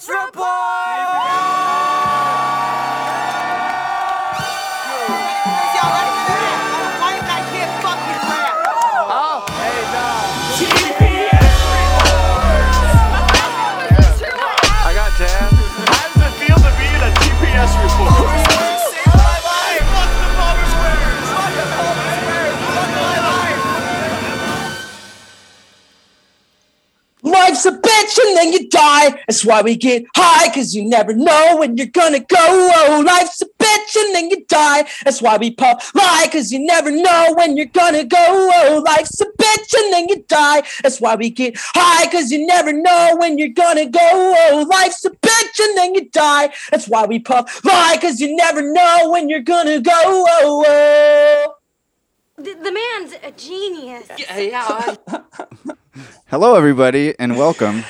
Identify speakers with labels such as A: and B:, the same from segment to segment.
A: TPS report.
B: Then you die. That's why we get high, cause you never know when you're gonna go. Oh, life's a bitch and then you die. That's why we puff lie, cause you never know when you're gonna go. Oh, life's a bitch and then you die. That's why we get high, cause you never know when you're gonna go. Oh, life's a bitch and then you die. That's why we puff lie, cause you never know when you're gonna go. Oh, oh.
C: The, the man's a genius. Yeah, yeah.
D: Hello, everybody, and welcome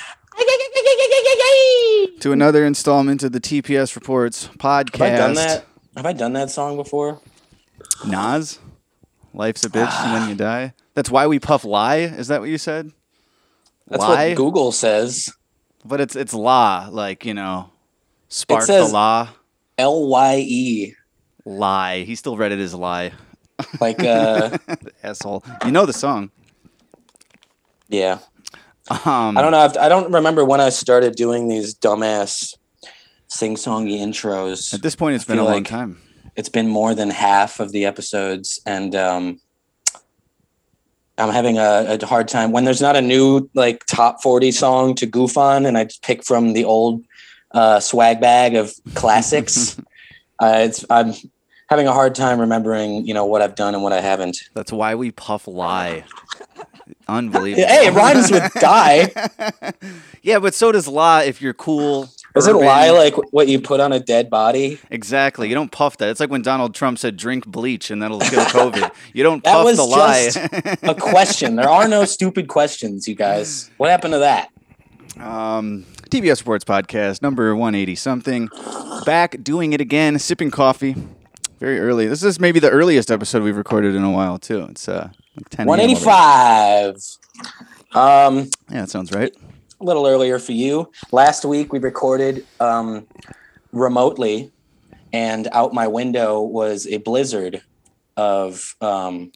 D: to another installment of the TPS Reports podcast.
B: Have I done that? Have I done that song before?
D: Nas, life's a bitch, and then you die. That's why we puff lie. Is that what you said?
B: That's
D: lie,
B: what Google says.
D: but it's it's law, like you know, spark
B: says-
D: the law.
B: L Y E.
D: Lie. He still read it as lie.
B: Like, uh,
D: Asshole. You know the song.
B: yeah.
D: Um,
B: I don't know. I've, I don't remember when I started doing these dumbass sing-songy intros.
D: At this point, it's
B: I
D: been a
B: feel
D: long time.
B: It's been more than half of the episodes, and um, I'm having a, a hard time when there's not a new like top 40 song to goof on, and I pick from the old uh, swag bag of classics. uh, it's I'm having a hard time remembering, you know, what I've done and what I haven't.
D: That's why we puff lie. Unbelievable.
B: Hey, it rhymes with die.
D: Yeah, but so does lie if you're cool.
B: Does it lye like what you put on a dead body?
D: Exactly. You don't puff that. It's like when Donald Trump said drink bleach and that'll kill COVID. You don't
B: That
D: puff
B: was
D: the lie.
B: just a question. There are no stupid questions, you guys. What happened to that?
D: um, TPS Reports Podcast, number 180 something. Back doing it again, sipping coffee. Very early. This is maybe the earliest episode we've recorded in a while, too. It's uh, like 10
B: 185. Um,
D: Yeah, that sounds right.
B: a little earlier for you. Last week we recorded um, remotely, and out my window was a blizzard of. Um,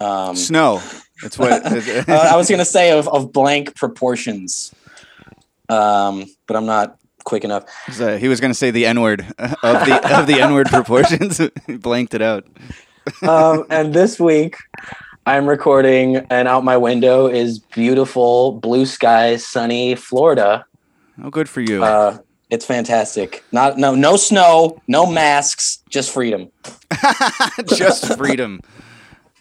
B: um,
D: Snow. That's what.
B: uh, I was gonna say of, of blank proportions, um, but I'm not quick enough.
D: So he was going to say the N word of the of the N word proportions. blanked it out.
B: um, and this week I'm recording, and out my window is beautiful blue sky, sunny Florida.
D: Oh, good for you.
B: Uh, it's fantastic. Not no no snow, no masks, just freedom.
D: just freedom.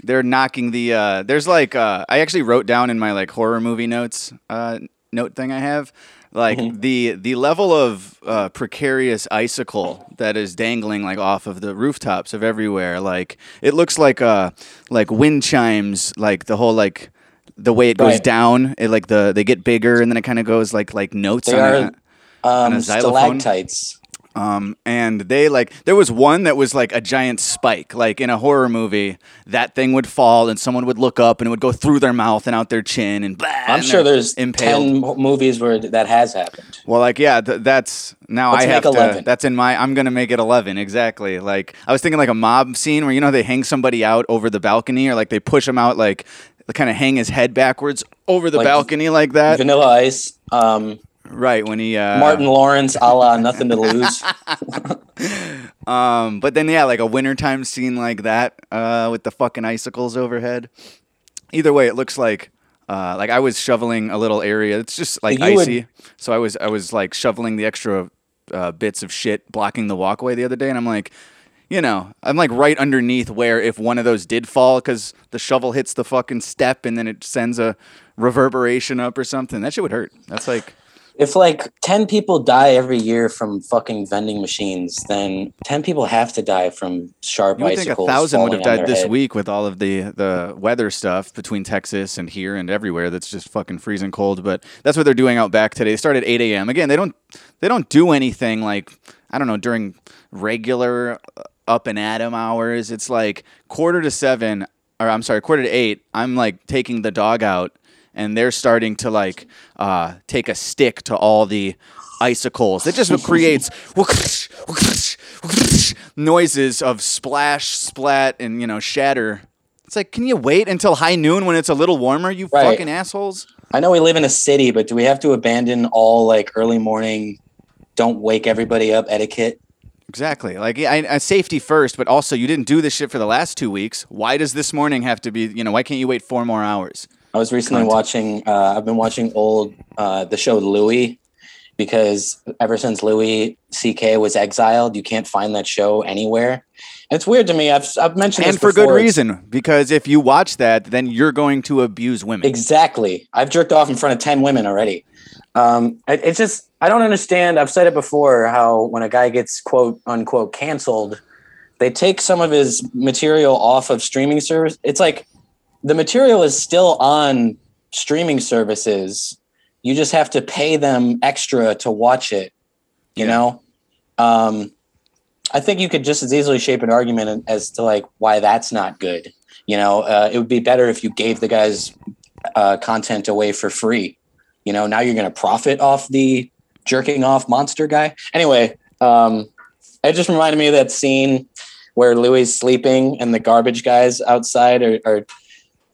D: They're knocking the. Uh, there's like uh, I actually wrote down in my like horror movie notes uh, note thing I have like
B: Mm-hmm.
D: the the level of uh, precarious icicle that is dangling like off of the rooftops of everywhere. Like it looks like uh like wind chimes. Like the whole like the way it goes
B: Right.
D: down. It like the they get bigger and then it kind of goes like like notes
B: They
D: on
B: are
D: on
B: um,
D: a xylophone?
B: stalactites.
D: Um, and they like there was one that was like a giant spike. Like in a horror movie, that thing would fall and someone would look up and it would go through their mouth and out their chin and. Blah,
B: I'm
D: and
B: sure there's
D: impaled.
B: ten mo- movies where that has happened.
D: Well, like yeah, th- that's now
B: Let's
D: I have
B: 11.
D: to. That's in my. I'm gonna make it eleven exactly. Like I was thinking like a mob scene where you know they hang somebody out over the balcony or like they push him out like kind of hang his head backwards over the
B: Like
D: balcony like that.
B: Vanilla Ice, um,
D: right when he uh,
B: Martin Lawrence, a la Nothing to Lose.
D: Um, but then yeah, like a wintertime scene like that, uh, with the fucking icicles overhead. Either way, it looks like uh, like I was shoveling a little area. It's just like
B: You would-
D: icy. So I was I was like shoveling the extra uh, bits of shit blocking the walkway the other day, and I'm like, you know, I'm like right underneath where if one of those did fall, because the shovel hits the fucking step and then it sends a reverberation up or something. That shit would hurt. That's like
B: if like 10 people die every year from fucking vending machines, then 10 people have to die from sharp
D: You would think a
B: icicles.
D: thousand would have died this
B: head.
D: week with all of the the weather stuff between Texas and here and everywhere. That's just fucking freezing cold. But that's what they're doing out back today. They start at eight a.m. Again, they don't they don't do anything like I don't know during regular uh, up and at 'em hours. It's like quarter to seven, or I'm sorry, quarter to eight. I'm like taking the dog out. And they're starting to like uh, take a stick to all the icicles. It just creates noises of splash, splat, and you know shatter. It's like, can you wait until high noon when it's a little warmer? You
B: Right.
D: fucking assholes.
B: I know we live in a city, but do we have to abandon all like early morning, don't wake everybody up etiquette?
D: Exactly. Like I, I, safety first, but also you didn't do this shit for the last two weeks. Why does this morning have to be? You know, why can't you wait four more hours?
B: I was recently
D: Content.
B: watching. Uh, I've been watching old uh, the show Louis because ever since Louis C.K. was exiled, you can't find that show anywhere. And it's weird to me. I've I've mentioned
D: and for good
B: before.
D: Reason, because if you watch that, then you're going to abuse women.
B: Exactly. I've jerked off in front of ten women already. Um, it, it's just I don't understand. I've said it before. How when a guy gets quote unquote canceled, they take some of his material off of streaming service. It's like the material is still on streaming services. You just have to pay them extra to watch it. You
D: Yeah.
B: know. Um, I think you could just as easily shape an argument as to like why that's not good. You know, uh, it would be better if you gave the guys uh, content away for free. You know, now you're going to profit off the jerking off monster guy. Anyway, um, it just reminded me of that scene where Louis is sleeping and the garbage guys outside are, are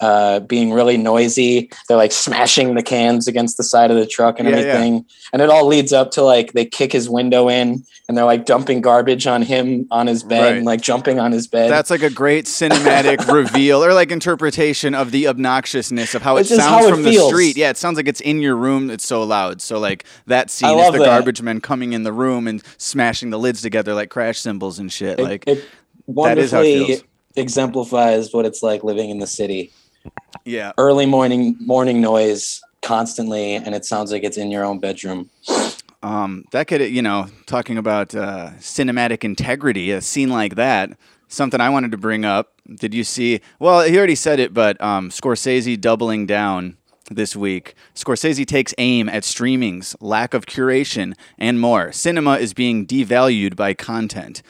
B: uh, being really noisy. They're like smashing the cans against the side of the truck and
D: Yeah, yeah.
B: everything. And it all leads up to like they kick his window in and they're like dumping garbage on him on his bed
D: Right.
B: and like jumping on his bed.
D: That's like a great cinematic reveal or like interpretation of the obnoxiousness of how it sounds
B: how it
D: from the
B: feels.
D: street. Yeah, it sounds like it's in your room. It's so loud. So like that scene is the
B: that.
D: garbage men coming in the room and smashing the lids together like crash cymbals and shit.
B: it,
D: like
B: it
D: that is how it feels.
B: exemplifies what it's like living in the city.
D: Yeah.
B: Early morning morning noise constantly, and it sounds like it's in your own bedroom.
D: Um, that could, you know, talking about uh, cinematic integrity, a scene like that, something I wanted to bring up. Did you see? Well, he already said it, but um, Scorsese doubling down this week. Scorsese takes aim at streaming's lack of curation and more. Cinema is being devalued by content.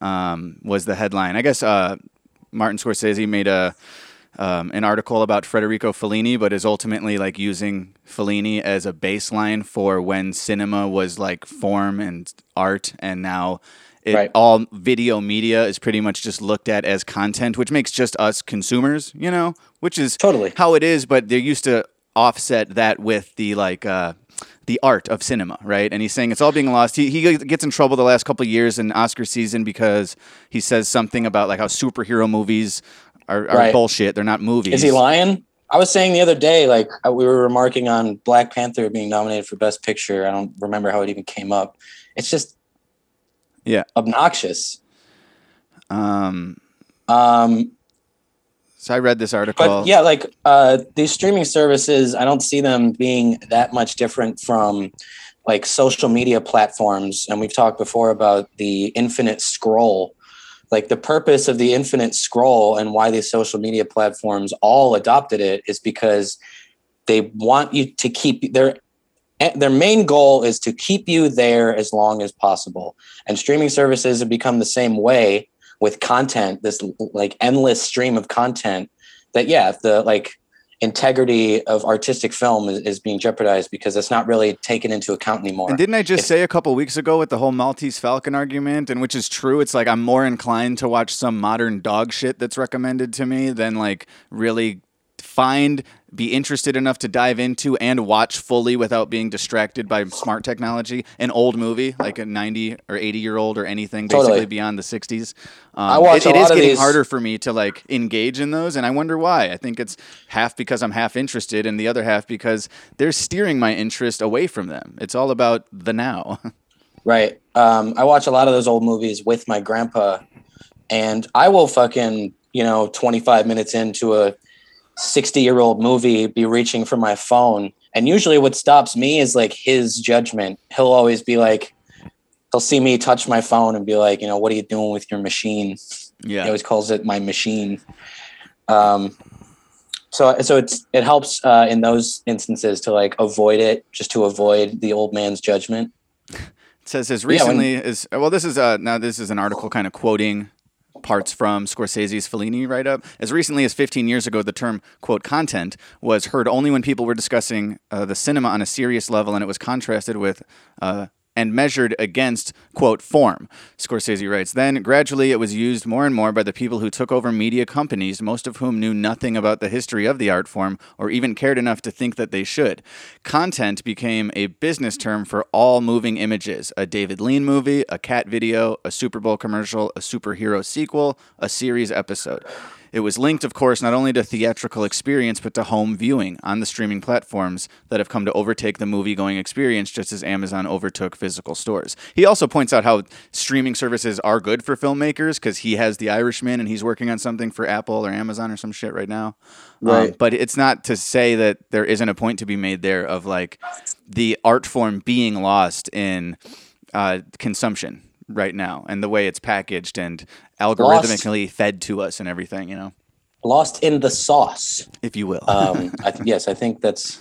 D: Um, was the headline? I guess uh, Martin Scorsese made a um, an article about Federico Fellini, but is ultimately like using Fellini as a baseline for when cinema was like form and art, and now it,
B: Right.
D: all video media is pretty much just looked at as content, which makes just us consumers, you know, which is
B: Totally.
D: how it is. But they're used to offset that with the like. Uh, the art of cinema, right? And he's saying it's all being lost. He, he gets in trouble the last couple of years in Oscar season because he says something about like how superhero movies are, are
B: Right.
D: bullshit. They're not movies.
B: Is he lying? I was saying the other day, like uh, we were remarking on Black Panther being nominated for Best Picture. I don't remember how it even came up. It's just
D: Yeah.
B: obnoxious.
D: Um,
B: Um,
D: so I read this article.
B: but yeah, like uh, these streaming services, I don't see them being that much different from like social media platforms. And we've talked before about the infinite scroll. Like the purpose of the infinite scroll and why these social media platforms all adopted it is because they want you to keep their their main goal is to keep you there as long as possible. And streaming services have become the same way with content, this like endless stream of content that yeah, the like integrity of artistic film is, is being jeopardized because it's not really taken into account anymore.
D: and didn't I just
B: If-
D: say a couple weeks ago with the whole Maltese Falcon argument, and which is true, it's like I'm more inclined to watch some modern dog shit that's recommended to me than like really find, be interested enough to dive into and watch fully without being distracted by smart technology. An old movie, like a 90 or 80 year old or anything, basically
B: Totally.
D: beyond the 60s. Um,
B: I watch
D: it,
B: a
D: it is
B: lot of
D: getting
B: these-
D: harder for me to like engage in those, and I wonder why. I think it's half because I'm half interested, and the other half because they're steering my interest away from them. It's all about the now.
B: Right. Um, I watch a lot of those old movies with my grandpa, and I will fucking, you know, 25 minutes into a 60 year old movie be reaching for my phone. And usually what stops me is like his judgment. He'll always be like, he'll see me touch my phone and be like, you know, what are you doing with your machine?
D: Yeah.
B: He always calls it my machine. Um, so so it's it helps uh, in those instances to like avoid it, just to avoid the old man's judgment.
D: It says as
B: Yeah, when-
D: recently as well. This is uh now this is an article kind of quoting parts from Scorsese's Fellini write up. As recently as 15 years ago, the term, quote, content was heard only when people were discussing uh, the cinema on a serious level, and it was contrasted with. Uh, and measured against, quote, form. Scorsese writes, then gradually it was used more and more by the people who took over media companies, most of whom knew nothing about the history of the art form or even cared enough to think that they should. Content became a business term for all moving images a David Lean movie, a cat video, a Super Bowl commercial, a superhero sequel, a series episode. It was linked, of course, not only to theatrical experience, but to home viewing on the streaming platforms that have come to overtake the movie going experience, just as Amazon overtook physical stores. He also points out how streaming services are good for filmmakers because he has The Irishman and he's working on something for Apple or Amazon or some shit right now. Um,
B: Right.
D: but it's not to say that there isn't a point to be made there of like the art form being lost in uh, consumption right now and the way it's packaged and algorithmically fed to us and everything, you know,
B: Lost in the sauce.
D: if you will.
B: Um, I th- yes, I think that's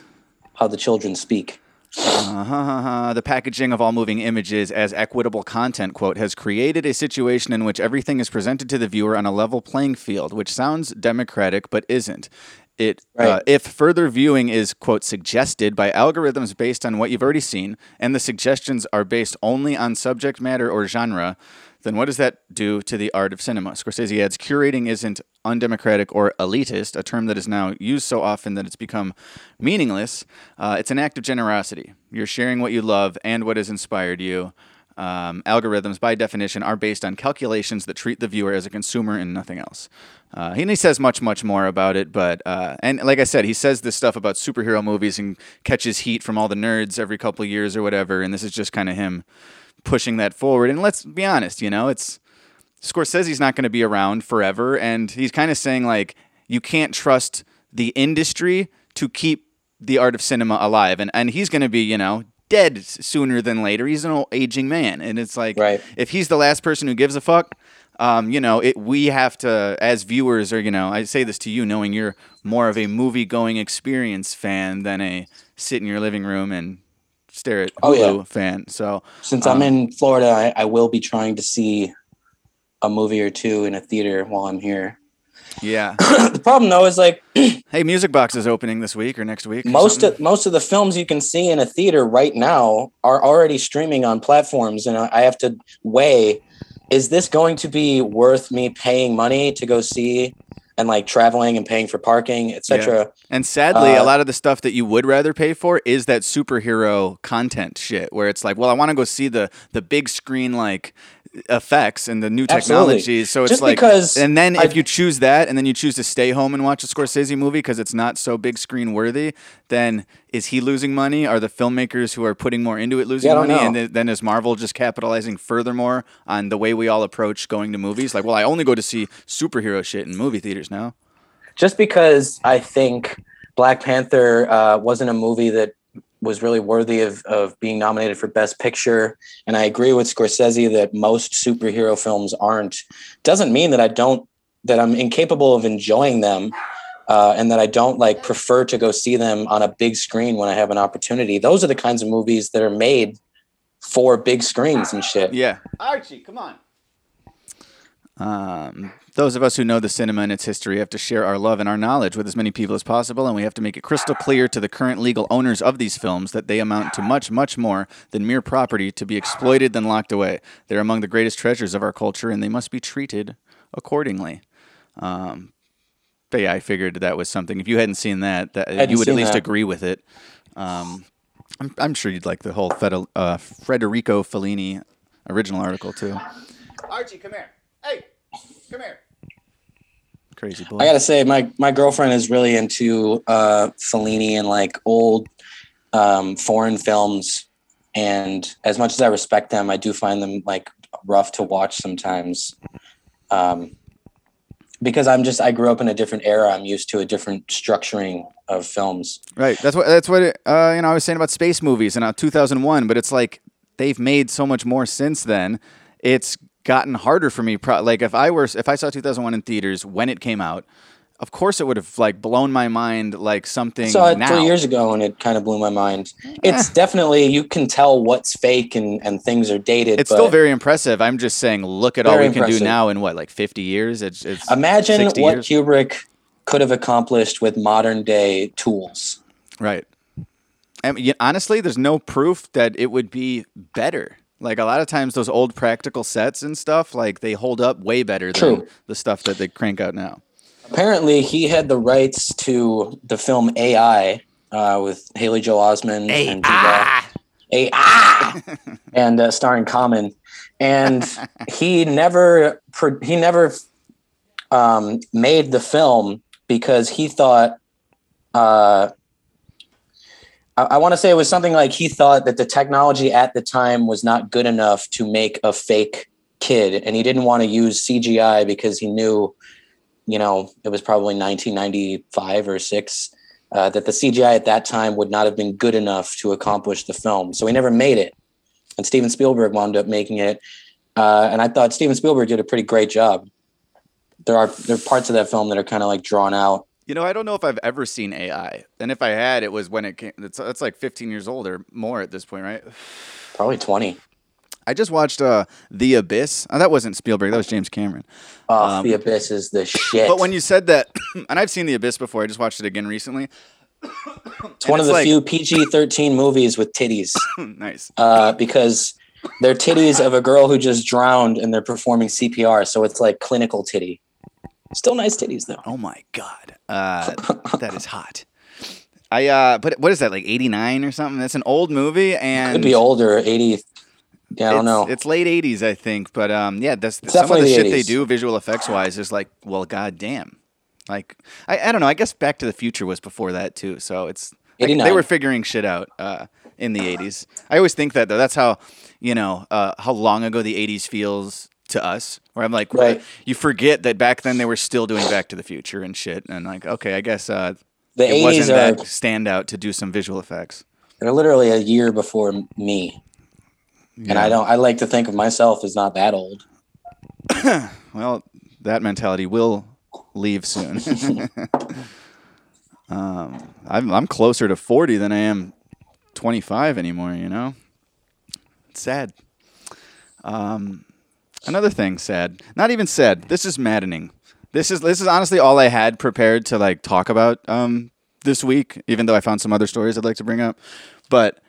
B: how the children speak.
D: Uh-huh. The packaging of all moving images as equitable content, quote, has created a situation in which everything is presented to the viewer on a level playing field, which sounds democratic but isn't. It, uh, if further viewing is, quote, suggested by algorithms based on what you've already seen, and the suggestions are based only on subject matter or genre, then what does that do to the art of cinema? Scorsese adds curating isn't undemocratic or elitist, a term that is now used so often that it's become meaningless. Uh, it's an act of generosity. You're sharing what you love and what has inspired you. Um, algorithms, by definition, are based on calculations that treat the viewer as a consumer and nothing else. Uh, and he says much, much more about it, but uh, and like I said, he says this stuff about superhero movies and catches heat from all the nerds every couple years or whatever. And this is just kind of him pushing that forward. And let's be honest, you know, it's Scorsese's not going to be around forever, and he's kind of saying like you can't trust the industry to keep the art of cinema alive, and and he's going to be you know dead sooner than later. He's an old aging man, and it's like
B: Right.
D: if he's the last person who gives a fuck. Um, you know, it, we have to, as viewers, or you know, I say this to you, knowing you're more of a movie-going experience fan than a sit in your living room and stare at Hulu
B: Oh, yeah.
D: fan. So,
B: Since
D: Um,
B: I'm in Florida, I, I will be trying to see a movie or two in a theater while I'm here.
D: Yeah.
B: the problem though is like
D: Hey, Music Box is opening this week or next week. or
B: most
D: something.
B: of most of the films you can see in a theater right now are already streaming on platforms, and I have to weigh: is this going to be worth me paying money to go see, and like traveling and paying for parking, etc.
D: And sadly, a
B: Uh,
D: lot of the stuff that you would rather pay for is that superhero content shit, where it's like, well, I want to go see the the big screen like effects and the new
B: Absolutely.
D: technologies. So it's
B: Just
D: like,
B: because
D: and then
B: I-
D: if you choose that, and then you choose to stay home and watch a Scorsese movie because it's not so big screen worthy, then is he losing money? Are the filmmakers who are putting more into it losing
B: Yeah,
D: money?
B: know.
D: And th- then is Marvel just capitalizing furthermore on the way we all approach going to movies? Like, well, I only go to see superhero shit in movie theaters now.
B: just because I think Black Panther uh, wasn't a movie that was really worthy of, of being nominated for Best Picture, and I agree with Scorsese that most superhero films aren't, doesn't mean that I don't that I'm incapable of enjoying them. Uh, and that I don't like prefer to go see them on a big screen when I have an opportunity. Those are the kinds of movies that are made for big screens and shit.
D: Yeah. Archie, come on. Um, those of us who know the cinema and its history have to share our love and our knowledge with as many people as possible, and we have to make it crystal clear to the current legal owners of these films that they amount to much, much more than mere property to be exploited then locked away. They're among the greatest treasures of our culture, and they must be treated accordingly. Um, but yeah, I figured that was something. If you hadn't seen that, that
B: hadn't
D: you would at least
B: that.
D: agree with it. Um, I'm, I'm sure you'd like the whole Fede- uh, Federico Fellini original article too. Archie, come here. Hey, come here. Crazy boy.
B: I gotta say, my my girlfriend is really into uh, Fellini and like old um, foreign films, and as much as I respect them, I do find them like rough to watch sometimes. Um, because I'm just I grew up in a different era. I'm used to a different structuring of films.
D: Right. That's what. That's what. It, uh, you know, I was saying about space movies and uh, 2001, but it's like they've made so much more since then. It's gotten harder for me. Pro- like if I were, if I saw 2001 in theaters when it came out, of course it would have like blown my mind like something
B: I saw it
D: now.
B: three years ago and it kind of blew my mind. It's definitely you can tell what's fake and, and things are dated.
D: It's
B: but
D: still very impressive. I'm just saying, look at all we
B: Very
D: can do now in what, like 50 years? It's, it's
B: imagine what
D: years?
B: Kubrick could have accomplished with modern day tools.
D: Right. I mean, honestly, there's no proof that it would be better. Like a lot of times, those old practical sets and stuff, like they hold up way better than the stuff that they crank out now.
B: Apparently, he had the rights to the film AI uh, with Haley Joel Osment and Diva. AI and uh, starring Common, and he never he never um, made the film because he thought. Uh, I, I want to say it was something like he thought that the technology at the time was not good enough to make a fake kid, and he didn't want to use CGI because he knew, you know, it was probably 1995 or six. Uh, that the CGI at that time would not have been good enough to accomplish the film. So he never made it. And Steven Spielberg wound up making it. Uh, and I thought Steven Spielberg did a pretty great job. There are there are parts of that film that are kind of like drawn out.
D: You know, I don't know if I've ever seen AI. And if I had, it was when it came. It's, it's like 15 years old or more at this point, right?
B: Probably 20.
D: I just watched uh, The Abyss. Oh, that wasn't Spielberg. That was James Cameron.
B: Oh, The Abyss is the shit.
D: Um, But when you said that, and I've seen The Abyss before. I just watched it again recently.
B: it's one of the
D: like-
B: few PG-13 movies with titties,
D: nice.
B: uh, because they're titties of a girl who just drowned and they're performing CPR. So it's like clinical titty. Still nice titties though.
D: Oh my god, uh, that is hot. I uh, but what is that like eighty nine or something? That's an old movie, and
B: Could be older, 80. Yeah, I don't know.
D: It's late eighties, I think. But um, yeah, that's
B: It's
D: some of the
B: definitely the
D: shit they do visual effects wise is like, well, goddamn. Like I, I don't know. I guess Back to the Future was before that too. So it's like, they were figuring shit out uh, in the eighties. I always think that though. That's how you know uh, how long ago the eighties feels to us. Where I'm like,
B: Right.
D: you forget that back then they were still doing Back to the Future and shit. And like, okay, I guess uh,
B: the
D: it
B: 80s
D: wasn't
B: are
D: that standout to do some visual effects.
B: they're literally a year before me. And I don't I like to think of myself as not that old.
D: Well, that mentality will leave soon. um, I'm I'm closer to 40 than I am 25 anymore. You know, it's sad. Um, another thing, sad. Not even sad. This is maddening. This is this is honestly all I had prepared to like talk about um, this week. Even though I found some other stories I'd like to bring up, but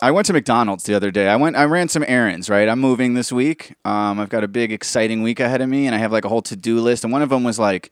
D: I went to McDonald's the other day. I went. I ran some errands. Right. I'm moving this week. Um, I've got a big, exciting week ahead of me, and I have like a whole to do list. And one of them was like,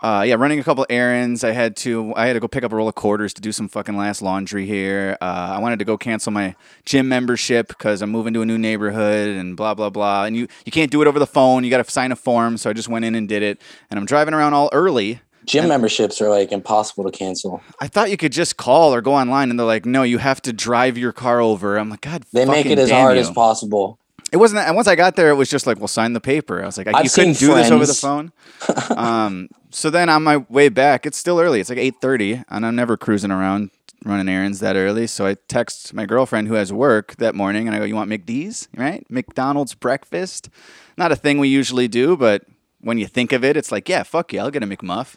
D: uh, yeah, running a couple errands. I had to. I had to go pick up a roll of quarters to do some fucking last laundry here. Uh, I wanted to go cancel my gym membership because I'm moving to a new neighborhood and blah blah blah. And you you can't do it over the phone. You got to sign a form. So I just went in and did it. And I'm driving around all early.
B: Gym memberships are like impossible to cancel.
D: I thought you could just call or go online, and they're like, "No, you have to drive your car over." I'm like, "God,
B: They make it as hard
D: you."
B: as possible.
D: It wasn't. That, and once I got there, it was just like, "Well, sign the paper." I was like, I,
B: I've
D: "You couldn't do this over the phone." um, so then on my way back, it's still early. It's like eight thirty, and I'm never cruising around running errands that early. So I text my girlfriend who has work that morning, and I go, "You want McD's? Right? McDonald's breakfast? Not a thing we usually do, but when you think of it, it's like, yeah, fuck yeah, I'll get a McMuff."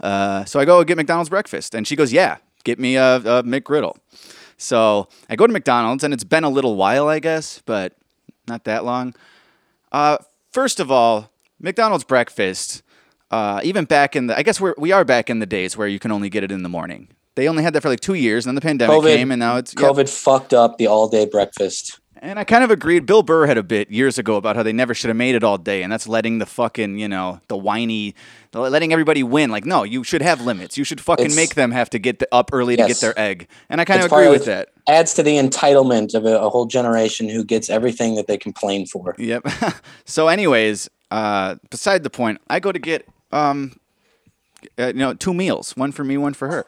D: Uh, so I go get McDonald's breakfast, and she goes, "Yeah, get me a, a McGriddle." So I go to McDonald's, and it's been a little while, I guess, but not that long. Uh, first of all, McDonald's breakfast, uh, even back in the, I guess we're, we are back in the days where you can only get it in the morning. They only had that for like two years, and then the pandemic
B: COVID,
D: came, and now it's yep.
B: COVID fucked up the all day breakfast.
D: And I kind of agreed. Bill Burr had a bit years ago about how they never should have made it all day, and that's letting the fucking, you know, the whiny, letting everybody win. Like, no, you should have limits. You should fucking
B: It's-
D: make them have to get the, up early to get their egg. And I kind of
B: It's part
D: agree with that.
B: Adds to the entitlement of a, a whole generation who gets everything that they complain for.
D: Yep. so, anyways, uh, beside the point, I go to get, um, uh, you know, two meals, one for me, one for her,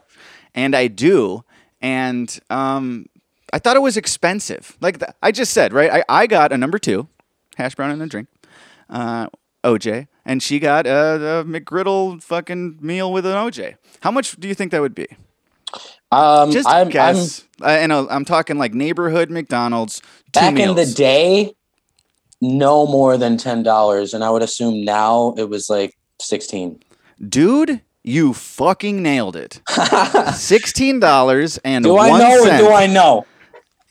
D: and I do, and um, I thought it was expensive. Like th- I just said, right? I, I got a number two, hash brown and a drink, uh, OJ, and she got a, a McGriddle fucking meal with an OJ. How much do you think that would be?
B: Um,
D: Just
B: I'm, I'm
D: guess. uh, and uh, I'm talking like neighborhood McDonald's. Two
B: back
D: meals.
B: in the day, no more than ten dollars, and I would assume now it was like sixteen.
D: dude You fucking nailed it. Sixteen dollars and
B: Do I know
D: cent.
B: or do I know?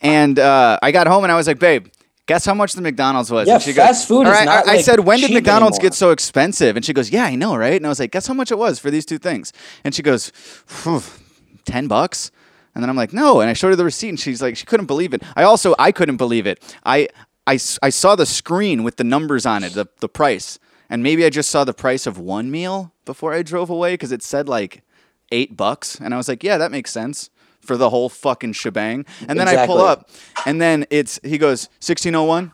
D: And uh, I got home and I was like, babe, guess how much the McDonald's was?
B: Yeah,
D: and she
B: fast food
D: All
B: is
D: right,
B: not,
D: I, I said, when did McDonald's
B: anymore."
D: get so expensive? And she goes, yeah, I know, right? And I was like, guess how much it was for these two things? And she goes, "Phew, 10 bucks? And then I'm like, no. And I showed her the receipt and she's like, she couldn't believe it. I also, I couldn't believe it. I, I, I saw the screen with the numbers on it, the, the price. And maybe I just saw the price of one meal before I drove away because it said like eight bucks. And I was like, yeah, that makes sense for the whole fucking shebang. And then I pull up and then it's, he goes, 1601.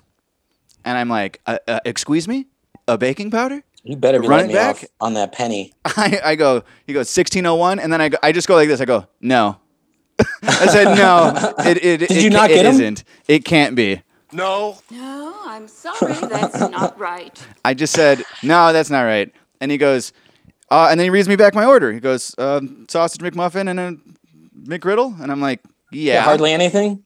D: And I'm like, uh, uh, excuse me? A baking powder?
B: You better be
D: Run it back?
B: off on that penny.
D: I, I go, he goes, 1601. And then I, go, I just go like this. I go, no. I said, no, it, it, it,
B: you
D: ca-
B: not
D: it
B: get 'em?
D: isn't. It can't be.
E: No.
A: No, I'm sorry, that's not right.
D: I just said, no, that's not right. And he goes, uh, and then he reads me back my order. He goes, um, sausage McMuffin and a McGriddle. And I'm like, yeah.
B: Yeah, hardly anything.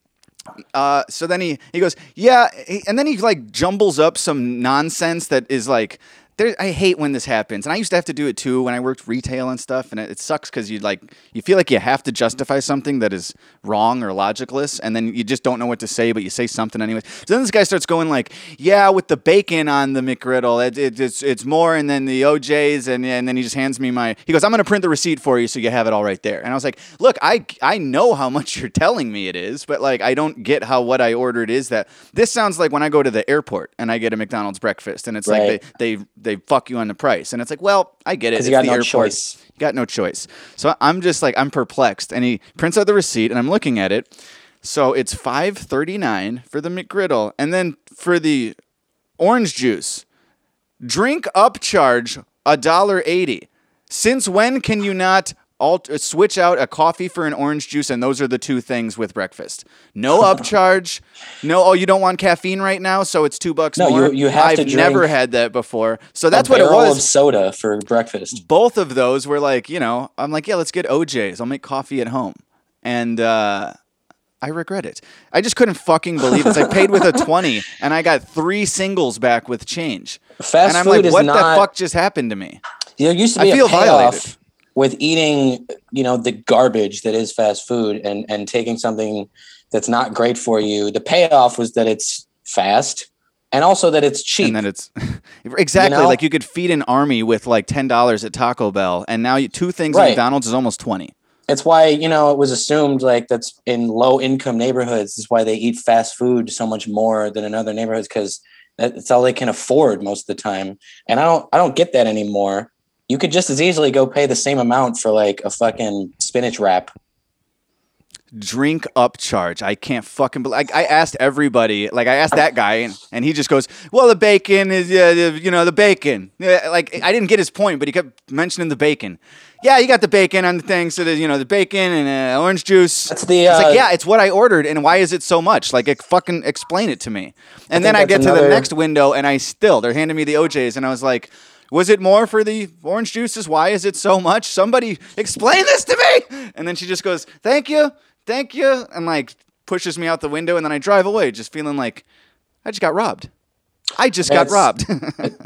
D: Uh, so then he, he goes, yeah. He, and then he like jumbles up some nonsense that is like, there, I hate when this happens. And I used to have to do it too when I worked retail and stuff. And it, it sucks because you like, you feel like you have to justify something that is wrong or logicless. And then you just don't know what to say, but you say something anyway. So then this guy starts going like, yeah, with the bacon on the McGriddle, it, it, it's, it's more. And then the OJs. And, and then he just hands me my, he goes, I'm going to print the receipt for you so you have it all right there. And I was like, look, I, I know how much you're telling me it is, but like, I don't get how what I ordered is that. This sounds like when I go to the airport and I get a McDonald's breakfast and it's
B: Right.
D: like they, they, they fuck you on the price. And it's like, well, I get it. It's
B: you got
D: the
B: no
D: airport.
B: choice.
D: You got no choice. So I'm just like, I'm perplexed. And he prints out the receipt and I'm looking at it. So it's five thirty nine for the McGriddle. And then for the orange juice, drink upcharge a dollar eighty. Since when can you not alt- switch out a coffee for an orange juice? And those are the two things with breakfast. No upcharge. No, oh, you don't want caffeine right now, so it's two bucks
B: No,
D: more.
B: you- you have
D: I've
B: to
D: never had that before. So that's what it was
B: of soda for breakfast.
D: both of those were like, you know, I'm like, yeah, let's get OJ's. I'll make coffee at home. And uh, I regret it. I just couldn't fucking believe it. I paid with a 20 and I got three singles back with change.
B: Fast
D: and I'm
B: food
D: like,
B: is
D: what
B: not-
D: the fuck just happened to me?
B: There used to
D: I
B: be
D: feel
B: a payoff
D: violated.
B: With eating, you know, the garbage that is fast food and and taking something that's not great for you. The payoff was that it's fast and also that it's cheap.
D: And then it's exactly
B: know?
D: like you could feed an army with like $10 at Taco Bell. And now you, two things at McDonald's is almost 20.
B: it's why you know it was assumed like that's in low income neighborhoods is why they eat fast food so much more than in other neighborhoods because that's all they can afford most of the time and i don't i don't get that anymore you could just as easily go pay the same amount for like a fucking spinach wrap
D: drink up charge. I can't fucking believe. Like, I asked everybody. Like I asked that guy, and, and he just goes, "Well, the bacon is, yeah, you know, the bacon." Yeah, like I didn't get his point, but he kept mentioning the bacon. Yeah, you got the bacon on the thing, so there's you know the bacon and uh, orange juice.
B: That's the,
D: It's
B: uh,
D: like yeah, it's what I ordered, and why is it so much? Like, it, fucking explain it to me. And then I get
B: that's
D: to the next window, and I still they're handing me the OJ's, and I was like. Was it more for the orange juices? Why is it so much? Somebody explain this to me. And then she just goes, "Thank you, thank you," and like pushes me out the window, and then I drive away, just feeling like I just got robbed. I just got
B: It's-
D: robbed.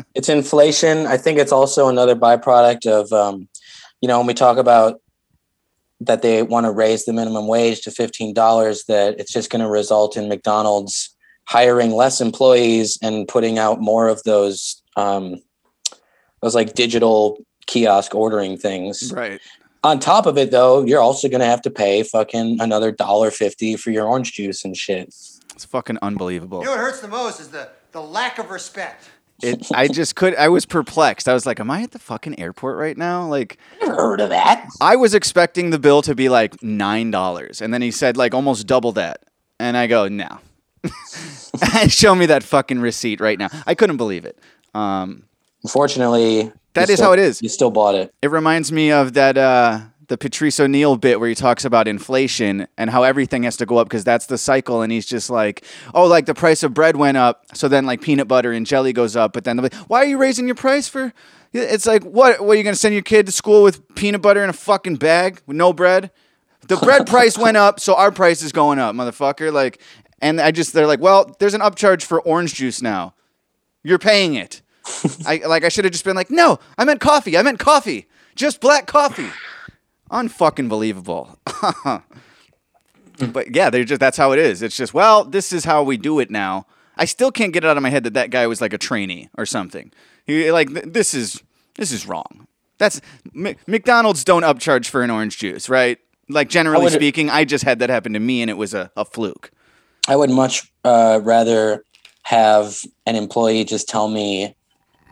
B: it's inflation i think it's also another byproduct of um, you know when we talk about that they want to raise the minimum wage to $15 that it's just going to result in mcdonald's hiring less employees and putting out more of those um, those like digital kiosk ordering things
D: right.
B: on top of it though you're also going to have to pay fucking another dollar fifty for your orange juice and shit
D: It's fucking unbelievable.
F: You know what hurts the most is the, the lack of respect.
D: It, I just could. I was perplexed. I was like, "Am I at the fucking airport right now?" Like,
B: never heard of that
D: I was expecting the bill to be like nine dollars, and then he said like almost double that, and I go, "No." Show me that fucking receipt right now. I couldn't believe it. Um,
B: unfortunately
D: that is
B: still-
D: how it is.
B: you still bought it
D: It reminds me of that uh, the Patrice O'Neill bit where he talks about inflation and how everything has to go up because that's the cycle. And he's just like, oh, like the price of bread went up, so then like peanut butter and jelly goes up. But then they're like, why are you raising your price for? It's like, what? What are you gonna send your kid to school with peanut butter in a fucking bag with no bread? The bread price went up, so our price is going up, motherfucker. Like, and I just they're like, well, there's an upcharge for orange juice now. You're paying it. I like I should have just been like, no, I meant coffee. I meant coffee. Just black coffee. Unfucking believable. but yeah, they just that's how it is. It's just well, this is how we do it now. I still can't get it out of my head that that guy was like a trainee or something. He like th- this is this is wrong. That's M- McDonald's don't upcharge for an orange juice, right? Like generally
B: would-
D: speaking, I just had that happen to me and it was a, a fluke.
B: I would much uh, rather have an employee just tell me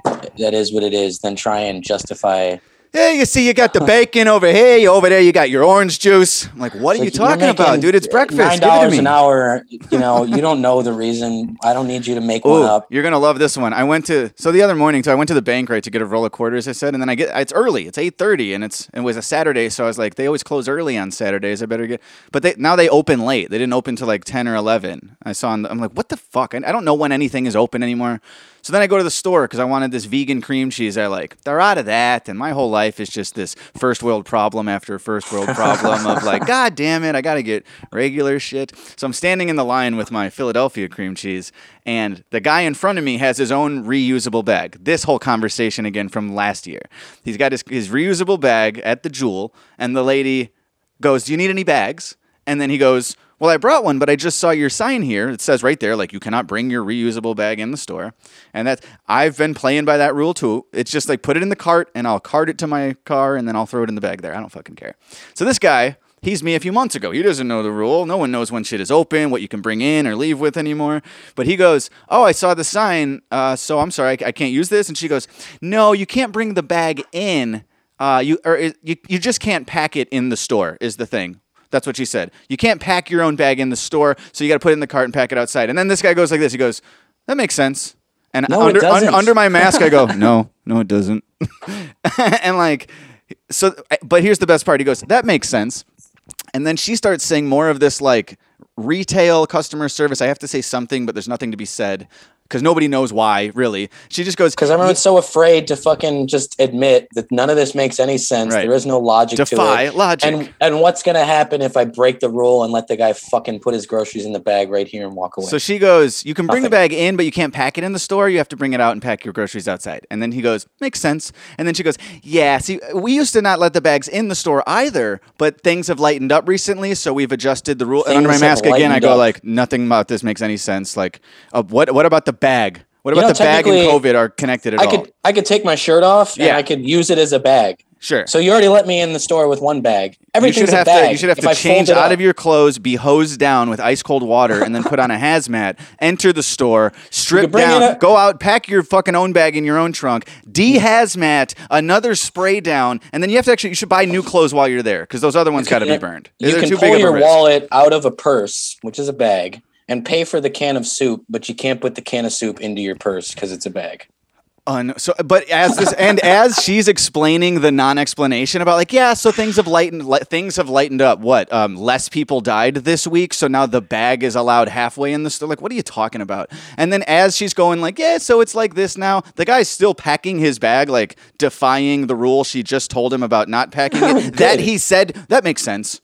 B: that is what it is than try and justify.
D: Hey, you see, you got the bacon over here. Over there, you got your orange juice. I'm like, what are you
B: Like, you're
D: talking about, dude? It's breakfast.
B: Nine
D: Give it to
B: dollars an hour. You know, you don't know the reason. I don't need you to make
D: Ooh,
B: one up.
D: you're gonna love this one. I went to so the other morning, so I went to the bank right to get a roll of quarters. I said, and then I get it's early. It's eight thirty, and it's it was a Saturday, so I was like, they always close early on Saturdays. I better get. But they now they open late. They didn't open till like ten or eleven. I saw. On the, I'm like, what the fuck? I, I don't know when anything is open anymore. So then I go to the store because I wanted this vegan cream cheese. I like. They're out of that, and my whole life is just this first world problem after first world problem of like, god damn it, I gotta get regular shit. So I'm standing in the line with my Philadelphia cream cheese, and the guy in front of me has his own reusable bag. This whole conversation again from last year. He's got his, his reusable bag at the Jewel, and the lady goes, "Do you need any bags?" And then he goes, "Well, I brought one, but I just saw your sign here. It says right there, like you cannot bring your reusable bag in the store." And that I've been playing by that rule too. It's just like put it in the cart, and I'll cart it to my car, and then I'll throw it in the bag there. I don't fucking care. So this guy. He's me a few months ago. He doesn't know the rule. No one knows when shit is open, what you can bring in or leave with anymore. But he goes, Oh, I saw the sign. Uh, so I'm sorry, I, I can't use this. And she goes, No, you can't bring the bag in. Uh, you or you, you just can't pack it in the store is the thing. That's what she said. You can't pack your own bag in the store, so you got to put it in the cart and pack it outside. And then this guy goes like this. He goes, "That makes sense." And
B: No,
D: under, un- under my mask, I go, "No, no, it doesn't." and like, so, but here's the best part. He goes, "That makes sense." And then she starts saying more of this like retail customer service. I have to say something, but there's nothing to be said because nobody knows why, really. She just goes,
B: Because everyone's so afraid to fucking just admit that none of this makes any sense.
D: Right.
B: There is no logic
D: Defy
B: to it.
D: logic.
B: And and what's gonna happen if I break the rule and let the guy fucking put his groceries in the bag right here and walk away?
D: So she goes, You can bring the bag in, but you can't pack it in the store. You have to bring it out and pack your groceries outside. And then he goes, Makes sense. And then she goes, Yeah, see, we used to not let the bags in the store either, but things have lightened up recently, so we've adjusted the rule. And under my mask again, I go
B: up.
D: like, Nothing about this makes any sense. Like, uh, what what about the bag? What
B: You
D: about
B: know,
D: the bag and COVID are connected at
B: I
D: all?
B: could I could take my shirt off and
D: Yeah.
B: I could use it as a bag.
D: sure.
B: So you already let me in the store with one bag.
D: you
B: Everything's
D: should have
B: a bag.
D: to you should have
B: If
D: to
B: I
D: change out
B: up-
D: of your clothes, be hosed down with ice cold water, and then put on a hazmat. Enter the store, strip down,
B: a-
D: go out, pack your fucking own bag in your own trunk, de-hazmat, another spray down, and then you have to actually you should buy new clothes while you're there because those other ones got to be burned.
B: You
D: They're
B: can pull
D: big of a
B: your wallet out of a purse, which is a bag, and pay for the can of soup, but you can't put the can of soup into your purse because it's a bag.
D: Un- so, but as this and as she's explaining the non-explanation about like yeah, so things have lightened. li- things have lightened up. What? Um, less people died this week, so now the bag is allowed halfway in the store. Like, what are you talking about? And then as she's going like yeah, so it's like this now. The guy's still packing his bag, like defying the rule she just told him about not packing it. that he said that makes sense.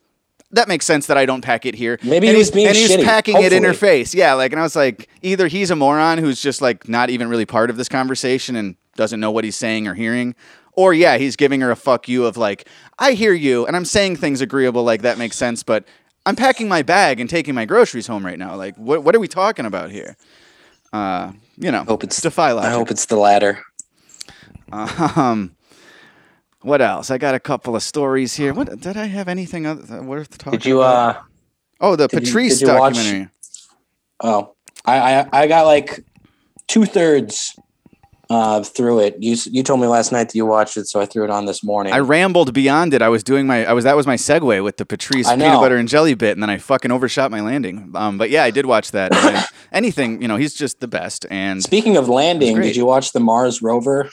D: That makes sense that I don't pack it here.
B: Maybe
D: and
B: he was
D: he's,
B: being
D: and he's
B: shitty,
D: packing it in her face. Yeah, like, and I was like, either he's a moron who's just like not even really part of this conversation and doesn't know what he's saying or hearing, or yeah, he's giving her a fuck you of like, I hear you, and I'm saying things agreeable, like that makes sense, but I'm packing my bag and taking my groceries home right now. Like, what what are we talking about here? Uh, you know,
B: Hope it's
D: defy logic.
B: I hope it's the latter.
D: Um, what else? I got a couple of stories here. What did I have anything other, worth talking?
B: Did you
D: about?
B: uh
D: Oh, the
B: you-
D: Patrice
B: you watch-
D: documentary.
B: oh I I, I got like two thirds uh through it. You you told me last night that you watched it, so I threw it on this morning.
D: I rambled beyond it. I was doing my I was that was my segue with the Patrice peanut butter and jelly bit, and then I fucking overshot my landing. Um, but yeah, I did watch that. Anything, you know, he's just the best. And
B: Speaking of landing, did you watch the Mars rover?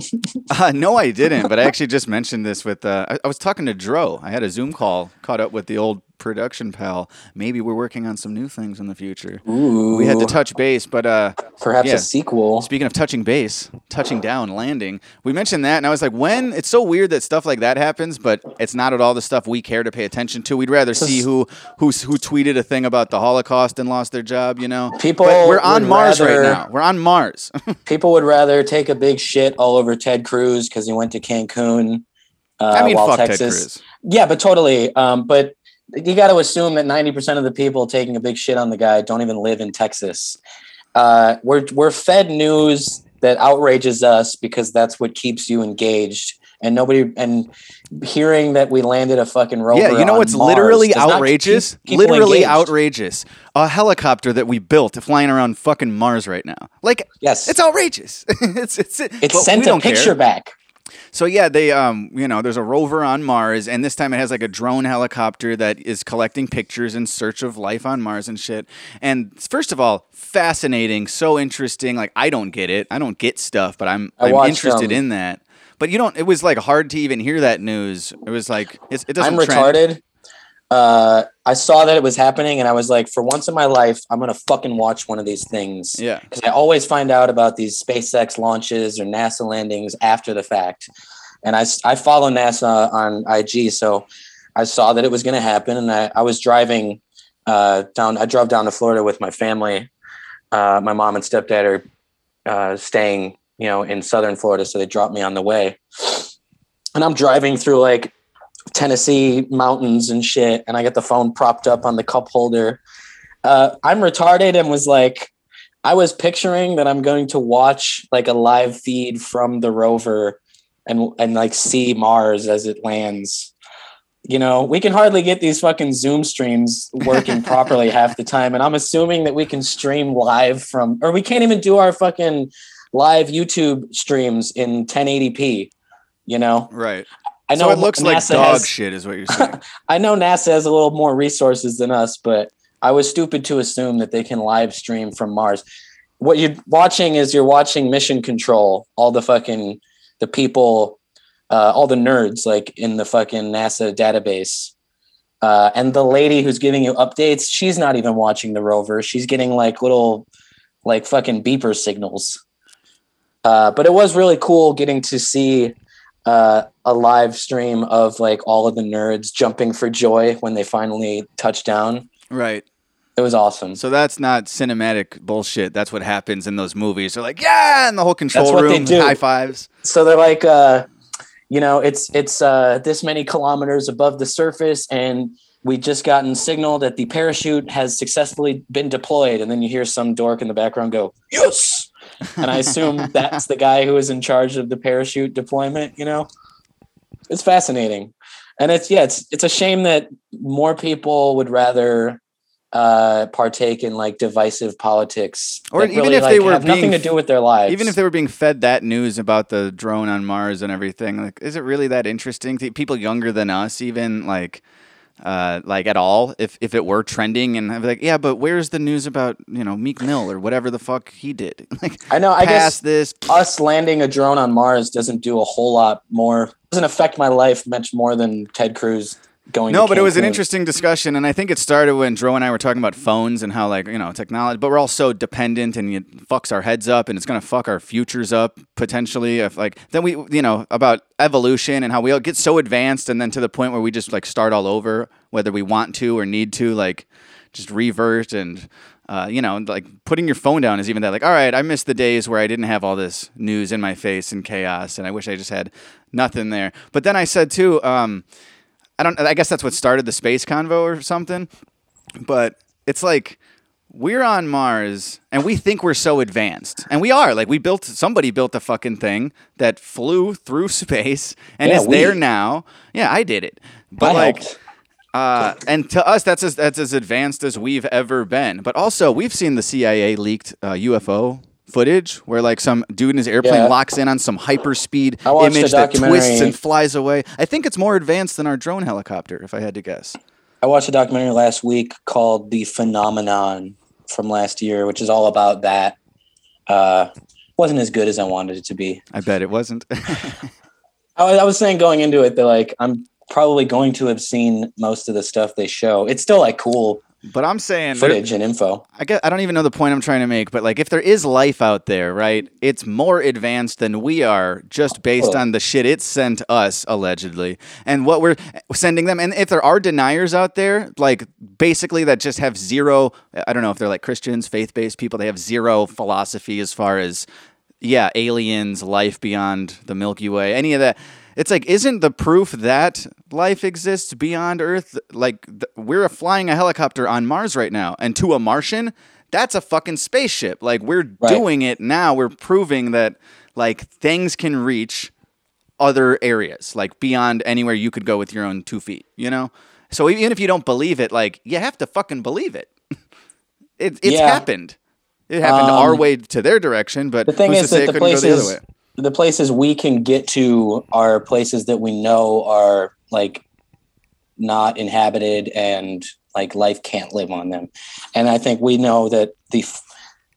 D: uh, no, I didn't. But I actually just mentioned this with. Uh, I, I was talking to Dro. I had a Zoom call, caught up with the old production pal. Maybe we're working on some new things in the future.
B: Ooh,
D: We had to touch base, but uh,
B: perhaps
D: yeah.
B: a sequel.
D: Speaking of touching base, touching down, landing, we mentioned that, and I was like, when it's so weird that stuff like that happens, but it's not at all the stuff we care to pay attention to. We'd rather see who who who tweeted a thing about the Holocaust and lost their job, you know.
B: People
D: but we're on Mars
B: rather-
D: right now. We're on Mars.
B: People would rather take a big shit all over Ted Cruz because he went to Cancun Uh,
D: I mean, fuck Ted Cruz.
B: Yeah, but totally. Um, but you got to assume that ninety percent of the people taking a big shit on the guy don't even live in Texas. Uh, we're we're fed news that outrages us because that's what keeps you engaged. And nobody and hearing that we landed a fucking rover.
D: Yeah, you know what's
B: Mars
D: literally outrageous?
B: keep
D: Literally
B: engaged.
D: outrageous. A helicopter that we built flying around fucking Mars right now. Like,
B: Yes.
D: it's outrageous. it's it's
B: It
D: but
B: sent a
D: don't care.
B: picture back.
D: So yeah, they um you know there's a rover on Mars, and this time it has like a drone helicopter that is collecting pictures in search of life on Mars and shit. And first of all, fascinating, so interesting. Like I don't get it, I don't get stuff, but I'm
B: I
D: I'm interested
B: um,
D: in that. But you don't. It was like hard to even hear that news. It was like it's, it doesn't.
B: I'm
D: trend.
B: retarded. Uh, I saw that it was happening, and I was like, for once in my life, I'm gonna fucking watch one of these things.
D: Yeah.
B: because I always find out about these SpaceX launches or NASA landings after the fact, and I I follow NASA on IG, so I saw that it was gonna happen, and I I was driving uh, down. I drove down to Florida with my family. Uh, my mom and stepdad are uh, staying, you know, in southern Florida, so they dropped me on the way. And I'm driving through like Tennessee mountains and shit, and I get the phone propped up on the cup holder. Uh, I'm retarded and was like, I was picturing that I'm going to watch like a live feed from the rover and and like see Mars as it lands. You know, we can hardly get these fucking Zoom streams working properly half the time, and I'm assuming that we can stream live from, or we can't even do our fucking live YouTube streams in 1080p. You know,
D: Right.
B: I know
D: so it looks like
B: NASA
D: dog
B: has-
D: shit, is what you're saying.
B: I know NASA has a little more resources than us, but I was stupid to assume that they can live stream from Mars. What you're watching is you're watching Mission Control, all the fucking the people, uh, all the nerds like in the fucking NASA database. Uh, and the lady who's giving you updates, she's not even watching the rover. She's getting like little, like fucking beeper signals. Uh, but it was really cool getting to see uh, a live stream of like all of the nerds jumping for joy when they finally touch down.
D: right.
B: It was awesome.
D: So that's not cinematic bullshit. That's what happens in those movies. They're like, yeah, in the whole control room, high fives.
B: so they're like uh you know it's it's uh this many kilometers above the surface and we just gotten signal that the parachute has successfully been deployed and then you hear some dork in the background go yes and i assume that's the guy who is in charge of the parachute deployment you know? It's fascinating. And it's yeah it's it's a shame that more people would rather uh partake in like divisive politics
D: Or even
B: really,
D: if they
B: like,
D: were
B: have nothing to do with their lives.
D: Even if they were being fed that news about the drone on Mars and everything, like, is it really that interesting? People younger than us? Even like, uh, like at all? If if it were trending and I'd be like, yeah, but where's the news about you know Meek Mill or whatever the fuck he did? like,
B: I know, I guess-
D: this.
B: us landing a drone on Mars doesn't do a whole lot more. Doesn't affect my life much more than Ted Cruz going.
D: No, but it was an interesting discussion, and I think it started when Dro and I were talking about phones and how, like, you know, technology. But we're all so dependent, and it fucks our heads up, and it's gonna fuck our futures up potentially. If like then we, you know, about evolution and how we all get so advanced, and then to the point where we just like start all over, whether we want to or need to, like, just revert and. Uh, you know, like putting your phone down is even that. Like, all right, I miss the days where I didn't have all this news in my face and chaos, and I wish I just had nothing there. But then I said too, um, I don't. I guess that's what started the space convo or something. But it's like we're on Mars and we think we're so advanced, and we are. Like we built. Somebody built a fucking thing that flew through space and
B: Yeah,
D: is there now. Yeah, I did it. But
B: I
D: like.
B: helped.
D: Uh, and to us, that's as that's as advanced as we've ever been. But also, we've seen the CIA leaked uh, UFO footage where like some dude in his airplane
B: Yeah.
D: locks in on some hyperspeed image that twists and flies away. I think it's more advanced than our drone helicopter, if I had to guess.
B: I watched a documentary last week called "The Phenomenon" from last year, which is all about that. Uh, wasn't as good as I wanted it to be.
D: I bet it wasn't.
B: I was, I was saying going into it that like I'm probably going to have seen most of the stuff they show. It's still like cool
D: but I'm saying
B: footage and info.
D: I guess I don't even know the point I'm trying to make, but like if there is life out there, right? It's more advanced than we are just based
B: Oh.
D: on the shit it sent us allegedly and what we're sending them. And if there are deniers out there, like basically that just have zero I don't know if they're like Christians, faith-based people, they have zero philosophy as far as yeah, aliens, life beyond the Milky Way, any of that it's like isn't the proof that life exists beyond Earth like th- we're flying a helicopter on Mars right now, and to a Martian, that's a fucking spaceship. Like we're
B: Right.
D: doing it now. We're proving that like things can reach other areas, like beyond anywhere you could go with your own two feet. You know. So even if you don't believe it, like you have to fucking believe it. it it's
B: Yeah.
D: happened. It happened our
B: Um,
D: way to their direction, but
B: The thing
D: to
B: is
D: say
B: that
D: it
B: the
D: couldn't go the other
B: places
D: way?
B: The places we can get to are places that we know are like not inhabited and like life can't live on them. And I think we know that the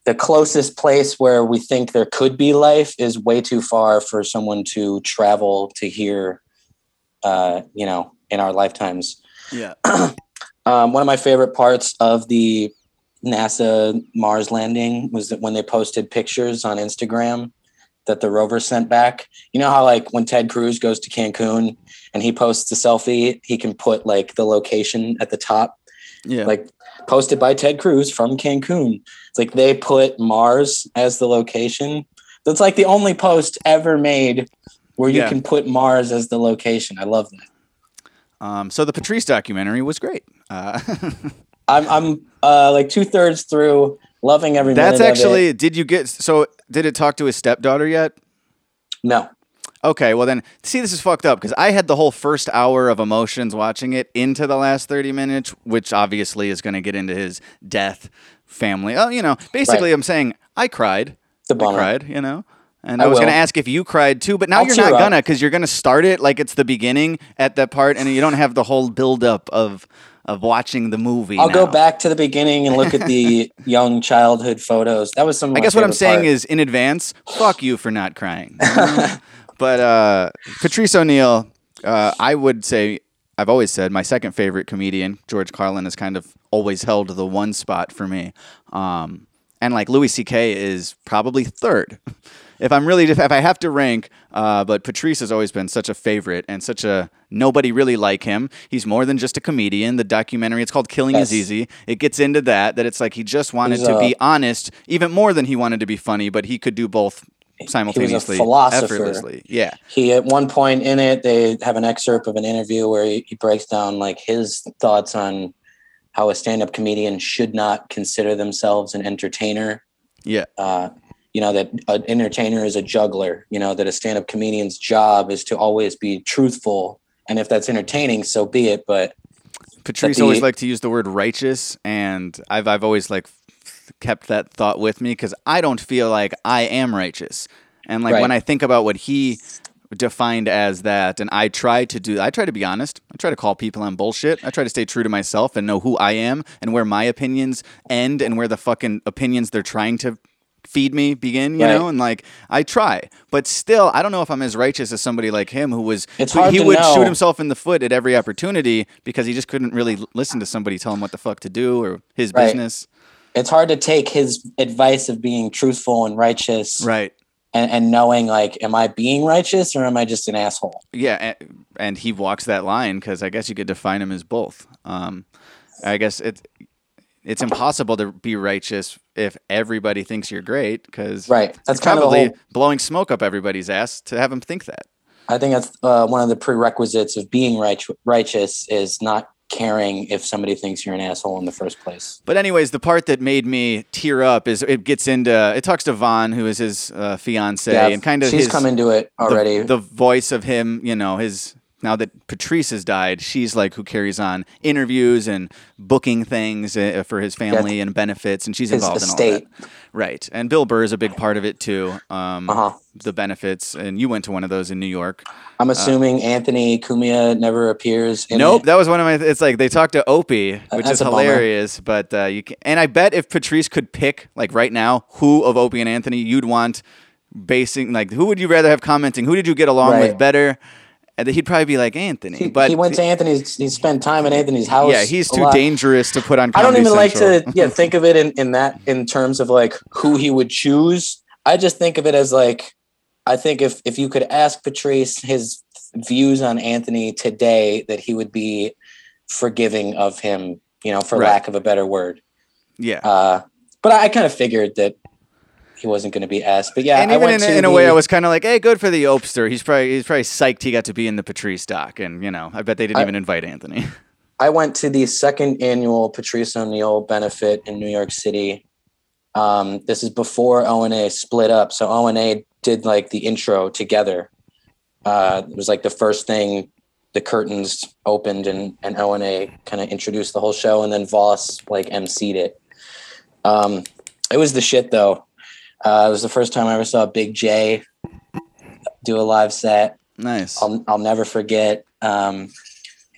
B: the closest place where we think there could be life is way too far for someone to travel to here uh, you know, in our lifetimes.
D: Yeah.
B: Um, one of my favorite parts of the NASA Mars landing was that when they posted pictures on Instagram that the rover sent back. You know how like when Ted Cruz goes to Cancun and he posts a selfie, he can put like the location at the top,
D: Yeah.
B: like posted by Ted Cruz from Cancun. It's like they put Mars as the location. That's like the only post ever made where you
D: Yeah.
B: can put Mars as the location. I love that.
D: Um, so the Patrice documentary was great. Uh,
B: I'm I'm uh, like two thirds through, loving every
D: that's
B: minute of it.
D: actually. Did you get? So did it talk to his stepdaughter yet?
B: no.
D: Okay, well then, see, this is fucked up because I had the whole first hour of emotions watching it into the last thirty minutes, which obviously is going to get into his death, family. Oh, you know, basically,
B: Right.
D: I'm saying I cried.
B: The
D: I
B: bummer.
D: cried, you know. And
B: I
D: I, was going to ask if you cried too, but now
B: I'll
D: you're not gonna because you're going to start it like it's the beginning at that part, and you don't have the whole buildup of of watching the movie.
B: I'll go back to the beginning and look at the young childhood photos. That was some.
D: I guess what I'm saying
B: part.
D: is, in advance, fuck you for not crying. but uh, Patrice O'Neill, uh, I would say, I've always said my second favorite comedian, George Carlin, has kind of always held the one spot for me. Um, and like Louis C.K. is probably third. If I'm really, if I have to rank, uh, but Patrice has always been such a favorite and such a nobody really like him. He's more than just a comedian. The documentary, it's called Killing is Easy. It gets into that, that it's like he just wanted
B: He's
D: to
B: a-
D: be honest, even more than he wanted to be funny, but he could do both simultaneously,
B: philosopher.
D: effortlessly. Yeah,
B: he at one point in it they have an excerpt of an interview where he, he breaks down like his thoughts on how a stand-up comedian should not consider themselves an entertainer
D: yeah,
B: uh, you know that an entertainer is a juggler you know that a stand-up comedian's job is to always be truthful and if that's entertaining so be it but
D: Patrice
B: the-
D: always liked to use the word righteous, and I've I've always like kept that thought with me because I don't feel like I am righteous, and like
B: Right.
D: when I think about what he defined as that, and I try to do, I try to be honest. I try to call people on bullshit. I try to stay true to myself and know who I am and where my opinions end and where the fucking opinions they're trying to feed me begin, you
B: Right.
D: know, and like I try, but still, I don't know if I'm as righteous as somebody like him who was.
B: It's
D: who-
B: hard
D: he
B: to
D: would
B: know.
D: shoot himself in the foot at every opportunity because he just couldn't really listen to somebody tell him what the fuck to do or his
B: Right.
D: business.
B: it's hard to take his advice of being truthful and righteous
D: Right.
B: and, and knowing like am i being righteous or am i just an asshole
D: Yeah, and, and he walks that line because I guess you could define him as both. Um, I guess it's it's impossible to be righteous if everybody thinks you're great because
B: Right. That's kind of
D: probably
B: whole-
D: blowing smoke up everybody's ass to have them think that.
B: I think that's uh, one of the prerequisites of being right, righteous is not caring if somebody thinks you're an asshole in the first place.
D: But anyways, the part that made me tear up is it gets into it talks to Vaughn, who is his uh, fiance, and kind of
B: she's
D: his,
B: come into it
D: the-
B: already.
D: The, voice of him, you know, his now that Patrice has died, she's like who carries on interviews and booking things uh, for his family and benefits, and she's
B: his
D: involved in all
B: estate.
D: that. Right, and Bill Burr is a big part of it too. Um,
B: Uh-huh.
D: The benefits, and you went to one of those in New York.
B: I'm assuming Anthony Cumia never appears. In
D: uh, Nope,
B: it.
D: that was one of my. It's like they talked to Opie, which
B: that's
D: is
B: a bummer.
D: hilarious. But uh, you can, and I bet if Patrice could pick like right now, who of Opie and Anthony you'd want basing like who would you rather have commenting? Who did you get along with better? And he'd probably be like Anthony.
B: He,
D: but
B: he went to Anthony's. He spent time at Anthony's house.
D: yeah, he's too
B: lot.
D: dangerous to put on.
B: I don't
D: Comedy
B: even like to yeah think of it in, in that in terms of like who he would choose. I just think of it as like I think if if you could ask Patrice his views on Anthony today, that he would be forgiving of him. You know, for
D: Right.
B: lack of a better word.
D: yeah.
B: Uh, but I, I kind of figured that he wasn't going to be asked. But yeah,
D: and
B: I
D: even in,
B: went
D: a-
B: to
D: in a way, I was kind of like, "Hey, good for the Opster. He's probably he's probably psyched he got to be in the Patrice doc." And you know, I bet they didn't
B: I-
D: even invite Anthony.
B: I went to the second annual Patrice O'Neill benefit in New York City. Um, this is before O and A split up. So O and A did like the intro together. Uh, it was like the first thing the curtains opened and and O and A kind of introduced the whole show, and then Vos like emceed it. Um, it was the shit though. Uh, it was the first time I ever saw Big Jay do a live set.
D: nice.
B: I'll I'll never forget um,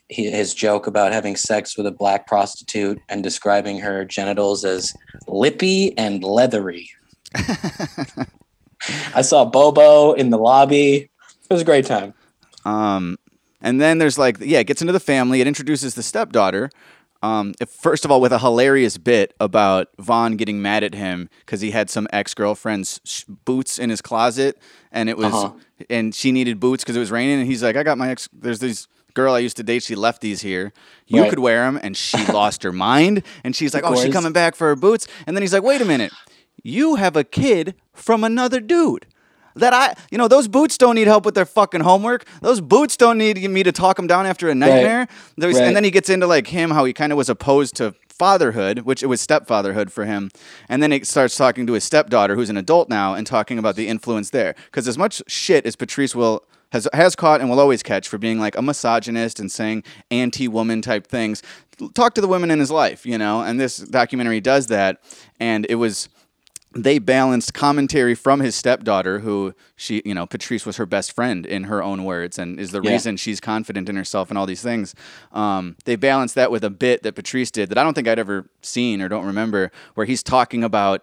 B: he, his joke about having sex with a black prostitute and describing her genitals as lippy and leathery. I saw Bobo in the lobby. It was a great time.
D: Um, and then there's like, yeah, it gets into the family. It introduces the stepdaughter. Um, if, first of all, with a hilarious bit about Vaughn getting mad at him because he had some ex girlfriend's sh- boots in his closet, and it was,
B: Uh-huh.
D: and she needed boots because it was raining, and he's like, I got my ex. There's this girl I used to date. She left these here. You
B: Right.
D: could wear them, and she lost her mind, and she's like, Oh,
B: she's
D: coming back for her boots, and then he's like, Wait a minute, you have a kid from another dude that I, you know, those boots don't need help with their fucking homework. Those boots don't need me to talk them down after a nightmare. There's-
B: Right.
D: And then he gets into like him, how he kind of was opposed to fatherhood, which it was stepfatherhood for him. And then he starts talking to his stepdaughter, who's an adult now, and talking about the influence there. Because as much shit as Patrice will has has caught and will always catch for being like a misogynist and saying anti-woman type things, talk to the women in his life, you know. And this documentary does that, and it was they balanced commentary from his stepdaughter, who she, you know, Patrice was her best friend in her own words, and is the
B: Yeah.
D: reason she's confident in herself and all these things. Um, they balanced that with a bit that Patrice did that I don't think I'd ever seen or don't remember, where he's talking about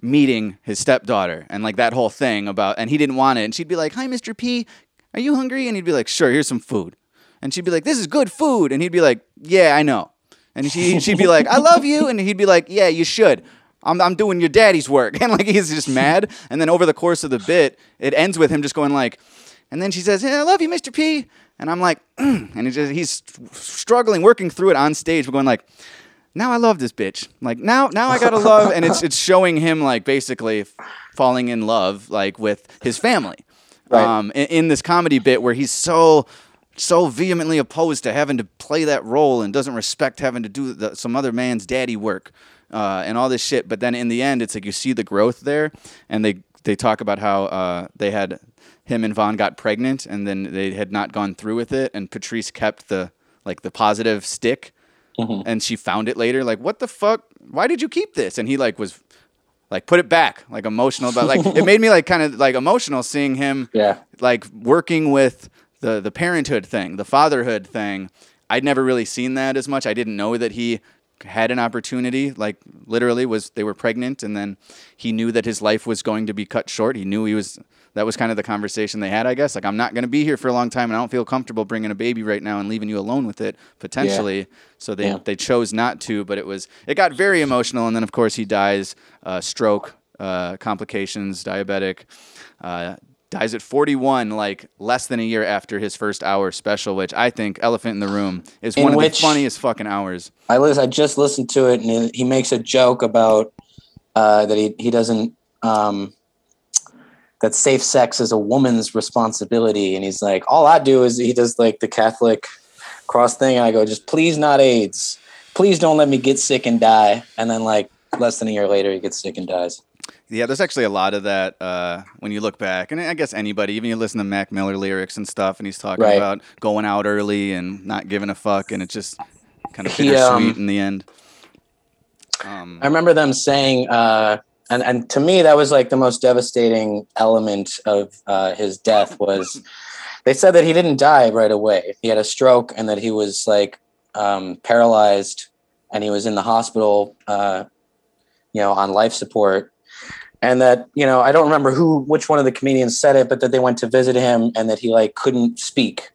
D: meeting his stepdaughter and like that whole thing about, and he didn't want it, and she'd be like, "Hi, Mr. P, are you hungry?" And he'd be like, "Sure, here's some food," and she'd be like, "This is good food," and he'd be like, "Yeah, I know." And she, she'd be like, I love you. And he'd be like, Yeah, you should. I'm, I'm doing your daddy's work. And like he's just mad. And then over the course of the bit, it ends with him just going like, and then she says, yeah, I love you, Mr. P. And I'm like, "Mm." and he just, he's struggling, working through it on stage, but going like, now I love this bitch. Like now, now I gotta love, and it's it's showing him like basically falling in love like with his family,
B: Right.
D: um, in, in this comedy bit where he's so so vehemently opposed to having to play that role and doesn't respect having to do the, some other man's daddy work uh, and all this shit. But then in the end, it's like you see the growth there, and they they talk about how uh, they had him and Vaughn got pregnant, and then they had not gone through with it, and Patrice kept the like the positive stick, and she found it later. Like, what the fuck? Why did you keep this? And he like was like put it back, like emotional but like it made me like kind of like emotional seeing him
B: Yeah.
D: like working with the the parenthood thing, the fatherhood thing. I'd never really seen that as much. I didn't know that he had an opportunity. Like literally, was they were pregnant, and then he knew that his life was going to be cut short. He knew he was. That was kind of the conversation they had, I guess. Like, I'm not going to be here for a long time, and I don't feel comfortable bringing a baby right now and leaving you alone with it potentially. So they
B: Yeah.
D: they chose not to, but it was it got very emotional, and then of course he dies, uh, stroke, uh, complications, diabetic. Uh, dies at 41, like less than a year after his first hour special, which I think Elephant in the Room is
B: In
D: one of the funniest fucking hours.
B: I lis- I just listened to it, and he- he makes a joke about uh, that he he doesn't um, that safe sex is a woman's responsibility, and he's like, all I do is he does like the Catholic cross thing, and I go, just please not AIDS, please don't let me get sick and die, and then like less than a year later, he gets sick and dies.
D: Yeah, there's actually a lot of that uh, when you look back, and I guess anybody, even you listen to Mac Miller lyrics and stuff, and he's talking
B: Right.
D: about going out early and not giving a fuck, and it's just kind of
B: He,
D: bittersweet
B: um,
D: in the end. Um,
B: I remember them saying, uh, and and to me that was like the most devastating element of uh, his death was they said that he didn't die right away. He had a stroke and that he was like um, paralyzed and he was in the hospital, uh, you know, on life support. And that you know, I don't remember who, which one of the comedians said it, but that they went to visit him and that he like couldn't speak.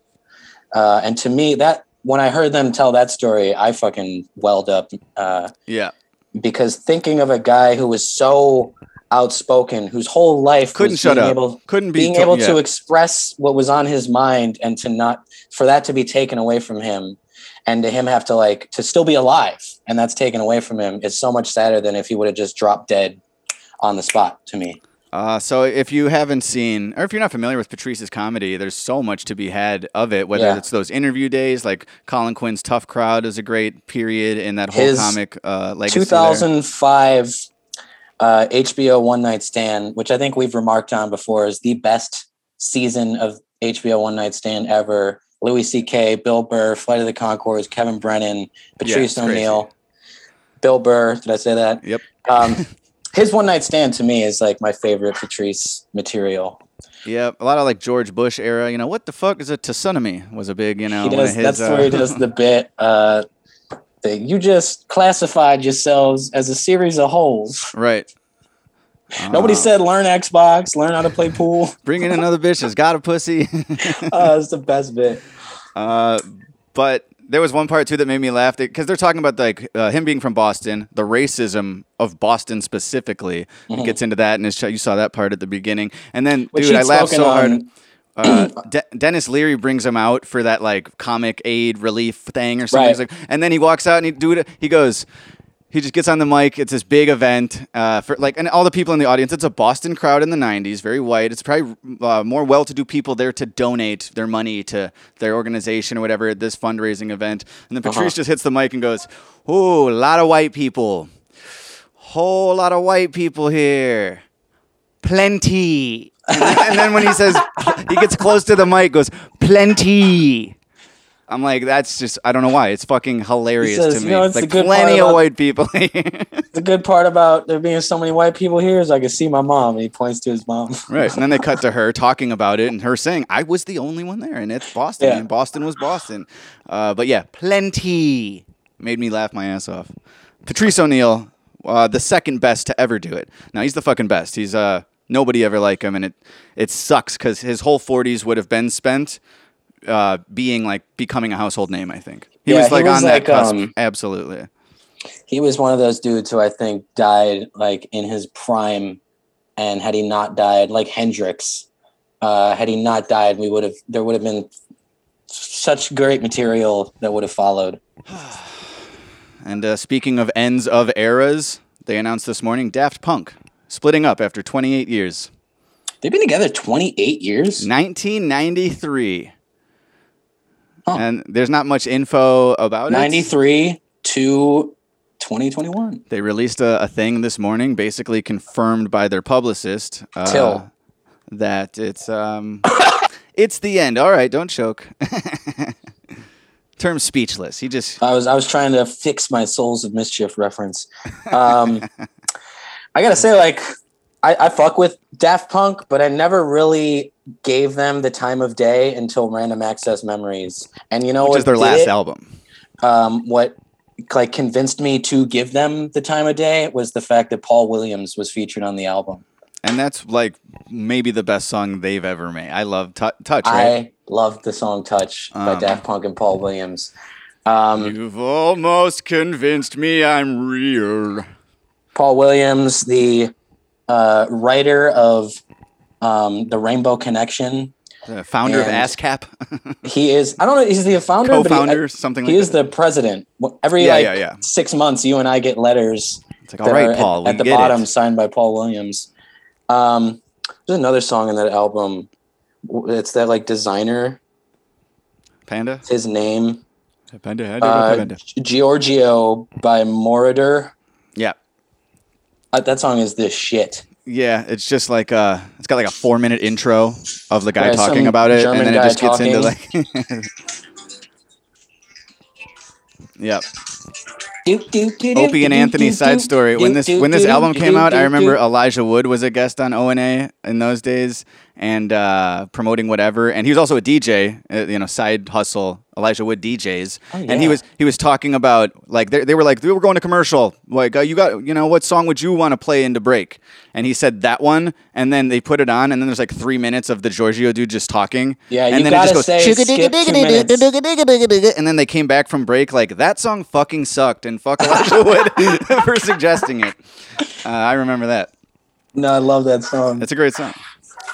B: Uh, and to me, that when I heard them tell that story, I fucking welled up. Uh,
D: yeah,
B: because thinking of a guy who was so outspoken, whose whole life
D: couldn't shut up.
B: able,
D: couldn't be
B: being
D: to-
B: able
D: yeah.
B: to express what was on his mind, and to not for that to be taken away from him, and to him have to like to still be alive, and that's taken away from him is so much sadder than if he would have just dropped dead on the spot. To me,
D: Uh, so if you haven't seen, or if you're not familiar with Patrice's comedy, there's so much to be had of it. Whether
B: Yeah.
D: it's those interview days, like Colin Quinn's Tough Crowd is a great period in that whole
B: His
D: comic uh, legacy. there.
B: 2005 uh, HBO One Night Stand, which I think we've remarked on before, is the best season of HBO One Night Stand ever. Louis C.K., Bill Burr, Flight of the Conchords, Kevin Brennan, Patrice
D: crazy.
B: O'Neill, Bill Burr. Did I say that?
D: Yep.
B: Um, his One Night Stand to me is like my favorite Patrice material.
D: Yeah, A lot of like George Bush era. You know, what the fuck is a tsunami? Was a big, you know,
B: he does.
D: his,
B: that's
D: uh,
B: where he does the bit. Uh, that you just classified yourselves as a series of holes.
D: right.
B: Nobody
D: Uh,
B: said learn Xbox, learn how to play pool.
D: Bring in another bitch that's got a pussy.
B: uh, it's the best bit.
D: Uh, but there was one part too that made me laugh because they're talking about like uh, him being from Boston, the racism of Boston specifically. He gets into that and his. You saw that part at the beginning, and then
B: Mm-hmm. Which
D: dude, I laughed so hard. Uh, De- Denis Leary brings him out for that like comic aid relief thing or something.
B: Right.
D: like- and then he walks out and he do it. He goes. He just gets on the mic. It's this big event uh, for like, and all the people in the audience. It's a Boston crowd in the '90s, very white. It's probably uh, more well-to-do people there to donate their money to their organization or whatever at this fundraising event. And then Patrice just hits the mic and goes, "Oh, a lot of white people, whole lot of white people here, plenty." And then, and then when he says, he gets close to the mic, goes, "Plenty." I'm like, that's just, I don't know why. It's fucking hilarious
B: says,
D: to
B: "You
D: me.
B: know, it's
D: like plenty of
B: about-
D: white people here.
B: The good part about there being so many white people here is I can see my mom. And he points to his mom.
D: right. And then they cut to her talking about it and her saying, I was the only one there. And it's Boston.
B: Yeah.
D: And Boston was Boston. Uh, but yeah, plenty made me laugh my ass off. Patrice O'Neill, uh, the second best to ever do it. Now, he's the fucking best. He's, uh, nobody ever like him. And it, it sucks because his whole 40s would have been spent uh, being like becoming a household name, I think. He
B: Yeah,
D: was
B: he
D: like
B: was
D: on
B: like,
D: that cusp.
B: um,
D: Absolutely.
B: He was one of those dudes who I think died like in his prime, and had he not died, like Hendrix, uh, had he not died, we would have there would have been such great material that would have followed.
D: And uh, speaking of ends of eras, they announced this morning Daft Punk splitting up after 28 years.
B: They've been together 28 years.
D: 1993.
B: Huh.
D: And there's not much info about it.
B: 93 to 2021.
D: They released a, a thing this morning, basically confirmed by their publicist uh,
B: Till.
D: that it's um, it's the end. All right, don't choke. Term speechless. He just
B: I was I was trying to fix my Souls of Mischief reference. Um, I gotta say, like, I, I fuck with Daft Punk, but I never really gave them the time of day until Random Access Memories. And you know
D: which
B: what?
D: is their last
B: it?
D: album.
B: Um, what like convinced me to give them the time of day was the fact that Paul Williams was featured on the album.
D: And that's like maybe the best song they've ever made. I love Tou- Touch, right?
B: I loved the song "Touch" by
D: Um,
B: Daft Punk and Paul Williams. Um,
D: You've almost convinced me I'm real.
B: Paul Williams, the uh, writer of um, the Rainbow Connection.
D: The founder of
B: And-
D: ASCAP,
B: He is. I don't know. He's the founder. but he-
D: co-founder, something
B: He,
D: like
B: is
D: that.
B: the president. Every
D: Yeah,
B: like
D: yeah, yeah.
B: six months, you and I get letters.
D: It's like, all right,
B: are at-
D: Paul,
B: at, the bottom,
D: it.
B: signed by Paul Williams. Um, there's another song in that album. It's that like designer.
D: Panda,
B: His name,
D: Panda, Panda,
B: uh,
D: Panda.
B: Giorgio by Moroder.
D: Yeah,
B: Uh, that song is the shit.
D: Yeah. It's just like uh, it's got like a four minute intro of the guy
B: Yeah,
D: talking about it,
B: German
D: and then it just gets into like. yep.
B: Opie
D: Opie and Anthony side story. When this when this album came out, I remember Elijah Wood was a guest on O and A in those days and uh, promoting whatever. And he was also a DJ, uh, you know, side hustle. Elijah Wood DJs, and he
B: Oh,
D: was he was talking about like they, they were like we were going to commercial. Like uh, you got you know what song would you want to play into break? And he said that one, and then they put it on, and then there's like three minutes of the Giorgio dude just talking.
B: Yeah,
D: and then it just goes
B: skip two minutes.
D: and then they came back from break like that song fucking sucked and fuck Elijah Wood for suggesting it. Uh, I remember that.
B: No, I love that song.
D: It's a great song.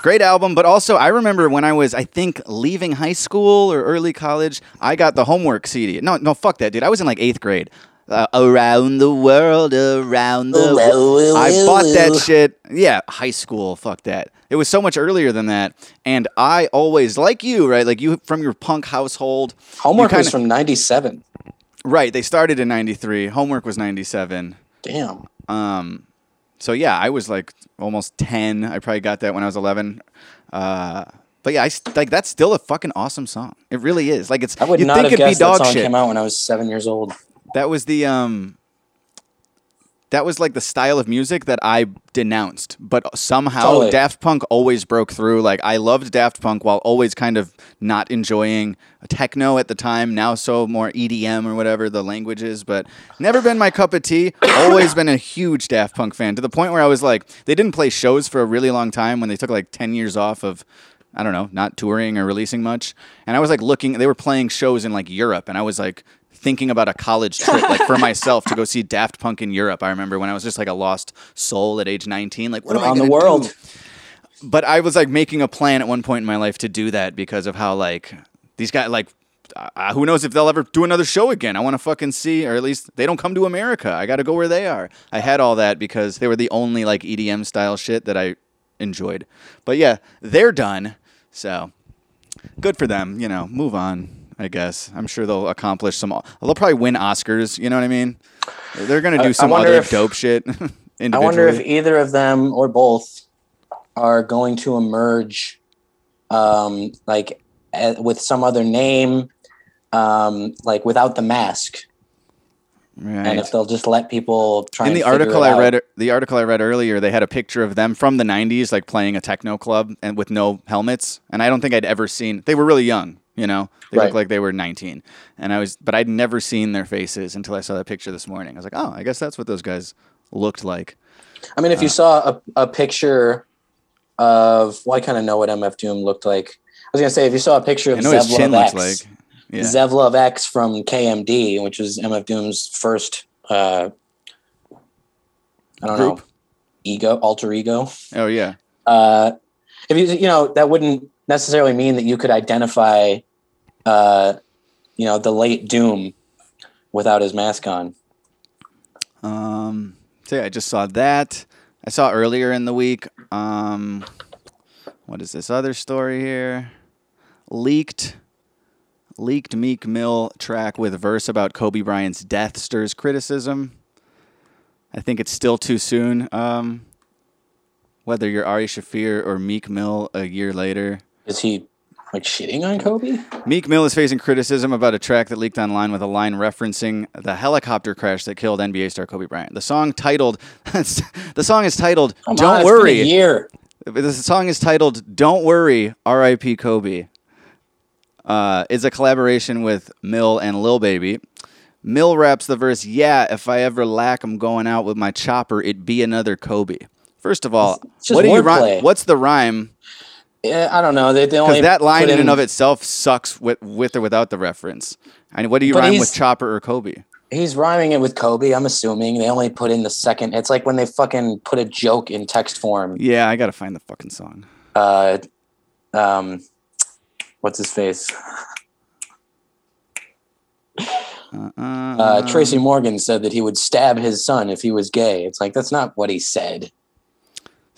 D: Great album, but also I remember when I was, I think, leaving high school or early college, I got the homework CD. No, no, fuck that, dude. I was in like eighth grade. uh, around the world, around the world. I bought that shit. Yeah, high school. Fuck that. It was so much earlier than that, and I always like you, right? Like you from your punk household.
B: Homework was
D: kinda-
B: from '97.
D: right. They started in '93. Homework was '97.
B: Damn.
D: Um, so yeah, I was like almost ten. I probably got that when I was eleven. Uh, but yeah, I like that's still a fucking awesome song. It really is. Like it's.
B: I would not
D: think
B: have
D: it'd be
B: guessed that
D: dog
B: song
D: shit.
B: came out when I was seven years old.
D: That was the um. That was like the style of music that I denounced, but somehow
B: Totally.
D: Daft Punk always broke through. Like I loved Daft Punk while always kind of not enjoying techno at the time. Now so more EDM or whatever the language is, but never been my cup of tea. Always been a huge Daft Punk fan to the point where I was like, they didn't play shows for a really long time when they took like ten years off of. I don't know, not touring or releasing much. And I was like looking, they were playing shows in like Europe, and I was like thinking about a college trip, like for myself to go see Daft Punk in Europe. I remember when I was just like a lost soul at age 19, like what am I
B: Around the world.
D: do? But I was like making a plan at one point in my life to do that because of how like these guys like. Uh, who knows if they'll ever do another show again? I want to fucking see, or at least they don't come to America. I got to go where they are. I had all that because they were the only like EDM style shit that I enjoyed. But yeah, they're done. So good for them. You know, move on. I guess I'm sure they'll accomplish some. They'll probably win Oscars. You know what I mean? They're gonna
B: I
D: do some other
B: if-
D: dope shit.
B: I wonder if either of them or both are going to emerge, um, like eh, with some other name, um, like without the mask,
D: Right.
B: and if they'll just let people try.
D: in the article I read, the article I read earlier, they had a picture of them from the '90s, like playing a techno club and with no helmets. And I don't think I'd ever seen. They were really young, you know. They
B: Right.
D: looked like they were 19, and I was, but I'd never seen their faces until I saw that picture this morning. I was like, oh, I guess that's what those guys looked like.
B: I mean, if you saw a, a picture of, well, I kind of know what MF Doom looked like. I was gonna say, if you saw a picture of
D: I know his chin
B: Zev
D: Love
B: X,
D: like. Yeah.
B: Zev Love X from KMD, which was MF Doom's first, uh, I don't know, ego, alter ego.
D: oh yeah.
B: uh, if you you know that wouldn't necessarily mean that you could identify uh, you know the late doom without his mask on
D: Um, so yeah, I just saw that. I saw earlier in the week. Um, what is this other story here? Leaked, leaked Meek Mill track with verse about Kobe Bryant's death stirs criticism. I think it's still too soon. Um, whether you're Ari Shaffir or Meek Mill a year later.
B: Is he like shitting on kobe
D: Meek Mill is facing criticism about a track that leaked online with a line referencing the helicopter crash that killed NBA star Kobe Bryant. The song titled, the song is titled
B: Come on,
D: "Don't
B: it's
D: Worry."
B: year
D: The song is titled "Don't Worry." R.I.P. Kobe. Uh, is a collaboration with Mill and Lil Baby. Mill raps the verse, "Yeah, if I ever lack, I'm going out with my chopper. It'd be another Kobe." First of all, what do you rhyme? What's the rhyme?
B: Yeah, i don't know they, they only
D: that line
B: put
D: in and of itself sucks with, with or without the reference. I And what do you rhyme with Chopper or Kobe?
B: he's rhyming it with kobe i'm assuming they only put in the second it's like when they fucking put a joke in text form
D: Yeah, I gotta find the fucking song.
B: uh um what's his face
D: Uh,
B: uh, Tracy Morgan said that he would stab his son if he was gay. It's like that's not what he said.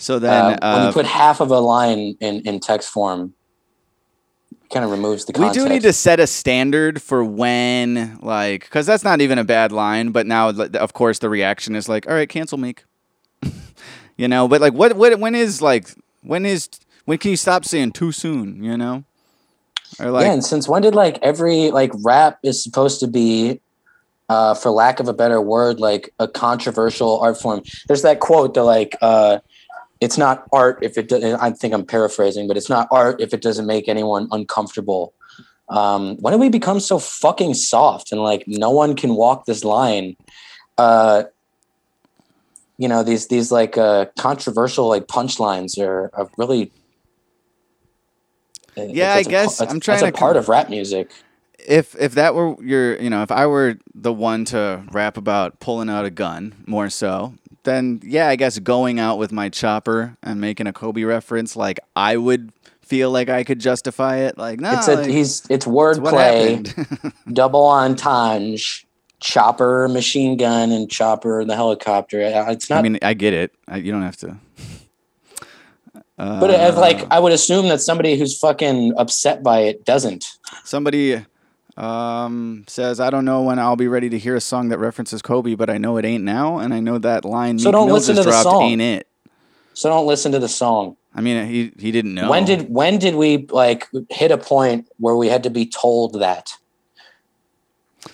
D: So then,
B: Uh, when
D: uh,
B: you put half of a line in, in text form, it kind of removes the
D: we do need to set a standard for when, like, because that's not even a bad line. But now, of course, the reaction is like, "All right, cancel Meek." you know, but like, what, what, when is like, when is, when can you stop saying too soon? You know, or like,
B: yeah, and since when did like every like rap is supposed to be, uh, for lack of a better word, like a controversial art form? There's that quote that like, uh, it's not art if it. Do- I think I'm paraphrasing, but it's not art if it doesn't make anyone uncomfortable. Um, when did we become so fucking soft and like no one can walk this line? Uh, you know these these like uh, controversial like punchlines are, are really.
D: Yeah, I guess I'm
B: that's
D: trying
B: a
D: to
B: part of rap music.
D: if if that were your you know if I were the one to rap about pulling out a gun more so then yeah I guess going out with my chopper and making a Kobe reference like I would feel like I could justify it like no
B: it's a
D: like,
B: he's it's wordplay, double entendre, Chopper, Machine Gun, and Chopper, the helicopter. Uh, It's not.
D: I mean, I get it. I, you don't have to.
B: but uh, like, I would assume that somebody who's fucking upset by it doesn't.
D: Somebody um, says, "I don't know when I'll be ready to hear a song that references Kobe, but I know it ain't now, and I know that line
B: So
D: Meek
B: don't
D: Mills
B: listen to the
D: dropped
B: song.
D: ain't it."
B: So don't listen to the song.
D: I mean, he he didn't know.
B: When did when did we like hit a point where we had to be told that?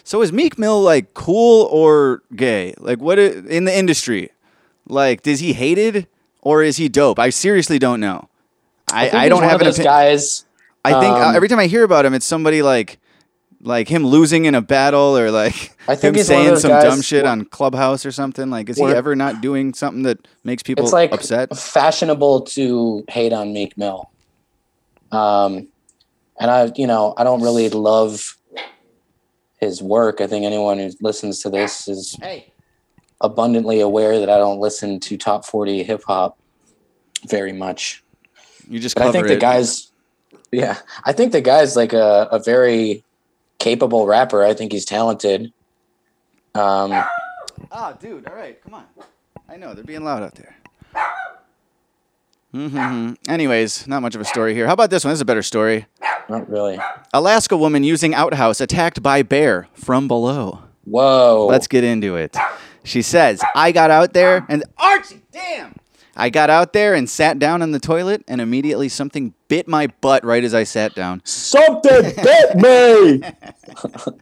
D: So is Meek Mill like cool or gay? Like what i- in the industry? Like is he hated or is he dope? I seriously don't know. I,
B: think
D: I,
B: he's
D: don't
B: one
D: have
B: of
D: an
B: those
D: opinion.
B: guys.
D: I think uh,
B: um,
D: every time I hear about him, it's somebody like like him losing in a battle or like
B: I think
D: him
B: he's one of
D: saying some
B: guys
D: dumb shit on Clubhouse or something. Like is he ever not doing something that makes people
B: it's like
D: upset?
B: fashionable to hate on Meek Mill. Um, and I, you know, I don't really love his work. I think anyone who listens to this is abundantly aware that I don't listen to top forty hip hop very much.
D: You just
B: But I
D: cover
B: think the guy's, yeah, I think the guy's like a, a very capable rapper. I think he's talented. Um,
D: Ah, dude, all right, come on. I know they're being loud out there. hmm Anyways, not much of a story here. How about this one? This is a better story.
B: not really.
D: Alaska woman using outhouse attacked by bear from below.
B: Whoa.
D: Let's get into it. She says, I got out there and Archie, damn. I got out there and sat down in the toilet and immediately something bit my butt right as I sat down.
B: Something bit me.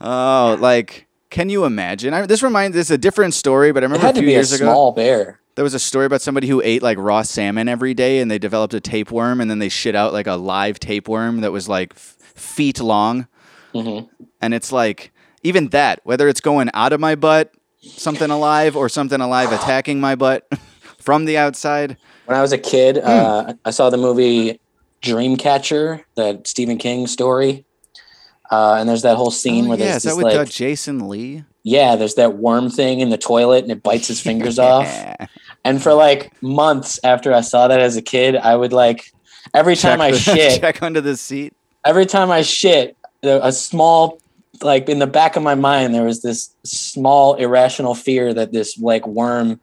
D: Oh, like can you imagine? I, this reminds this is a different story, but I remember a few
B: be a
D: years ago
B: small bear.
D: there was a story about somebody who ate like raw salmon every day and they developed a tapeworm and then they shit out like a live tapeworm that was like f- feet long.
B: Mm-hmm.
D: And it's like even that, whether it's going out of my butt, something alive, or something alive attacking my butt from the outside.
B: When I was a kid,
D: Hmm.
B: uh, I saw the movie Dreamcatcher, that Stephen King story. Uh, and there's that whole scene
D: Oh,
B: where
D: yeah,
B: there's
D: is that with
B: like,
D: uh, Jason Lee?
B: yeah, there's that worm thing in the toilet and it bites his fingers off. And for like months after I saw that as a kid, I would like every time I
D: the-
B: shit,
D: check under the seat.
B: every time I shit, a small like in the back of my mind there was this small irrational fear that this like worm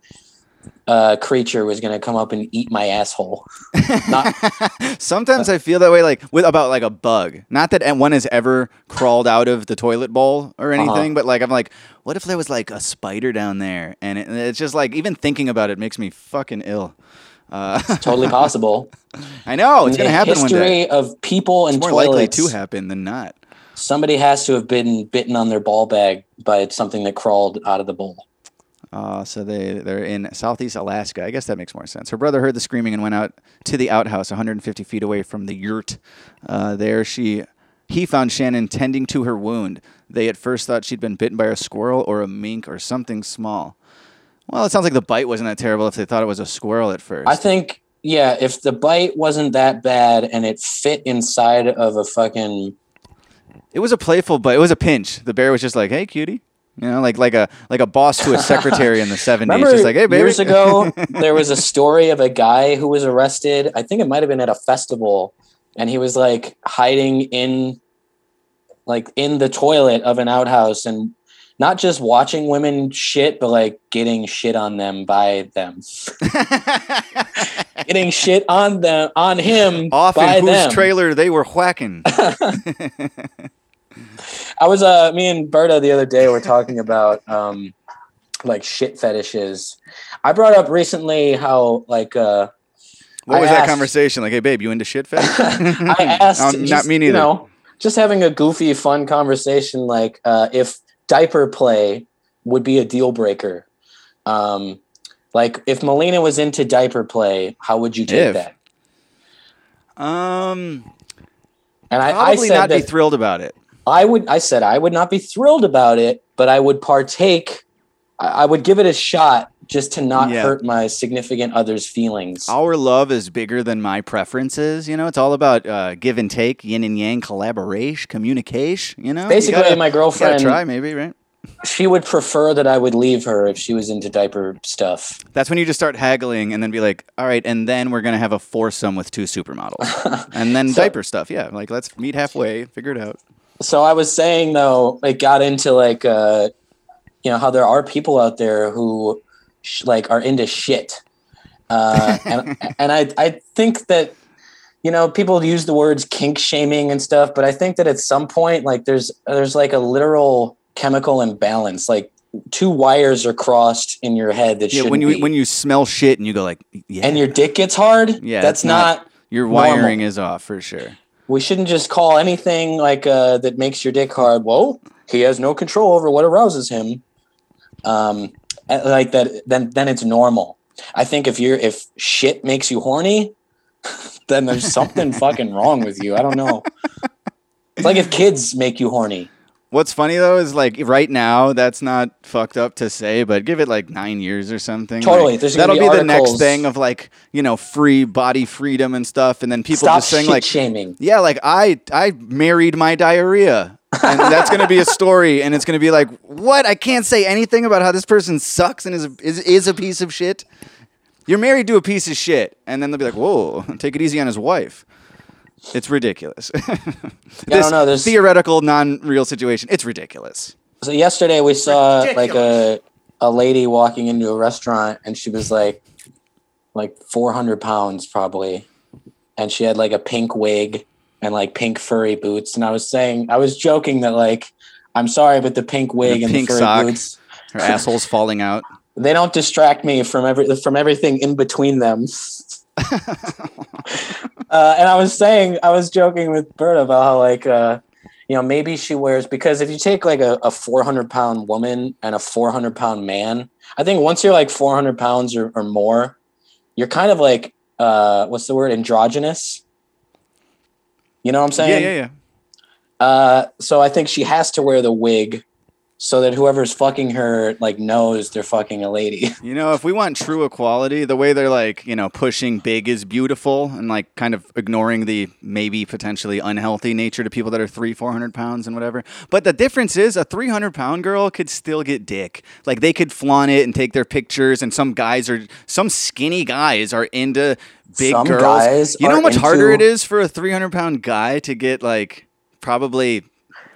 B: uh creature was going to come up and eat my asshole. Not
D: Sometimes I feel that way, like with about like a bug. Not that one has ever crawled out of the toilet bowl or
B: Uh-huh.
D: anything, but like I'm like, what if there was like a spider down there? And it, it's just like even thinking about it makes me fucking ill. Uh,
B: totally possible.
D: I know it's gonna happen one
B: history
D: day.
B: of people and
D: It's more likely to happen than not.
B: Somebody has to have been bitten on their ball bag by something that crawled out of the bowl.
D: Uh, so they they're in southeast Alaska. I guess that makes more sense. Her brother heard the screaming and went out to the outhouse, 150 feet away from the yurt. Uh, there, she he found Shannon tending to her wound. They at first thought she'd been bitten by a squirrel or a mink or something small. Well, it sounds like the bite wasn't that terrible if they thought it was a squirrel at first.
B: I think yeah, if the bite wasn't that bad and it fit inside of a fucking
D: it was a playful but It was a pinch. The bear was just like, "Hey, cutie," you know, like like a like a boss to a secretary in the 70s.
B: Remember
D: just like, "Hey, baby."
B: years ago, there was a story of a guy who was arrested. I think it might have been at a festival, and he was like hiding in, like in the toilet of an outhouse, and not just watching women shit, but like getting shit on them by them, getting shit on them on him
D: Off
B: by
D: in whose
B: them.
D: trailer they were whacking.
B: I was uh me and Berta the other day were talking about um like shit fetishes. I brought up recently how like uh
D: What
B: I
D: was that conversation? Like, hey, babe, you into shit fetish?
B: I asked
D: Um,
B: just,
D: not me neither.
B: You know, just having a goofy, fun conversation like uh if diaper play would be a deal breaker. Um like if Melina was into diaper play, how would you take
D: If.
B: that?
D: um,
B: And I, I
D: probably
B: said
D: not be thrilled about it.
B: I would I said I would not be thrilled about it, but I would partake I I would give it a shot just to not
D: Yeah.
B: hurt my significant other's feelings.
D: Our love is bigger than my preferences. You know, it's all about uh, give and take, yin and yang, collaboration, communication. You know, You
B: Basically,
D: gotta-
B: my girlfriend
D: try maybe, right?
B: She would prefer that I would leave her if she was into diaper stuff.
D: That's when you just start haggling and then be like, all right, and then we're gonna have a foursome with two supermodels, and then
B: So-
D: diaper stuff. Yeah, like let's meet halfway, figure it out.
B: so I was saying though, it got into like, uh, you know, how there are people out there who sh- like are into shit, uh, and and I I think that you know people use the words kink shaming and stuff, but I think that at some point like there's there's like a literal chemical imbalance, like two wires are crossed in your head that
D: Yeah, when you
B: be.
D: when you smell shit and you go like, yeah,
B: and your dick gets hard.
D: yeah,
B: that's
D: it's
B: not.
D: your
B: normal.
D: wiring is off for sure.
B: We shouldn't just call anything like uh, that makes your dick hard. Well, he has no control over what arouses him. Um, like that, then then it's normal. I think if you're if shit makes you horny, then there's something fucking wrong with you. I don't know. It's like if kids make you horny.
D: What's funny though is like right now that's not fucked up to say, but give it like nine years or something.
B: Totally.
D: like,
B: There's
D: that'll
B: be
D: be, the next thing of like you know free body freedom and stuff, and then people
B: Stop
D: just saying like,
B: shaming.
D: yeah, like I I married my diarrhea. and that's gonna be a story, and it's gonna be like, what? I can't say anything about how this person sucks and is a, is is a piece of shit. You're married to a piece of shit, and then they'll be like, whoa, take it easy on his wife. It's ridiculous.
B: Don't know. There's
D: theoretical, non-real situation. It's ridiculous.
B: So yesterday we saw like a a lady walking into a restaurant and she was like like 400 pounds probably and she had like a pink wig and like pink furry boots and I was saying I was joking that like I'm sorry but the pink wig
D: The
B: and
D: pink
B: the furry
D: sock.
B: boots
D: Her asshole's falling out.
B: they don't distract me from every from everything in between them. uh, and I was saying, I was joking with Bert about how like, uh, you know, maybe she wears because if you take like a, a 400 pound woman and a 400 pound man, I think once you're like 400 pounds or, or more, you're kind of like, uh, what's the word, androgynous. You know what I'm saying?
D: Yeah, yeah, yeah.
B: Uh, so I think she has to wear the wig so that whoever's fucking her like knows they're fucking a lady.
D: You know, if we want true equality, the way they're like, you know, pushing big is beautiful and like kind of ignoring the maybe potentially unhealthy nature to people that are three, four hundred pounds and whatever. But the difference is a 300 pound girl could still get dick. Like they could flaunt it and take their pictures, and some guys are, some skinny guys are into big
B: Some
D: girls. you know how much harder it is for a 300 pound guy to get like probably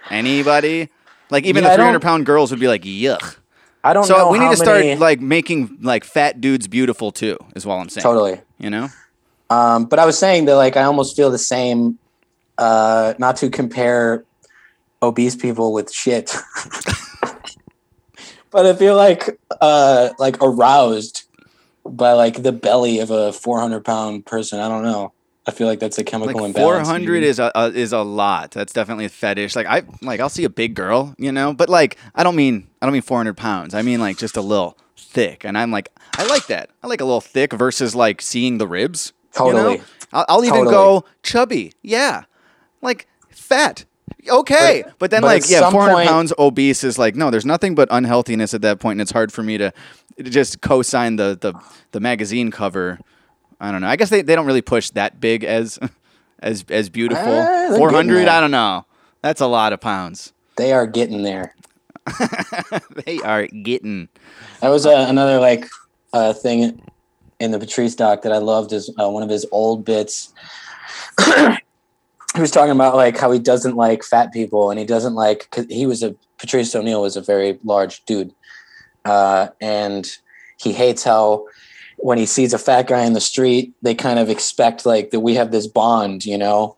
D: anybody? Like even
B: Yeah,
D: the 300 pound girls would be like, yuck.
B: I don't
D: So
B: know.
D: we need to start
B: many-
D: like making like fat dudes beautiful too. Is all I'm saying.
B: totally.
D: You know.
B: Um, but I was saying that like I almost feel the same. Uh, not to compare obese people with shit, but I feel like uh, like aroused by like the belly of a 400 pound person. I don't know. I feel like that's a chemical
D: Like
B: imbalance.
D: 400 is a, a is a lot. That's definitely a fetish. Like I like I'll see a big girl, you know, but like I don't mean I don't mean 400 pounds. I mean like just a little thick, and I'm like I like that. I like a little thick versus like seeing the ribs. you know?
B: Totally.
D: I'll, I'll even
B: Totally.
D: go chubby. Yeah, like fat. Okay, but,
B: But-
D: then
B: but
D: like yeah, 400
B: point-
D: pounds obese is like no. There's nothing but unhealthiness at that point, and it's hard for me to, to just co-sign the the the magazine cover. I don't know. I guess they, they don't really push that big as as as beautiful.
B: Eh,
D: 400. I don't know. That's a lot of pounds.
B: They are getting there.
D: They are getting.
B: That was uh, another like uh, thing in the Patrice doc that I loved is uh, one of his old bits. he was talking about like how he doesn't like fat people and he doesn't like cause he was a Patrice O'Neal was a very large dude, uh, and he hates how when he sees a fat guy in the street, they kind of expect like that we have this bond, you know.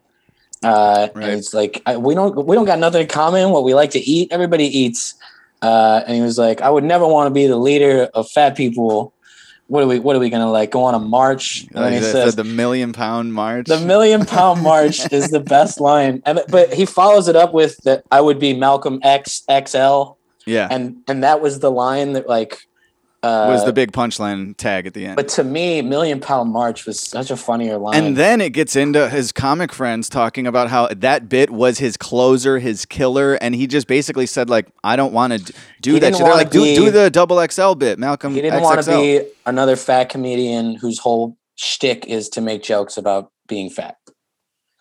B: Uh,
D: Right.
B: And it's like I, we don't we don't got nothing in common. What we like to eat, everybody eats. Uh, and he was like, I would never want to be the leader of fat people. What are we? What are we gonna like go on a march? And then he
D: the,
B: says,
D: the, the million pound march.
B: the million pound march is the best line. And but he follows it up with that I would be Malcolm X XL,
D: yeah.
B: and and that was the line that like uh,
D: was the big punchline tag at the end.
B: But to me, million pound march was such a funnier line.
D: And then it gets into his comic friends talking about how that bit was his closer, his killer, and he just basically said like, "I don't want to do
B: He
D: that." shit. They're like, "Do
B: be-
D: do the double XL bit, Malcolm."
B: he didn't want to be another fat comedian whose whole shtick is to make jokes about being fat,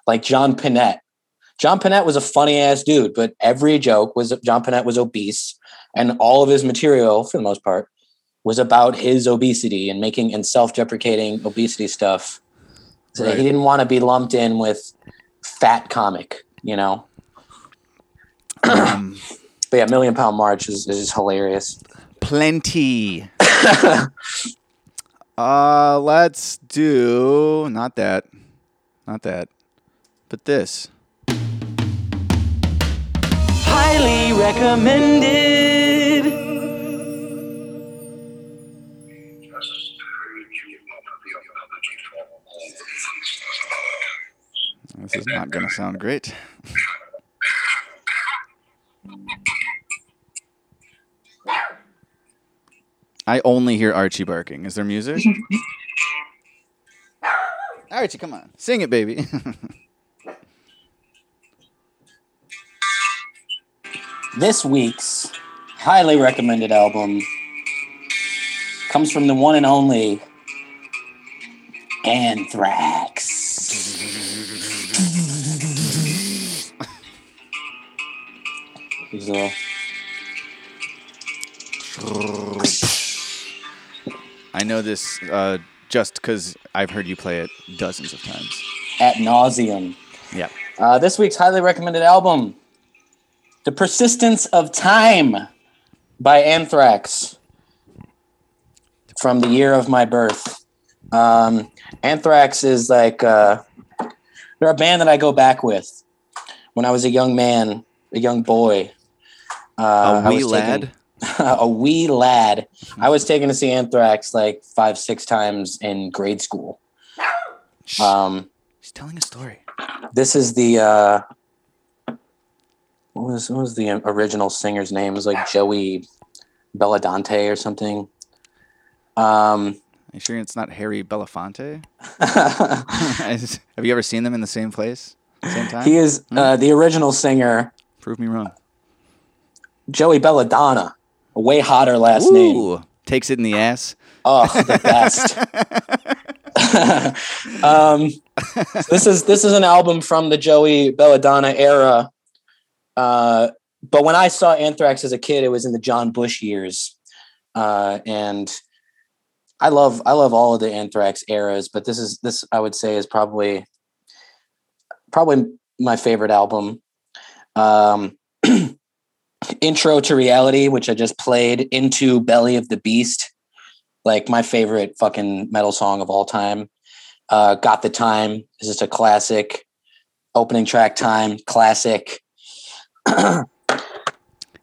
B: like John Pinette. John Pinette was a funny ass dude, but every joke was John Pinette was obese, and all of his material, for the most part, was about his obesity and making and self-deprecating obesity stuff. So
D: Right.
B: he didn't want to be lumped in with fat comic, you know.
D: Um,
B: But yeah, Million Pound March is, is just hilarious.
D: plenty. uh, let's do not that, not that, but this.
B: Highly recommended.
D: This is not gonna sound great. I only hear Archie barking. Is there music? Archie, come on, sing it, baby.
B: This week's highly recommended album comes from the one and only Anthrax. Uh,
D: I know this uh, just because I've heard you play it dozens of times.
B: at nauseum.
D: Yeah.
B: Uh, this week's highly recommended album, "The Persistence of Time" by Anthrax, from the year of my birth. Um, Anthrax is like uh, they're a band that I go back with. When I was a young man, a young boy, uh,
D: A wee lad.
B: a wee lad. I was taken to see Anthrax like five, six times in grade school. Um,
D: He's telling a story.
B: this is the uh what was what was the original singer's name? It was like Joey Belladante or something. Um
D: Are you sure it's not Harry Belafonte? Have you ever seen them in the same place, same time?
B: he is uh, the original singer,
D: Prove me wrong.
B: Joey Belladonna. A way hotter last name.
D: Takes it in the ass.
B: Oh, the best. um, this is this is an album from the Joey Belladonna era. Uh, but when I saw Anthrax as a kid, it was in the John Bush years, uh, and I love I love all of the Anthrax eras. But this is this I would say is probably probably my favorite album. Um, Intro to Reality, which I just played, into Belly of the Beast like my favorite fucking metal song of all time. Uh, Got the Time is just a classic. Opening track time, classic.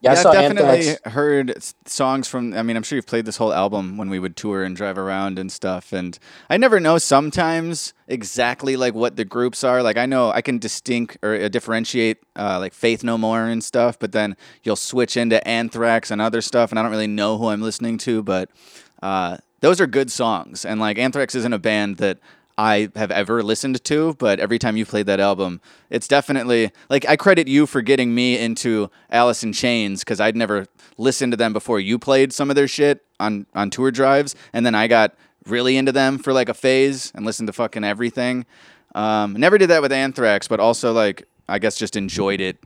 B: yeah,
D: Yeah,
B: I
D: I've definitely
B: Anthrax.
D: heard songs from. I mean, I'm sure you've played this whole album when we would tour and drive around and stuff. And I never know sometimes exactly like what the groups are. Like I know I can distinct or uh, differentiate uh, like Faith No More and stuff, but then you'll switch into Anthrax and other stuff, and I don't really know who I'm listening to. But uh, those are good songs, and like Anthrax isn't a band that. I have ever listened to, but every time you played that album, it's definitely like I credit you for getting me into Alice in Chains because I'd never listened to them before you played some of their shit on on tour drives, and then I got really into them for like a phase and listened to fucking everything. Um, never did that with Anthrax, but also like I guess just enjoyed it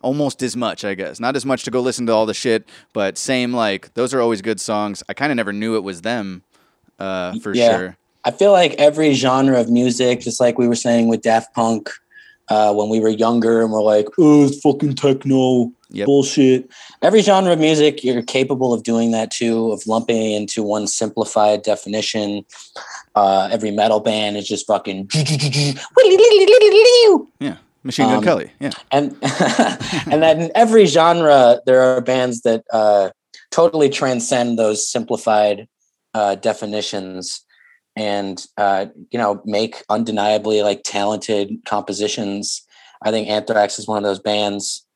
D: almost as much. I guess not as much to go listen to all the shit, but same like those are always good songs. I kind of never knew it was them uh, for
B: Yeah.
D: sure.
B: I feel like every genre of music, just like we were saying with Daft Punk, uh, when we were younger and we're like, oh, it's fucking techno
D: Yep.
B: bullshit. Every genre of music, you're capable of doing that too, of lumping into one simplified definition. Uh, every metal band is just fucking.
D: Yeah, Machine Gun
B: Um,
D: Kelly. Yeah.
B: and and then in every genre there are bands that uh, totally transcend those simplified uh, definitions and uh, you know make undeniably like talented compositions i think anthrax is one of those bands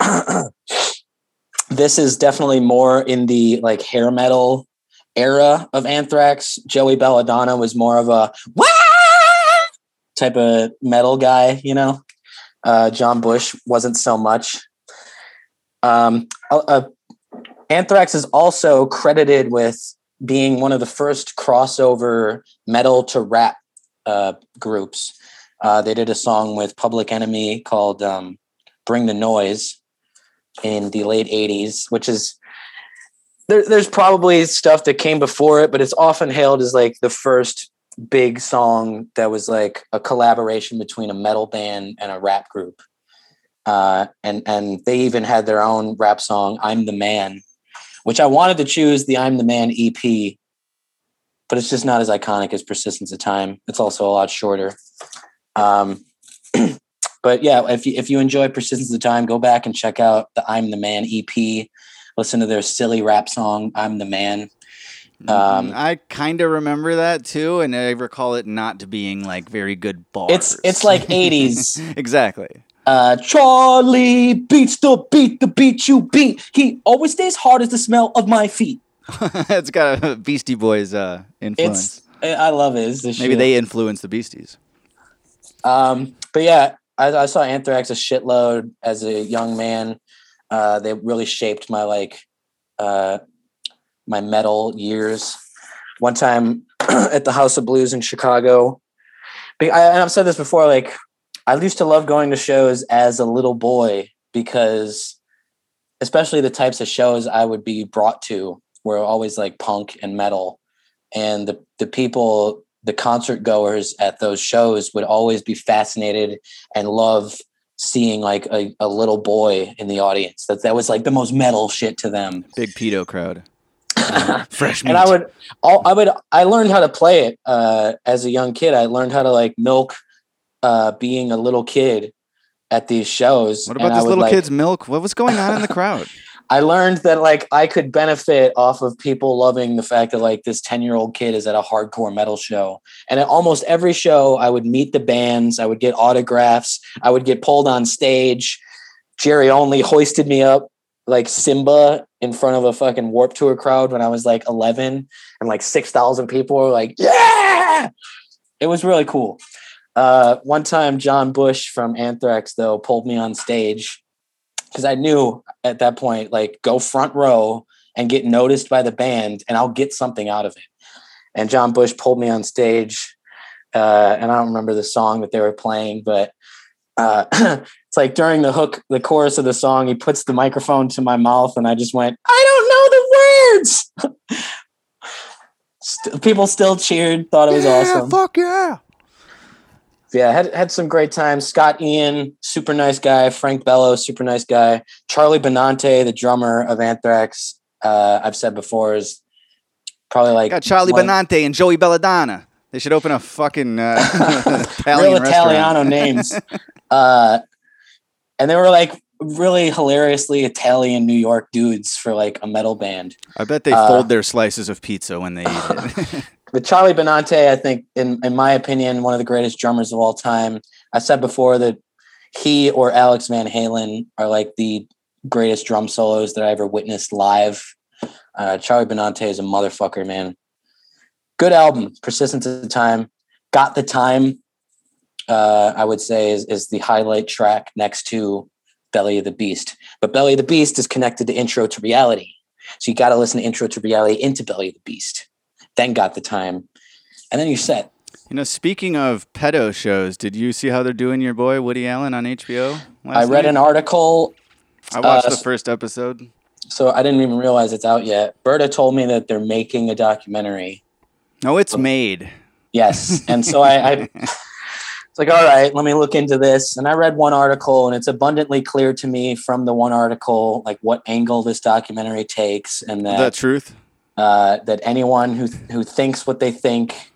B: this is definitely more in the like hair metal era of anthrax joey belladonna was more of a Wah! type of metal guy you know uh, John Bush wasn't so much. Um, uh, uh, Anthrax is also credited with being one of the first crossover metal to rap uh, groups. Uh, they did a song with Public Enemy called um, "Bring the Noise" in the late '80s, which is there, there's probably stuff that came before it, but it's often hailed as like the first big song that was like a collaboration between a metal band and a rap group. uh, and and they even had their own rap song "I'm the Man," which I wanted to choose the "I'm the Man" EP, but it's just not as iconic as "Persistence of Time." It's also a lot shorter. Um, but yeah, if you if you enjoy "Persistence of Time," go back and check out the "I'm the Man" EP. Listen to their silly rap song "I'm the Man." Um,
D: I kind of remember that too, and I recall it not being like very good bars.
B: It's it's like '80s.
D: exactly.
B: Uh, Charlie beats the beat, the beat you beat. He always stays hard as the smell of my feet.
D: it's got a Beastie Boys uh, influence.
B: It's I love it.
D: Maybe
B: shit.
D: they influenced the Beasties.
B: Um, but yeah, I, I saw Anthrax a shitload as a young man. Uh, they really shaped my like uh, my metal years. One time at the House of Blues in Chicago, I, and I've said this before. Like, I used to love going to shows as a little boy because, especially the types of shows I would be brought to were always like punk and metal, and the the people the concert goers at those shows would always be fascinated and love seeing like a, a little boy in the audience that that was like the most metal shit to them
D: Big pedo crowd. Fresh meat.
B: and i would all i would i learned how to play it uh as a young kid i learned how to like milk uh being a little kid at these shows
D: What about this little
B: like-
D: kid's milk? What was going on in the crowd?
B: I learned that like I could benefit off of people loving the fact that like this 10 year old kid is at a hardcore metal show. And at almost every show, I would meet the bands, I would get autographs, I would get pulled on stage. Jerry Only hoisted me up like Simba in front of a fucking Warped Tour crowd when I was like 11, and like 6,000 people were like, yeah! It was really cool. Uh, one time, John Bush from Anthrax, though, pulled me on stage because I knew at that point, like, go front row and get noticed by the band, and I'll get something out of it. And John Bush pulled me on stage, uh, and I don't remember the song that they were playing, but uh, it's like during the hook, the chorus of the song, he puts the microphone to my mouth, and I just went, I don't know the words. People still cheered, thought it was awesome
D: Fuck yeah.
B: Yeah, had had some great times. Scott Ian, super nice guy. Frank Bello, super nice guy. Charlie Benante, the drummer of Anthrax, uh, I've said before is probably like
D: Got Charlie
B: one-
D: Benante and Joey Belladonna. They should open a fucking uh, Italian
B: real. Italiano names. Uh, and they were like really hilariously Italian New York dudes for like a metal band.
D: I bet they
B: Uh,
D: fold their slices of pizza when they eat it.
B: But Charlie Benante, I think, in in my opinion, one of the greatest drummers of all time. I said before that he or Alex Van Halen are like the greatest drum solos that I ever witnessed live. Uh, Charlie Benante is a motherfucker, man. Good album, Persistence of Time. Got the Time, uh, I would say, is, is the highlight track next to Belly of the Beast. But Belly of the Beast is connected to Intro to Reality. So you got to listen to Intro to Reality into Belly of the Beast. Then Got the Time. And then you're set.
D: you know, speaking of pedo shows, did you see how they're doing your boy Woody Allen on HBO?
B: I read
D: night?
B: an article,
D: I watched
B: uh,
D: the first episode.
B: so I didn't even realize it's out yet. Berta told me that they're making a documentary.
D: No, it's made.
B: Yes. And so I, I it's like, all right, let me look into this. And I read one article, and it's abundantly clear to me from the one article, like what angle this documentary takes, and that
D: The
B: that
D: truth.
B: Uh, that anyone who who thinks what they think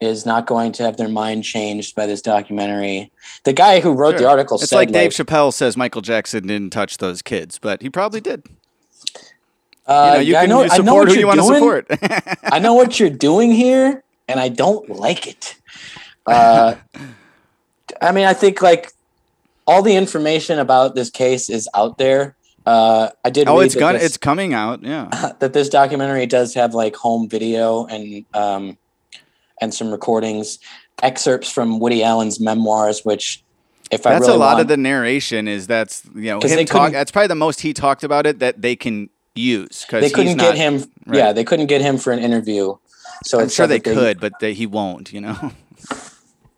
B: is not going to have their mind changed by this documentary. The guy who wrote the article
D: It's
B: said,
D: like Dave Chappelle says Michael Jackson didn't touch those kids, but he probably did.
B: uh,
D: you know, you
B: yeah, I
D: can
B: know,
D: you support
B: what
D: who
B: you're
D: want to support.
B: I know what you're doing here, and I don't like it. Uh, I mean, I think like all the information about this case is out there. Uh, I did.
D: oh,
B: read
D: it's
B: that
D: gonna,
B: this-
D: it's coming out. Yeah.
B: that this documentary does have like home video and um, and some recordings, excerpts from Woody Allen's memoirs, which if I
D: That's
B: really
D: a lot
B: want,
D: of the narration. Is that's you know him talk. That's probably the most he talked about it that they can use because
B: they couldn't get him.
D: right.
B: Yeah, they couldn't get him for an interview. So
D: I'm sure they could, but they, he won't. You know.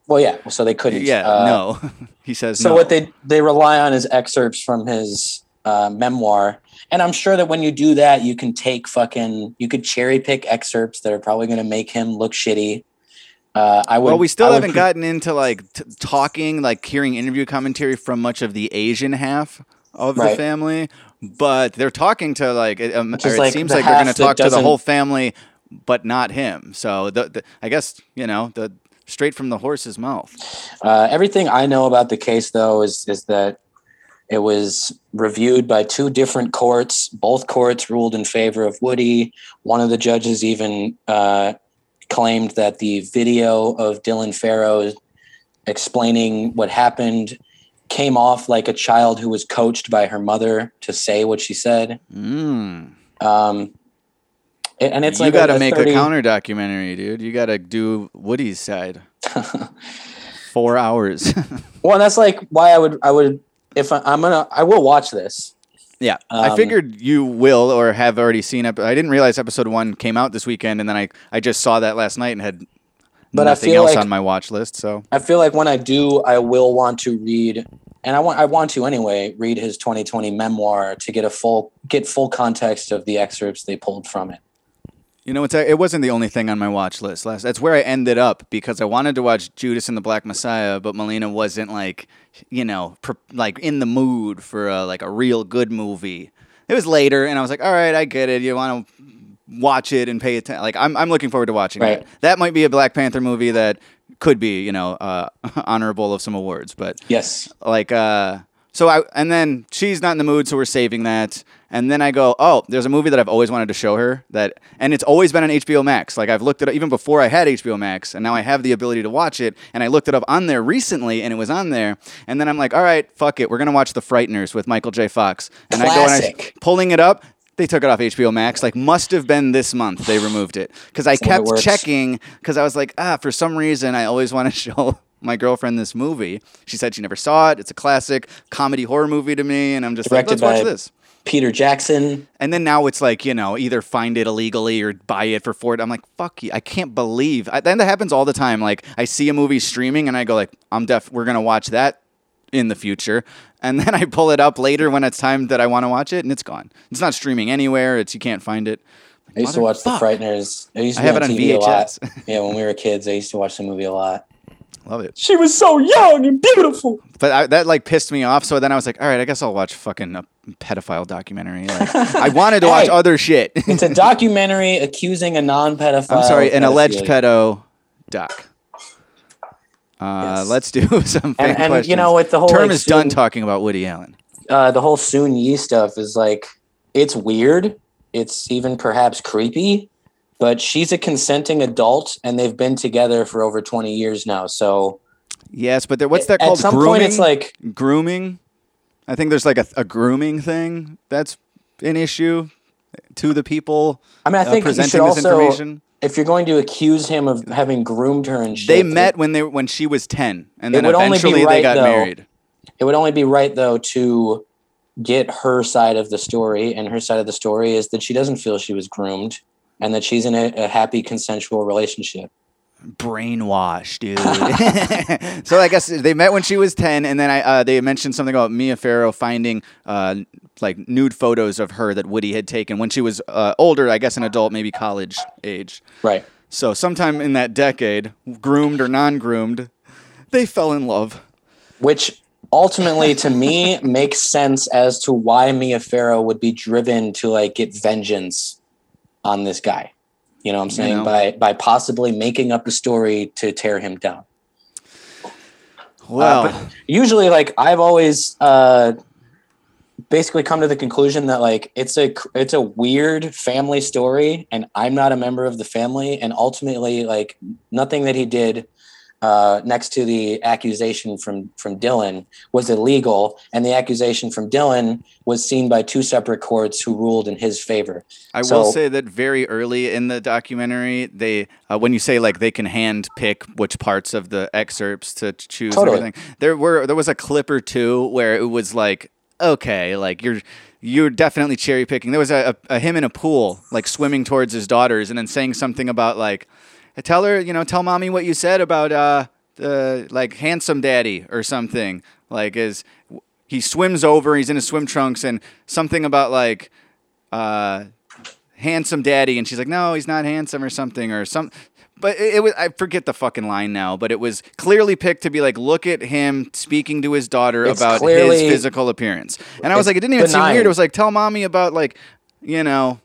B: Well, yeah, so they couldn't.
D: yeah.
B: Uh,
D: no. he says
B: So
D: no.
B: what they they rely on is excerpts from his uh, memoir, and I'm sure that when you do that, you can take fucking you could cherry pick excerpts that are probably going to make him look shitty, Uh, I would.
D: Well, we still
B: I
D: haven't
B: pre-
D: gotten into like t- talking, like hearing interview commentary from much of the Asian half of the family, but they're talking to like, it, um, it
B: like
D: seems
B: the
D: like they're going to talk to the whole family, but not him. So the, the, I guess you know the straight from the horse's mouth.
B: Uh, everything I know about the case, though, is is that it was reviewed by two different courts. Both courts ruled in favor of Woody. One of the judges even uh, claimed that the video of Dylan Farrow explaining what happened came off like a child who was coached by her mother to say what she said.
D: Mm.
B: Um, and it's
D: you
B: like
D: got to make
B: 30
D: a counter documentary, dude. You got to do Woody's side. Four hours.
B: Well, that's like why I would I would if I, I'm gonna I will watch this.
D: Yeah, I
B: Um,
D: figured you will or have already seen it. I didn't realize episode one came out this weekend, and then I, I just saw that last night and had
B: But I
D: nothing
B: feel
D: else
B: like-
D: on my watch list. So
B: I feel like when I do, I will want to read, and I want I want to anyway read his 2020 memoir to get a full get full context of the excerpts they pulled from it.
D: You know, it's it wasn't the only thing on my watch list. Last that's where I ended up because I wanted to watch Judas and the Black Messiah, but Melina wasn't like you know pr- like in the mood for a, like a real good movie. It was later, and I was like, all right, I get it. You want to watch it and pay attention. Like I'm, I'm looking forward to watching
B: Right.
D: it. That might be a Black Panther movie that could be, you know, uh, honorable of some awards. But
B: Yes,
D: like, uh, so I, and then she's not in the mood, so we're saving that. And then I go, oh, there's a movie that I've always wanted to show her that, and it's always been on HBO Max. Like I've looked at it even before I had HBO Max, and now I have the ability to watch it. And I looked it up on there recently, and it was on there. And then I'm like, all right, fuck it, we're gonna watch The Frighteners with Michael J. Fox. And I go and I
B: Classic.
D: pulling it up. They took it off HBO Max. Like must have been this month they removed it because I kept checking because I was like, ah, for some reason I always want to show my girlfriend this movie. She said she never saw it. It's a classic comedy horror movie to me, and I'm just
B: Directed
D: like, let's watch this.
B: Peter Jackson.
D: And then now it's like you know either find it illegally or buy it for four. I'm like fuck you. I can't believe. I, then that happens all the time. Like I see a movie streaming and I go like I'm def. We're gonna watch that in the future. And then I pull it up later when it's time that I want to watch it, and it's gone. It's not streaming anywhere. It's you can't find it.
B: I used to watch The Frighteners. I used to
D: I have it on
B: TV a lot.
D: VHS.
B: yeah, when we were kids, I used to watch the movie a lot.
D: Love it.
B: She was so young and beautiful.
D: But I, that like pissed me off. So then I was like, all right, I guess I'll watch fucking a pedophile documentary. Like, I wanted to watch
B: Hey.
D: other shit.
B: It's a documentary accusing a non-pedophile.
D: I'm sorry, an alleged pedo doc. Uh,
B: Yes.
D: Let's do some
B: And-
D: fake
B: and, you know, with the whole,
D: term
B: like,
D: is done talking about Woody Allen.
B: uh, the whole Soon Yi stuff is like it's weird. It's even perhaps creepy, but she's a consenting adult, and they've been together for over twenty years now. So
D: Yes, but there, what's that
B: at
D: called?
B: some
D: grooming.
B: point, it's like
D: grooming. I think there's like a, a grooming thing that's an issue to the people.
B: I mean, I
D: uh,
B: think you should also
D: information.
B: if you're going to accuse him of having groomed her and shit,
D: They
B: it-
D: met when they when she was ten, and then
B: would only be
D: eventually they got
B: though,
D: married.
B: It would only be right though to get her side of the story, and her side of the story is that she doesn't feel she was groomed, and that she's in a, a happy consensual relationship.
D: brainwashed, dude. so I guess they met when she was ten, and then I uh, they mentioned something about Mia Farrow finding uh, like nude photos of her that Woody had taken when she was uh, older. I guess an adult, maybe college age.
B: Right.
D: So sometime in that decade, groomed or non-groomed, they fell in love.
B: which ultimately to me makes sense as to why Mia Farrow would be driven to like get vengeance on this guy. You know what I'm saying?
D: know.
B: By by possibly making up a story to tear him down.
D: Well,
B: Uh, usually like I've always uh basically come to the conclusion that like it's a it's a weird family story and I'm not a member of the family and ultimately like nothing that he did uh, next to the accusation from from Dylan was illegal, and the accusation from Dylan was seen by two separate courts who ruled in his favor.
D: I
B: So-
D: will say that very early in the documentary, they uh, when you say like they can hand pick which parts of the excerpts to choose
B: Totally.
D: everything. There were there was a clip or two where it was like okay, like you're you're definitely cherry picking. There was a, a, a him in a pool like swimming towards his daughters and then saying something about like tell her you know tell mommy what you said about uh the like handsome daddy or something like is he swims over he's in his swim trunks and something about like uh handsome daddy and she's like no he's not handsome or something or some But it, it was I forget the fucking line now, but it was clearly picked to be like, look at him speaking to his daughter
B: It's
D: about
B: clearly-
D: his physical appearance. And I was like, it didn't even seem
B: benign.
D: weird. It was like, tell mommy about like, you know,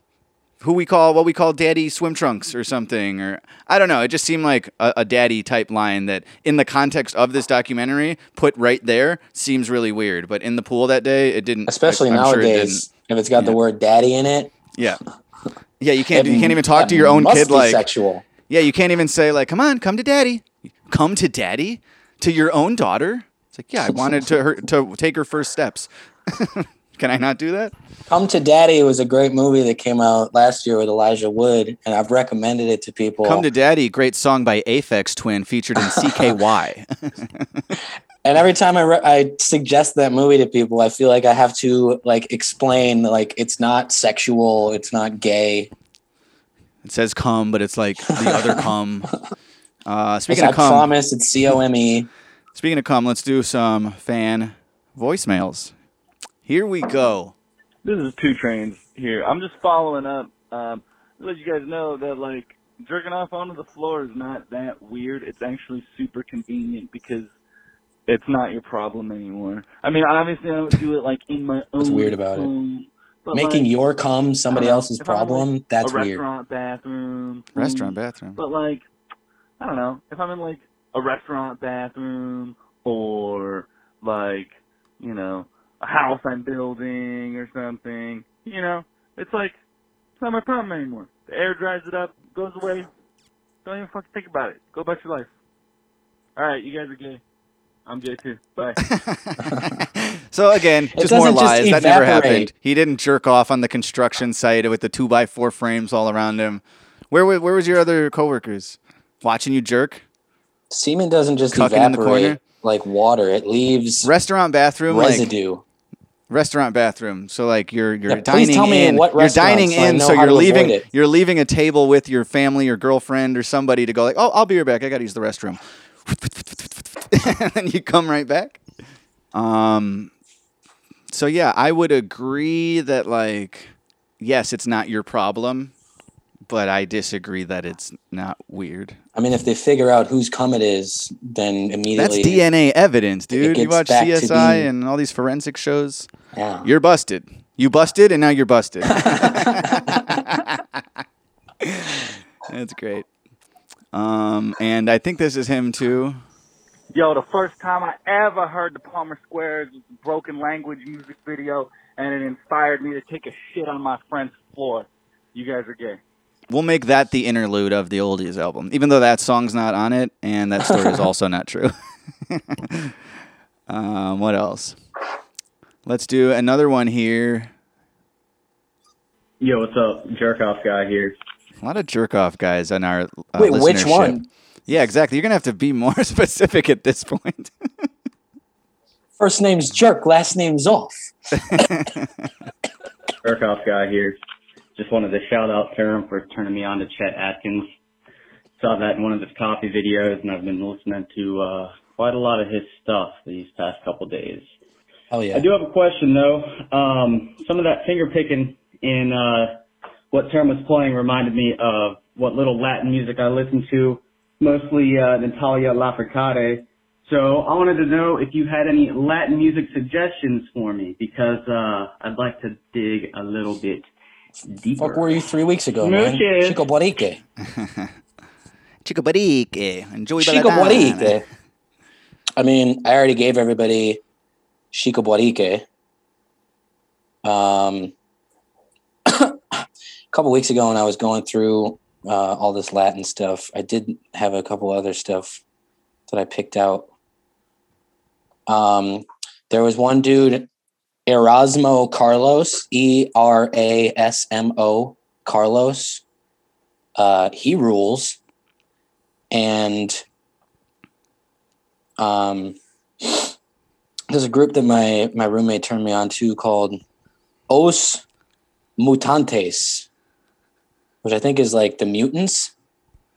D: who we call what we call daddy swim trunks or something or I don't know. It just seemed like a, a daddy type line that in the context of this documentary put right there seems really weird. But in the pool that day, it didn't.
B: Especially
D: I- I'm sure it
B: nowadays, if it's got the word "daddy" in it,
D: yeah. Yeah, you can't. You can't even talk to your own kid like.
B: sexual.
D: Yeah, you can't even say like, "Come on, come to daddy." Come to daddy to your own daughter. It's like, yeah, I wanted to her to take her first steps. Can I not do that?
B: Come to Daddy was a great movie that came out last year with Elijah Wood, and I've recommended it to people.
D: Come to daddy, great song by Aphex Twin featured in CKY.
B: and every time I re- I suggest that movie to people, I feel like I have to like explain like it's not sexual, it's not gay.
D: it says come, but it's like the other come. Uh, speaking
B: I
D: of come,
B: promise it's C O M E.
D: speaking of come, let's do some fan voicemails. Here we go.
G: This is Two Trains here. I'm just following up. Um, let you guys know that like jerking off onto the floor is not that weird. It's actually super convenient because it's not your problem anymore. I mean, obviously I don't do it like in my own.
B: What's weird about it?
G: home, but,
B: Making
G: like,
B: your cum somebody
G: I
B: else's
G: if like,
B: problem, that's
G: a
B: weird.
G: restaurant bathroom.
D: Restaurant
G: mm,
D: bathroom.
G: But like, I don't know. If I'm in like a restaurant bathroom or like, you know, a house I'm building or something, you know, it's like it's not my problem anymore. The air dries it up, goes away. Don't even fucking think about it. Go about your life. All right, you guys are gay. I'm gay too. Bye.
D: So again, just more
B: doesn't just
D: lies. that never happened. He didn't jerk off on the construction site with the two by four frames all around him. Where wa- where was your other coworkers? Watching you jerk?
B: Semen doesn't just
D: Cucking in the
B: evaporate
D: corner?
B: like water; it leaves
D: Restaurant bathroom, like
B: residue.
D: Restaurant bathroom. So like you're you're
B: Yeah,
D: dining in.
B: what
D: you're dining
B: so
D: in, so you're leaving you're leaving a table with your family or girlfriend or somebody to go like, oh, I'll be right back. I got to use the restroom. and then you come right back. Um. So yeah, I would agree that like, yes, it's not your problem, but I disagree that it's not weird.
B: I mean, if they figure out whose cum it is, then immediately That's
D: DNA evidence, dude. You watch
B: back
D: CSI
B: being-
D: and all these forensic shows.
B: Yeah.
D: You're busted. You busted, and now you're busted. That's great. Um, and I think this is him too.
G: Yo, the first time I ever heard the Palmer Squares was a broken language music video, and it inspired me to take a shit on my friend's floor. You guys are gay.
D: We'll make that the interlude of the oldies album, even though that song's not on it, and that story is also not true. um, what else? Let's do another one here.
H: Yo, what's up? Jerk off guy here.
D: A lot of jerk off guys on our uh,
B: Wait, which one?
D: Yeah, exactly. You're gonna have to be more specific at this point.
B: First name's Jerk, last name's Off.
H: Jerk off guy here. Just wanted to shout out to him for turning me on to Chet Atkins. Saw that in one of his coffee videos, and I've been listening to uh, quite a lot of his stuff these past couple days.
B: Oh yeah.
H: I do have a question though. Um, some of that finger picking in uh, what Term was playing reminded me of what little Latin music I listened to, mostly uh, Natalia Lafourcade. So I wanted to know if you had any Latin music suggestions for me because uh, I'd like to dig a little bit deeper.
B: Fuck were you three weeks ago, man?
H: Smooches.
B: Chico Buarique.
D: Chico Buarique, enjoy
B: Chico
D: Belladonna.
B: Buarique. I mean, I already gave everybody Chico Buarique. Um, a couple weeks ago, when I was going through uh, all this Latin stuff, I did have a couple other stuff that I picked out. Um, there was one dude, Erasmo Carlos, E R A S M O Carlos. Uh, he rules, and um, there's a group that my my roommate turned me on to called Os Mutantes, which I think is like the mutants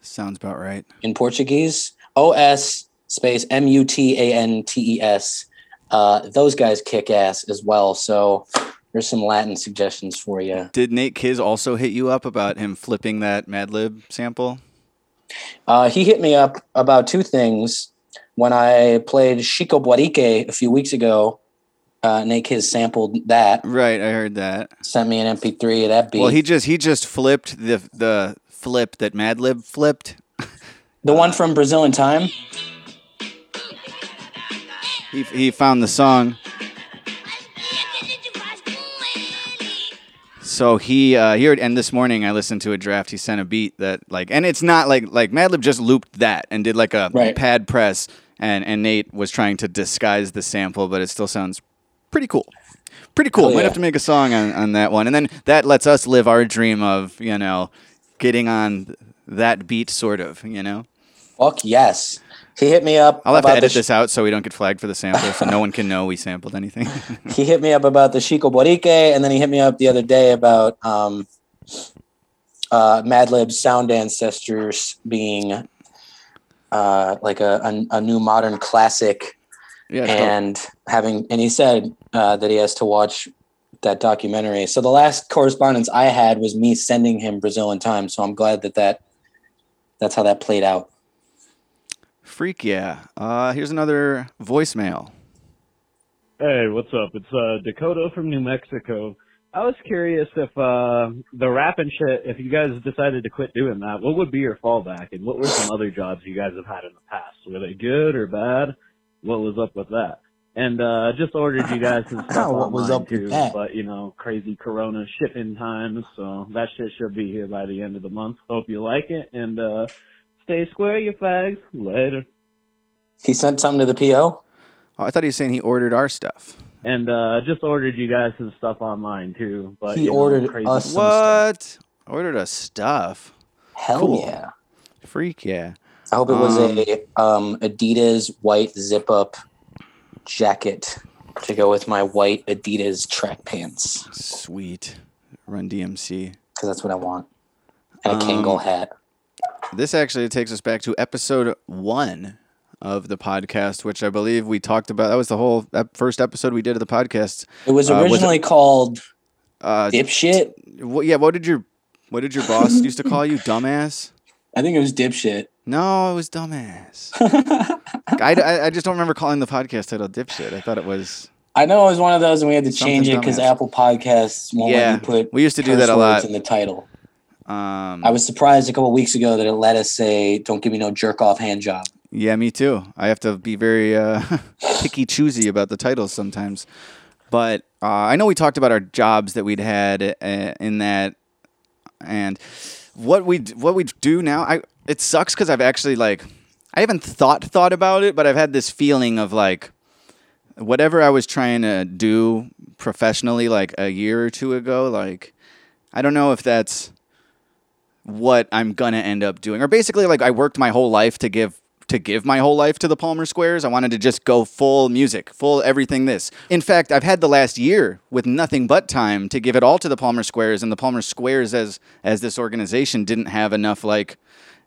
D: Sounds about right.
B: in Portuguese. O S space M U T A N T E S. Uh, those guys kick ass as well. So there's some Latin suggestions for you.
D: Did Nate Kiz also hit you up about him flipping that Madlib sample?
B: Uh, he hit me up about two things when I played Chico Buarique a few weeks ago. Uh, Nick has sampled that.
D: Right, I heard that.
B: Sent me an MP3 of that beat.
D: Well, he just he just flipped the the flip that Madlib flipped.
B: the one from Brazil in Time.
D: He he found the song. So he uh, here and this morning I listened to a draft. He sent a beat that like, and it's not like like Madlib just looped that and did like a
B: Right.
D: pad press, and and Nate was trying to disguise the sample, but it still sounds pretty cool. Pretty cool.
B: Oh,
D: Might
B: yeah.
D: have to make a song on, on that one, and then that lets us live our dream of you know getting on that beat, sort of. You know,
B: Fuck yes. He hit me up.
D: I'll have to edit
B: sh-
D: this out so we don't get flagged for the sample, so no one can know we sampled anything.
B: he hit me up about the Chico Buarique, and then he hit me up the other day about um, uh, Madlib's sound ancestors being uh, like a, a, a new modern classic,
D: yeah,
B: and having and he said uh, that he has to watch that documentary. So the last correspondence I had was me sending him Brazil in time. So I'm glad that that that's how that played out.
D: Freak yeah. Uh, here's another voicemail.
I: Hey, what's up? It's uh, Dakota from New Mexico. I was curious if uh, the rap and shit, if you guys decided to quit doing that, what would be your fallback, and what were some other jobs you guys have had in the past? Were they good or bad? What was up with that? And uh, just ordered you guys some stuff
B: What was
I: online
B: up with
I: too,
B: that?
I: but you know, crazy Corona shipping times, so that shit should be here by the end of the month. Hope you like it, and uh, stay square, you fags. Later.
B: He sent something to the PO.
D: Oh, I thought he was saying he ordered our stuff.
I: And uh just ordered you guys some stuff online too. But
B: He
I: you know,
B: ordered
I: crazy
B: us some
D: What? Ordered us stuff.
B: Hell
D: Cool.
B: yeah.
D: Freak yeah.
B: I hope it was
D: Um,
B: a um, Adidas white zip up jacket to go with my white Adidas track pants
D: Sweet. Run DMC.
B: because that's what I want. And a
D: Um,
B: Kangol hat.
D: This actually takes us back to episode one of the podcast, which I believe we talked about. That was the whole first episode we did of the podcast.
B: It was
D: uh,
B: originally called
D: Uh,
B: Dipshit.
D: what, yeah, what did your what did your boss used to call you? Dumbass?
B: I think it was Dipshit.
D: No, it was dumbass. I, I, I just don't remember calling the podcast title dipshit. I thought it was.
B: I know it was one of those, and we had to change it because. Apple Podcasts won't
D: Yeah,
B: let you put.
D: we used to do that a lot.
B: in the title.
D: Um,
B: I was surprised a couple weeks ago that it let us say, "Don't give me no jerk off hand job."
D: Yeah, me too. I have to be very uh, picky, choosy about the titles sometimes. But uh, I know we talked about our jobs that we'd had uh, in that, and what we what we do now. I it sucks because I've actually like I haven't thought thought about it, but I've had this feeling of like whatever I was trying to do professionally like a year or two ago. Like I don't know if that's what I'm gonna end up doing. Or basically, like I worked my whole life to give to give my whole life to the Palmer Squares. I wanted to just go full music, full everything. This, in fact, I've had the last year with nothing but time to give it all to the Palmer Squares, and the Palmer Squares as as this organization didn't have enough like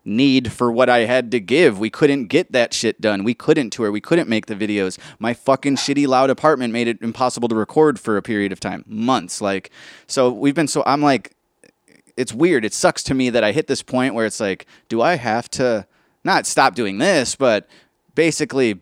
D: need for what I had to give. We couldn't get that shit done. We couldn't tour. We couldn't make the videos. My fucking shitty loud apartment made it impossible to record for a period of time, months. Like, so we've been so I'm like it's weird. It sucks to me that I hit this point where it's like, do I have to not stop doing this, but basically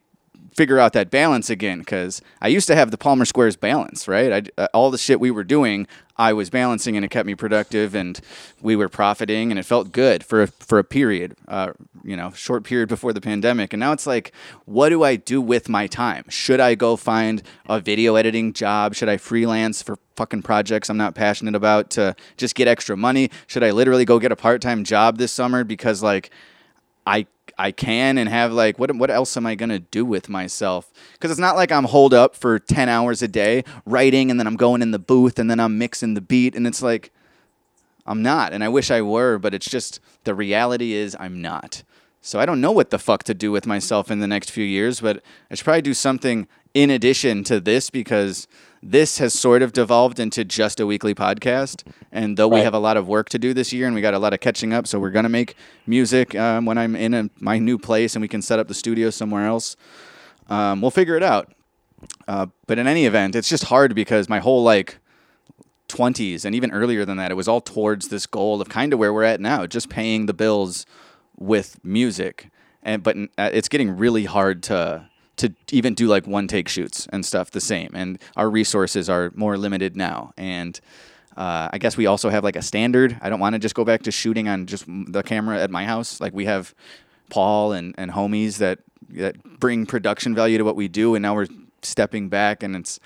D: figure out that balance again? Because I used to have the Palmer Squares balance, right? I, uh, all the shit we were doing, I was balancing, and it kept me productive, and we were profiting, and it felt good for a, for a period, uh, you know, short period before the pandemic. And now it's like, what do I do with my time? Should I go find a video editing job? Should I freelance for fucking projects I'm not passionate about to just get extra money? Should I literally go get a part time job this summer because like I I can and have like what what else am I gonna do with myself? Because it's not like I'm holed up for ten hours a day writing and then I'm going in the booth and then I'm mixing the beat and it's like I'm not and I wish I were, but it's just the reality is I'm not. So I don't know what the fuck to do with myself in the next few years, but I should probably do something in addition to this because this has sort of devolved into just a weekly podcast. And though we have a lot of work to do this year and we got a lot of catching up, so we're going to make music um, when I'm in a, my new place and we can set up the studio somewhere else. Um, we'll figure it out. Uh, but in any event, it's just hard because my whole like 20s and even earlier than that, it was all towards this goal of kind of where we're at now, just paying the bills with music, and but uh, it's getting really hard to to even do like one take shoots and stuff the same. And our resources are more limited now. And uh, I guess we also have like a standard. I don't want to just go back to shooting on just the camera at my house. Like we have Paul and, and homies that that bring production value to what we do, and now we're stepping back, and it's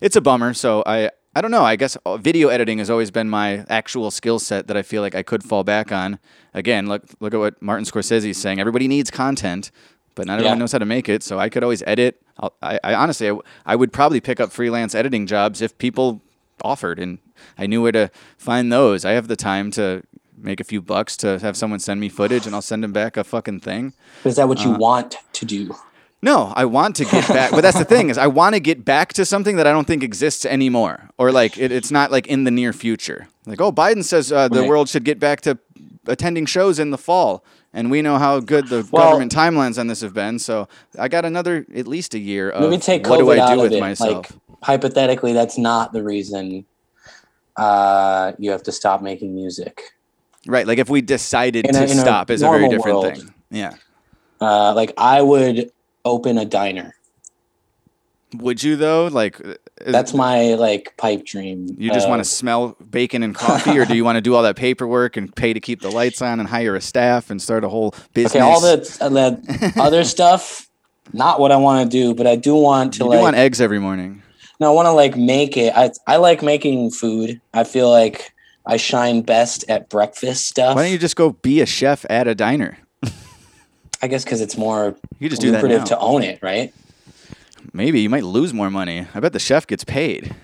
D: it's a bummer. So I I don't know. I guess uh, video editing has always been my actual skill set that I feel like I could fall back on. Again, look look at what Martin Scorsese is saying. Everybody needs content, but not everyone
B: Yeah.
D: knows how to make it. So I could always edit. I'll, I, I honestly, I, w- I would probably pick up freelance editing jobs if people offered, and I knew where to find those. I have the time to make a few bucks to have someone send me footage, and I'll send them back a fucking thing.
B: Is that what you
D: Uh,
B: want to do?
D: No, I want to get back, but that's the thing is I want to get back to something that I don't think exists anymore, or like it, it's not like in the near future. Like, oh, Biden says uh, the
B: Right.
D: world should get back to attending shows in the fall, and we know how good the
B: Well-
D: government timelines on this have been. So I got another at least a year of
B: Let me take
D: what do I do with
B: it.
D: myself.
B: Like hypothetically, that's not the reason uh, you have to stop making music.
D: right, like if we decided
B: In
D: to
B: a- in a
D: stop is a very different
B: world.
D: thing. Yeah,
B: Uh, like I would open a diner.
D: would you though? Like, is-
B: That's my like pipe dream.
D: You just
B: Uh,
D: want to smell bacon and coffee, or do you want to do all that paperwork and pay to keep the lights on and hire a staff and start a whole business?
B: Okay, all the, uh, the other stuff, not what I want to do, but I do want to
D: you
B: like.
D: want eggs every morning.
B: no, I want to like make it. I I like making food. I feel like I shine best at breakfast stuff.
D: Why don't you just go be a chef at a diner?
B: I guess because it's more
D: You just do that
B: lucrative
D: now.
B: to own it, right?
D: Maybe you might lose more money. I bet the chef gets paid.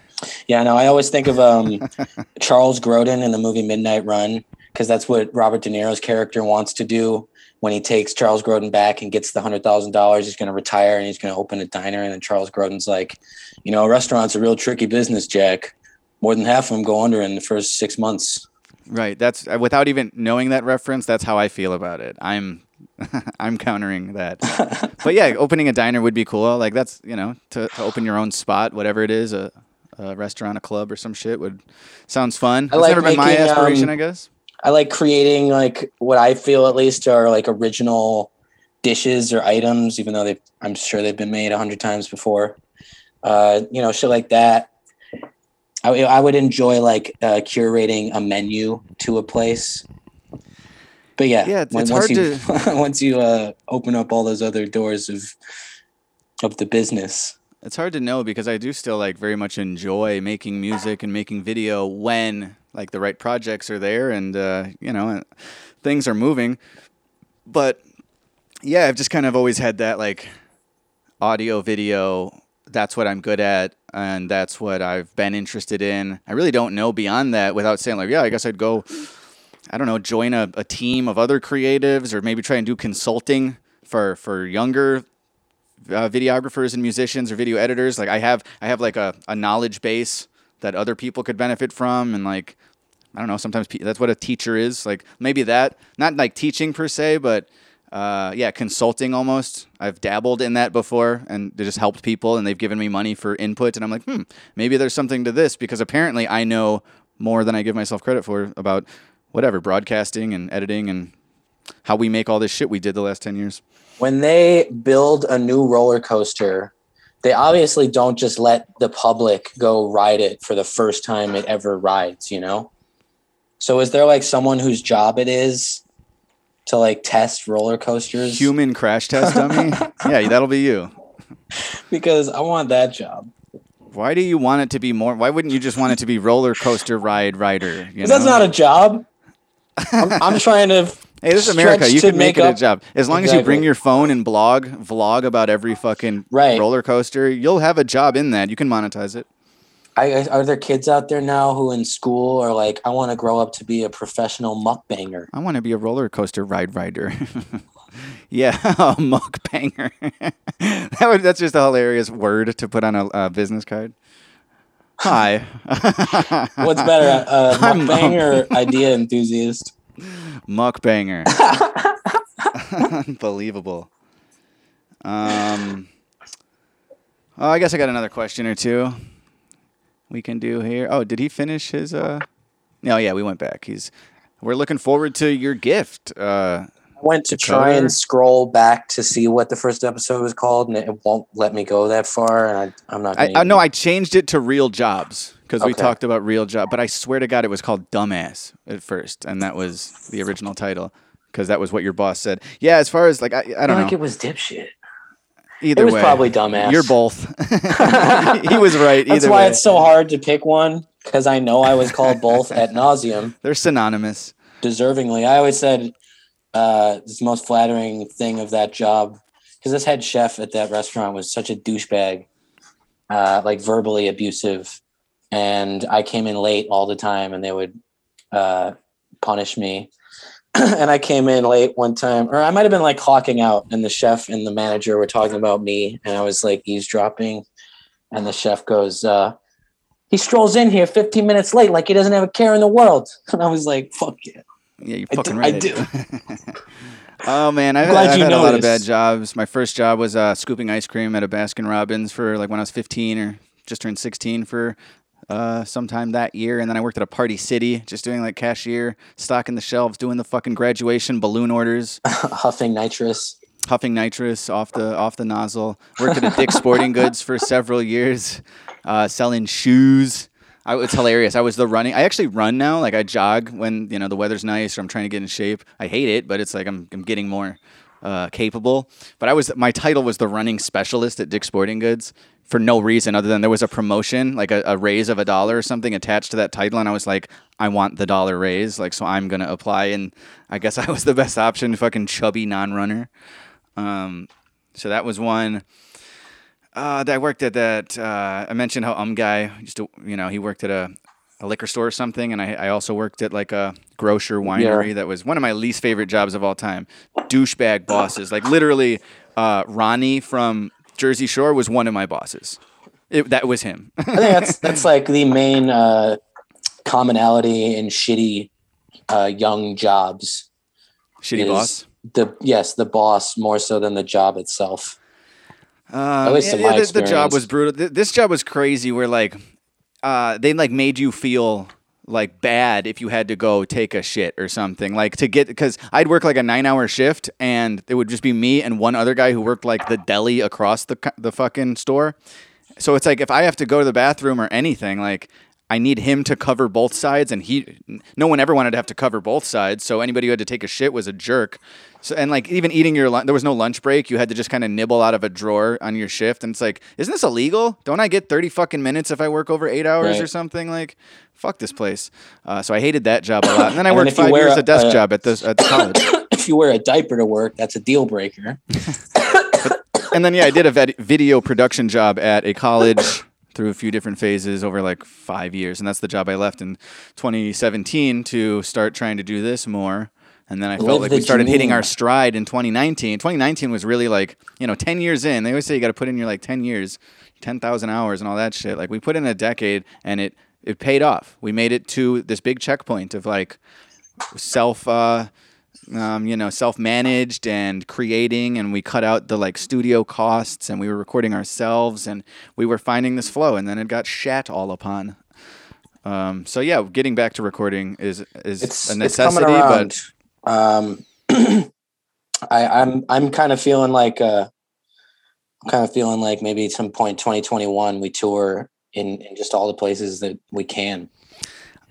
B: Yeah, no, I always think of um, Charles Grodin in the movie Midnight Run because that's what Robert De Niro's character wants to do when he takes Charles Grodin back and gets the hundred thousand dollars. He's going to retire and he's going to open a diner. And then Charles Grodin's like, you know, a restaurant's a real tricky business, Jack. More than half of them go under in the first six months.
D: Right. That's without even knowing that reference. That's how I feel about it. I'm, I'm countering that. but yeah, opening a diner would be cool. Like that's you know to, to open your own spot, whatever it is, a, a restaurant, a club, or some shit would sounds fun. It's
B: like
D: never been my aspiration,
B: um,
D: I guess.
B: I like creating like what I feel at least are like original dishes or items, even though they I'm sure they've been made a hundred times before. Uh, you know, shit like that. I, I would enjoy like uh, curating a menu to a place. But yeah,
D: Yeah, it's-
B: when-
D: it's
B: once
D: hard
B: you once you uh, open up all those other doors of of the business.
D: It's hard to know because I do still like very much enjoy making music and making video when like the right projects are there and uh, you know things are moving. But yeah, I've just kind of always had that like audio video. That's what I'm good at, and that's what I've been interested in. I really don't know beyond that without saying like, yeah, I guess I'd go. I don't know, join a, a team of other creatives, or maybe try and do consulting for for younger uh, videographers and musicians or video editors. Like I have, I have like a, a knowledge base that other people could benefit from, and like I don't know. Sometimes pe- that's what a teacher is. Like maybe that, not like teaching per se, but uh, yeah, consulting almost. I've dabbled in that before, and it just helped people, and they've given me money for input, and I'm like, hmm, maybe there's something to this because apparently I know more than I give myself credit for about whatever broadcasting and editing and how we make all this shit we did the last ten years.
B: when they build a new roller coaster, they obviously don't just let the public go ride it for the first time it ever rides, you know? So is there like someone whose job it is to like test roller coasters?
D: Human crash test dummy? yeah, that'll be you.
B: Because I want that job.
D: Why do you want it to be more? Why wouldn't you just want it to be roller coaster ride rider?
B: That's not a job. I'm, I'm trying to.
D: Hey, this is America. You can make, it
B: up-
D: a job as long as you bring your phone and blog, vlog about every fucking
B: Right.
D: roller coaster. You'll have a job in that. You can monetize it.
B: I, I- are there kids out there now who in school are like, I want to grow up to be a professional mukbanger?
D: I want to be a roller coaster ride rider. yeah, a mukbanger. that would, that's just a hilarious word to put on a, a business card. Hi.
B: What's better, a mukbanger idea enthusiast?
D: Mukbanger. Unbelievable. Um, oh, I guess I got another question or two we can do here. Oh, did he finish his? Uh, no, yeah, we went back. He's. We're looking forward to your gift. Uh,
B: went to try and scroll back to see what the first episode was called, and it won't let me go that far. And I, I'm not.
D: I,
B: Gonna
D: I no, I changed it to real jobs because we talked about real job. But I swear to God, it was called Dumbass at first, and that was the original title because that was what your boss said. Yeah, as far as like I, I don't
B: like
D: know.
B: it was dipshit.
D: Either
B: it was
D: way,
B: probably dumbass.
D: You're both. he was right.
B: That's why
D: way.
B: it's so hard to pick one because I know I was called both at nauseum.
D: They're synonymous.
B: Deservingly, I always said uh, this most flattering thing of that job because this head chef at that restaurant was such a douchebag, uh, like verbally abusive, and I came in late all the time, and they would uh, punish me. and I came in late one time, or I might have been like clocking out, and the chef and the manager were talking about me, and I was like eavesdropping, and the chef goes, uh, "He strolls in here 15 minutes late, like he doesn't have a care in the world," and I was like, "Fuck yeah."
D: Yeah,
B: you're
D: fucking
B: do-
D: right.
B: I do.
D: oh man, I've, I've had a lot of bad jobs. My first job was uh, scooping ice cream at a Baskin Robbins for like when I was 15 or just turned 16 for uh, sometime that year, and then I worked at a Party City, just doing like cashier, stocking the shelves, doing the fucking graduation balloon orders.
B: huffing nitrous.
D: Huffing nitrous off the off the nozzle. Worked at a Dick's Sporting Goods for several years, uh, selling shoes. I, it's hilarious. I was the running. I actually run now. Like I jog when you know the weather's nice or I'm trying to get in shape. I hate it, but it's like I'm I'm getting more uh, capable. But I was my title was the running specialist at Dick's Sporting Goods for no reason other than there was a promotion, like a, a raise of a dollar or something attached to that title, and I was like, I want the dollar raise, like so I'm gonna apply, and I guess I was the best option, fucking chubby non-runner. Um, so that was one. Uh, that I worked at that. Uh, I mentioned how um guy used to, you know, he worked at a, a liquor store or something, and I, I also worked at like a grocer winery.
B: Yeah.
D: That was one of my least favorite jobs of all time. Douchebag bosses, like literally, uh, Ronnie from Jersey Shore was one of my bosses. It, that was him.
B: I think that's that's like the main uh, commonality in shitty uh, young jobs.
D: Shitty boss?
B: The yes, the boss more so than the job itself.
D: Um,
B: At least in
D: yeah,
B: my
D: the, the job was brutal. This job was crazy. Where like, uh, they like made you feel like bad if you had to go take a shit or something. Like to get because I'd work like a nine hour shift and it would just be me and one other guy who worked like the deli across the the fucking store. So it's like if I have to go to the bathroom or anything, like I need him to cover both sides, and he, no one ever wanted to have to cover both sides. So anybody who had to take a shit was a jerk. So and like even eating your lunch, there was no lunch break. You had to just kind of nibble out of a drawer on your shift, and it's like, isn't this illegal? Don't I get thirty fucking minutes if I work over eight hours or something? Like, fuck this place. Uh, so I hated that job a lot. And then I
B: And
D: worked five years a,
B: a-
D: desk
B: a-
D: job at this at the college.
B: if you wear a diaper to work, that's a deal breaker.
D: and then yeah, I did a vid- video production job at a college through a few different phases over like five years, and that's the job I left in 2017 to start trying to do this more. And then I felt
B: Live
D: like
B: the
D: we started hitting our stride in 2019. 2019 was really like you know 10 years in. They always say you got to put in your like 10 years, 10,000 hours, and all that shit. Like we put in a decade, and it it paid off. We made it to this big checkpoint of like self. Uh, um, you know, self-managed and creating, and we cut out the like studio costs, and we were recording ourselves, and we were finding this flow, and then it got shat all upon. Um, so yeah, getting back to recording is is
B: It's
D: a necessity, but
B: Um, I, I'm I'm kind of feeling like uh, I'm kind of feeling like maybe at some point 2021 we tour in, in just all the places that we can.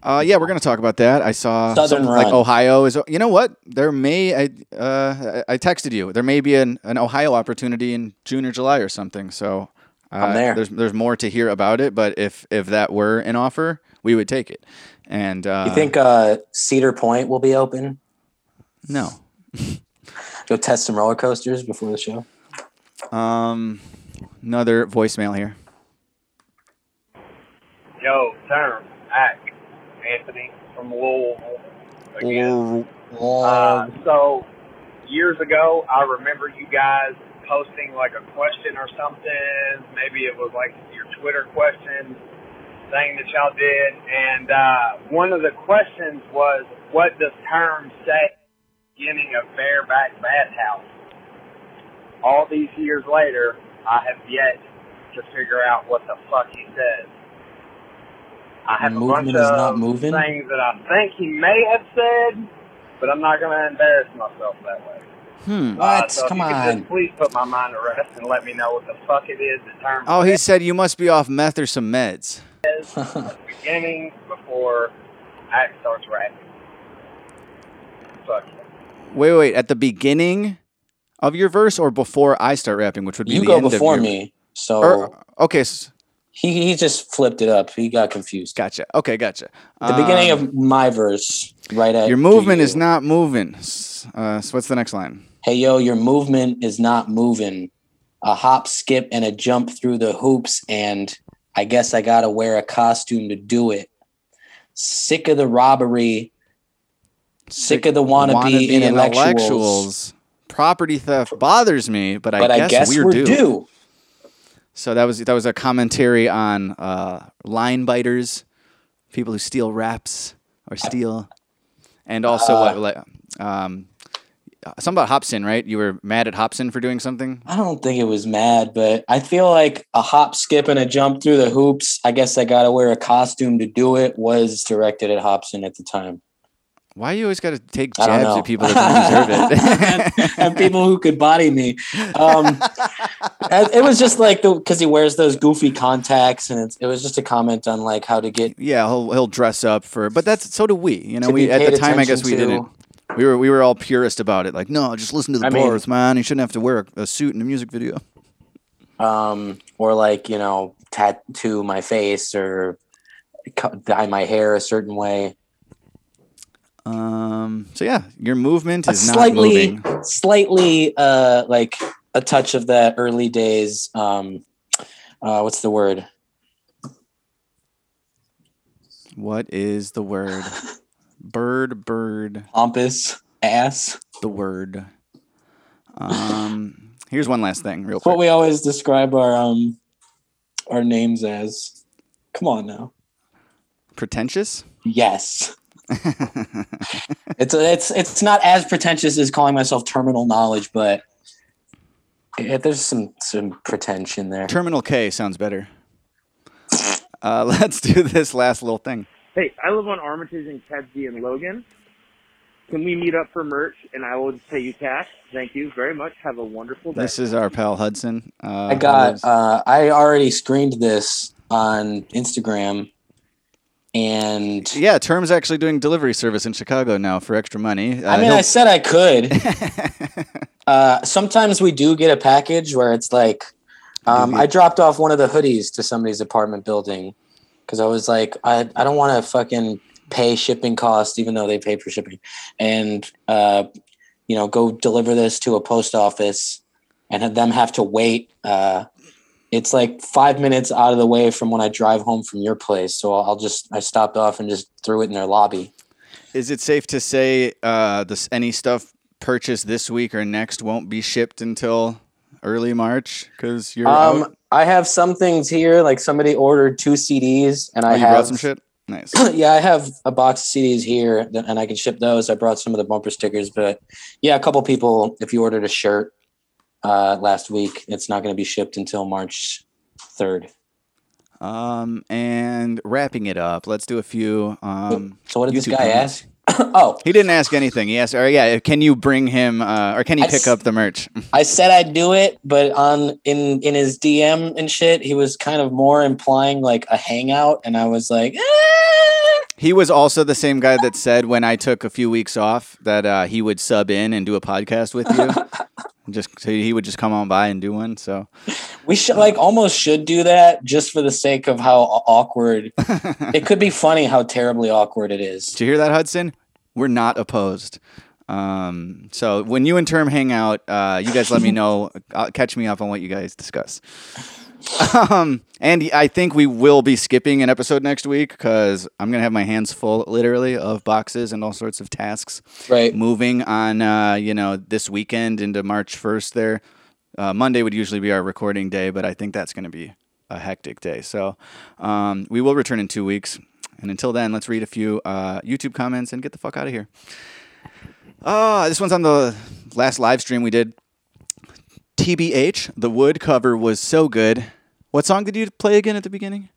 D: Uh, yeah, we're gonna talk about that. I saw
B: Southern
D: something like Ohio is. You know what? There may I uh, I I texted you. There may be an, an Ohio opportunity in June or July or something. So uh,
B: I'm there.
D: There's there's more to hear about it, but if if that were an offer, we would take it. And uh,
B: You think uh, Cedar Point will be open?
D: No.
B: Go test some roller coasters before the show.
D: Um, another voicemail here.
J: Yo, term, act, Anthony from Louisville again. Uh, so years ago, I remember you guys posting like a question or something. Maybe it was like your Twitter question thing that y'all did, and uh, one of the questions was, "What does term say?" Beginning of bareback bathhouse. All these years later, I have yet to figure out what the fuck he says. I have a bunch
B: Movement is not
J: of
B: moving?
J: things that I think he may have said, but I'm not gonna embarrass myself that way.
D: Hmm.
J: Uh, so if you could just please put my mind to rest and let me know what the fuck it is that term
D: Oh, he said you must be off meth or some meds.
J: is at the beginning before act starts rapping. Fuck.
D: Wait, wait. At the beginning of your verse or before I start rapping, which would be
B: You
D: the
B: go
D: end of
B: before
D: your-
B: me, so
D: Or- okay.
B: he he just flipped it up. He got confused.
D: Gotcha. Okay, gotcha.
B: The beginning
D: Um,
B: of my verse, right at
D: your movement is not moving. Uh, so what's the next line?
B: Hey yo, your movement is not moving. A hop, skip, and a jump through the hoops, and I guess I gotta wear a costume to do it. Sick of the robbery. Sick, of the wannabe, intellectuals.
D: Property theft bothers me, but I
B: But
D: guess,
B: I guess
D: we're,
B: we're
D: due.
B: due.
D: So that was that was a commentary on uh, line biters, people who steal raps or steal, and also
B: Uh,
D: what like um, something about Hobson, right? You were mad at Hobson for doing something.
B: I don't think it was mad, but I feel like a hop, skip, and a jump through the hoops. I guess I gotta wear a costume to do it. Was directed at Hobson at the time.
D: Why you always got to take jabs at people that don't deserve it?
B: and people who could body me. Um, it was just like the because he wears those goofy contacts, and it's, it was just a comment on like how to get.
D: yeah, he'll he'll dress up for, but that's so do we. You know, we at the time I guess we
B: attention
D: didn't. We were we were all purist about it. Like, no, just listen to the
B: I mean-
D: man. You shouldn't have to wear a, a suit in a music video.
B: um, or like you know tattoo my face or dye my hair a certain way.
D: Um. So yeah, your movement is not
B: slightly,
D: moving.
B: slightly, uh, like a touch of that early days. Um, uh, what's the word?
D: What is the word? bird, bird.
B: Pompous ass.
D: The word. Um. Here's one last thing, real
B: It's what we always describe our um our names as. Come on now.
D: Pretentious.
B: Yes. it's it's it's not as pretentious as calling myself terminal knowledge, but it, there's some some pretension there.
D: Terminal K sounds better. Uh, let's do this last little thing.
K: Hey, I live on Armitage and Kedzie and Logan. Can we meet up for merch and I will pay you cash? Thank you very much. Have a wonderful day.
D: This is our pal Hudson. Uh,
B: I got uh I already screened this on Instagram and
D: Yeah, Term's actually doing delivery service in Chicago now for extra money. Uh,
B: I mean
D: he'll-
B: I said I could. uh sometimes we do get a package where it's like um I dropped off one of the hoodies to somebody's apartment building because I was like I I don't want to fucking pay shipping costs even though they pay for shipping and uh you know go deliver this to a post office and have them have to wait uh it's like five minutes out of the way from when I drive home from your place. So I'll I'll just I stopped off and just threw it in their lobby.
D: Is it safe to say uh, this any stuff purchased this week or next won't be shipped until early March? Because you're
B: Um,
D: out?
B: I have some things here. Like somebody ordered two CDs, and
D: Oh,
B: I
D: you
B: have
D: brought some shit. Nice.
B: yeah, I have a box of CDs here, and I can ship those. I brought some of the bumper stickers, but yeah, a couple people. If you ordered a shirt uh, last week, it's not going to be shipped until March third.
D: Um, and wrapping it up, let's do a few. Um,
B: So what did this guy
D: comments.
B: ask? oh,
D: He didn't ask anything. He asked, or yeah, can you bring him, uh, or can he
B: I
D: pick
B: s-
D: up the merch?
B: I said I'd do it, but on in in his DM and shit, he was kind of more implying like a hangout, and I was like, "Eh."
D: He was also the same guy that said when I took a few weeks off that uh, he would sub in and do a podcast with you. just so he would just come on by and do one. So
B: we should like almost should do that just for the sake of how awkward. it could be funny how terribly awkward it is.
D: Did you hear that, Hudson? We're not opposed. Um, so when you and Term hang out, uh, you guys let me know. Catch me up on what you guys discuss. Um, and I think we will be skipping an episode next week because I'm gonna have my hands full, literally, of boxes and all sorts of tasks.
B: Right.
D: Moving on, uh, you know, this weekend into March 1st. There, uh, Monday would usually be our recording day, but I think that's gonna be a hectic day. So um, we will return in two weeks. And until then, let's read a few uh, YouTube comments and get the fuck out of here. Ah, this one's on the last live stream we did. TBH, the wood cover was so good. What song did you play again at the beginning?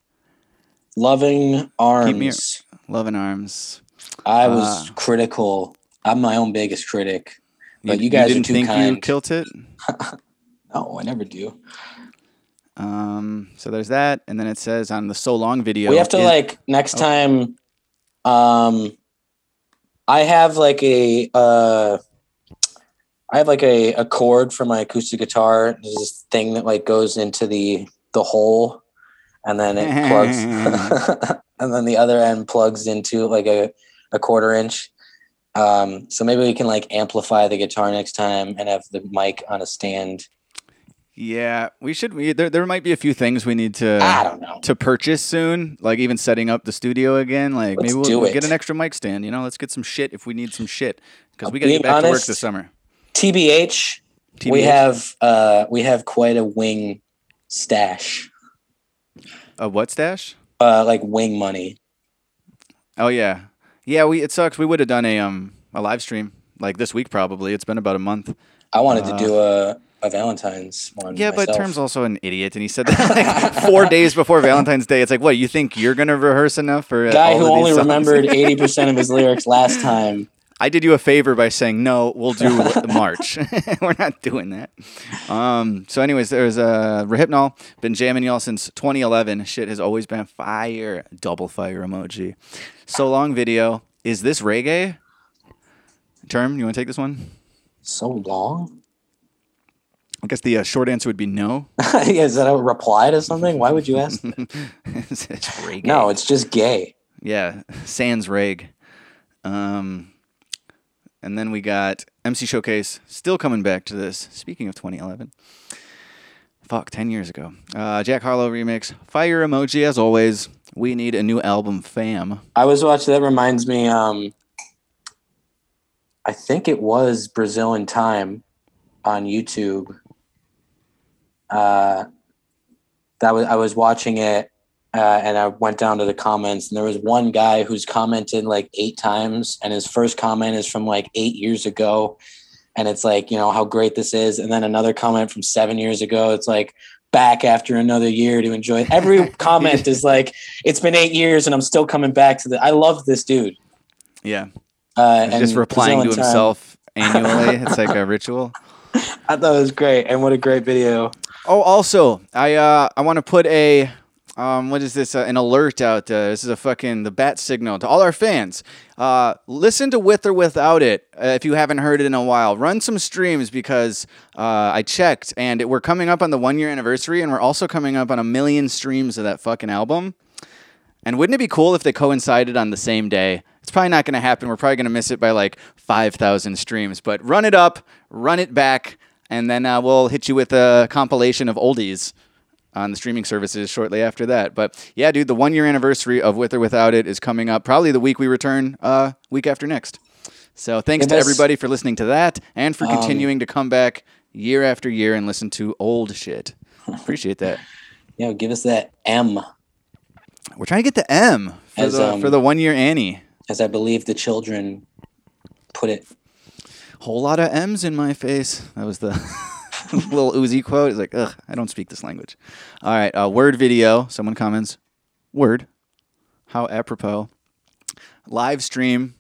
B: Loving arms.
D: Love and Arms.
B: I was
D: Uh,
B: critical I'm my own biggest critic. But you,
D: you
B: guys
D: didn't
B: are too
D: think
B: kind.
D: you killed it?
B: no, I never do.
D: Um, so there's that, and then it says on the so long video.
B: we have to
D: it-
B: like next
D: Oh.
B: time um i have like a uh i have like a, a cord for my acoustic guitar there's this thing that like goes into the the hole and then it plugs and then the other end plugs into like a, a quarter inch um so maybe we can like amplify the guitar next time and have the mic on a stand
D: Yeah, we should. We, there, there might be a few things we need to.
B: I don't know.
D: To purchase soon, like even setting up the studio again. Like
B: Let's
D: maybe we'll,
B: do
D: we'll get an extra mic stand. You know, let's get some shit if we need some shit because we got to get back to work this summer.
B: Tbh, we have uh we have quite a wing stash
D: A what stash?
B: uh like wing money
D: Oh yeah, yeah. We it sucks. We would have done a um a live stream like this week probably. It's been about a month.
B: I wanted to
D: Uh,
B: do a, a Valentine's one.
D: Yeah, but
B: myself.
D: Term's also an idiot, and he said that like four days before Valentine's Day. It's like, what? You think you're gonna rehearse enough for uh,
B: guy who only
D: songs?
B: remembered eighty percent of his lyrics last time.
D: I did you a favor by saying no. We'll do March. We're not doing that. Um. So, anyways, there's uh, Rehypnol. Been jamming y'all since 2011. Shit has always been fire. Double fire emoji. So long video. Is this reggae? Term, you want to take this one?
B: So long?
D: I guess the uh, short answer would be no.
B: Is that a reply to something? Why would you ask?
D: it's reggae.
B: no, it's just gay.
D: Yeah, sans reg. Um, and then we got MC Showcase still coming back to this. Speaking of 2011, fuck, 10 years ago. Uh, Jack Harlow remix, fire emoji as always. We need a new album, fam.
B: I was watching. That reminds me. Um, I think it was Brazil in Time on YouTube. Uh, that was I was watching it, uh, and I went down to the comments, and there was one guy who's commented like eight times, and his first comment is from like eight years ago, and it's like you know how great this is, and then another comment from seven years ago. It's like back after another year to enjoy it. Every comment is like it's been eight years, and I'm still coming back to the. I love this dude.
D: Yeah.
B: Uh,
D: He's just replying to
B: in Time.
D: himself annually. it's like a ritual.
B: I thought it was great, and what a great video.
D: Oh, also, I uh, I want to put a um, what is this? Uh, an alert out. Uh, this is a fucking the bat signal to all our fans. Uh, listen to with or without it uh, if you haven't heard it in a while. Run some streams because uh, I checked and it, we're coming up on the one year anniversary, and we're also coming up on a million streams of that fucking album. And wouldn't it be cool if they coincided on the same day? It's probably not going to happen. We're probably going to miss it by like 5,000 streams. But run it up, run it back, and then uh, we'll hit you with a compilation of oldies on the streaming services shortly after that. But yeah, dude, the one year anniversary of With or Without It is coming up probably the week we return, uh, week after next. So thanks to everybody for listening to that and for
B: Um,
D: continuing to come back year after year and listen to old shit. Appreciate that.
B: Yeah, give us that M,
D: We're trying to get the M for,
B: As,
D: the,
B: um,
D: for the one year Annie.
B: as I believe the children put it.
D: Whole lot of M's in my face. That was the Lil Uzi quote. It's like, ugh, I don't speak this language. All right, uh, word video. Someone comments, word. How apropos. Live stream.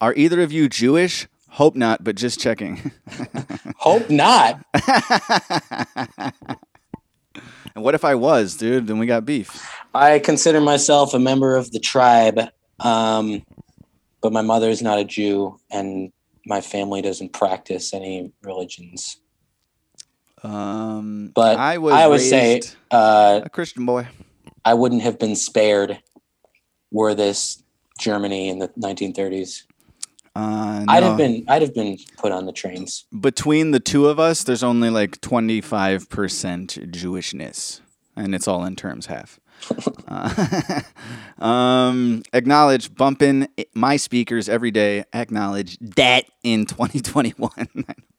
D: Are either of you Jewish? Hope not, but just checking.
B: Hope not.
D: and what if I was, dude? Then we got beef.
B: I consider myself a member of the tribe, um, but my mother is not a Jew, and my family doesn't practice any religions.
D: Um,
B: But
D: I was
B: I would say uh,
D: a Christian boy.
B: I wouldn't have been spared were this Germany in the 1930s.
D: Uh,
B: I'd have been I'd have been put on the trains.
D: between the two of us, there's only like 25% Jewishness, and it's all in terms half. uh, um, acknowledge bumping my speakers every day. Acknowledge that in 2021.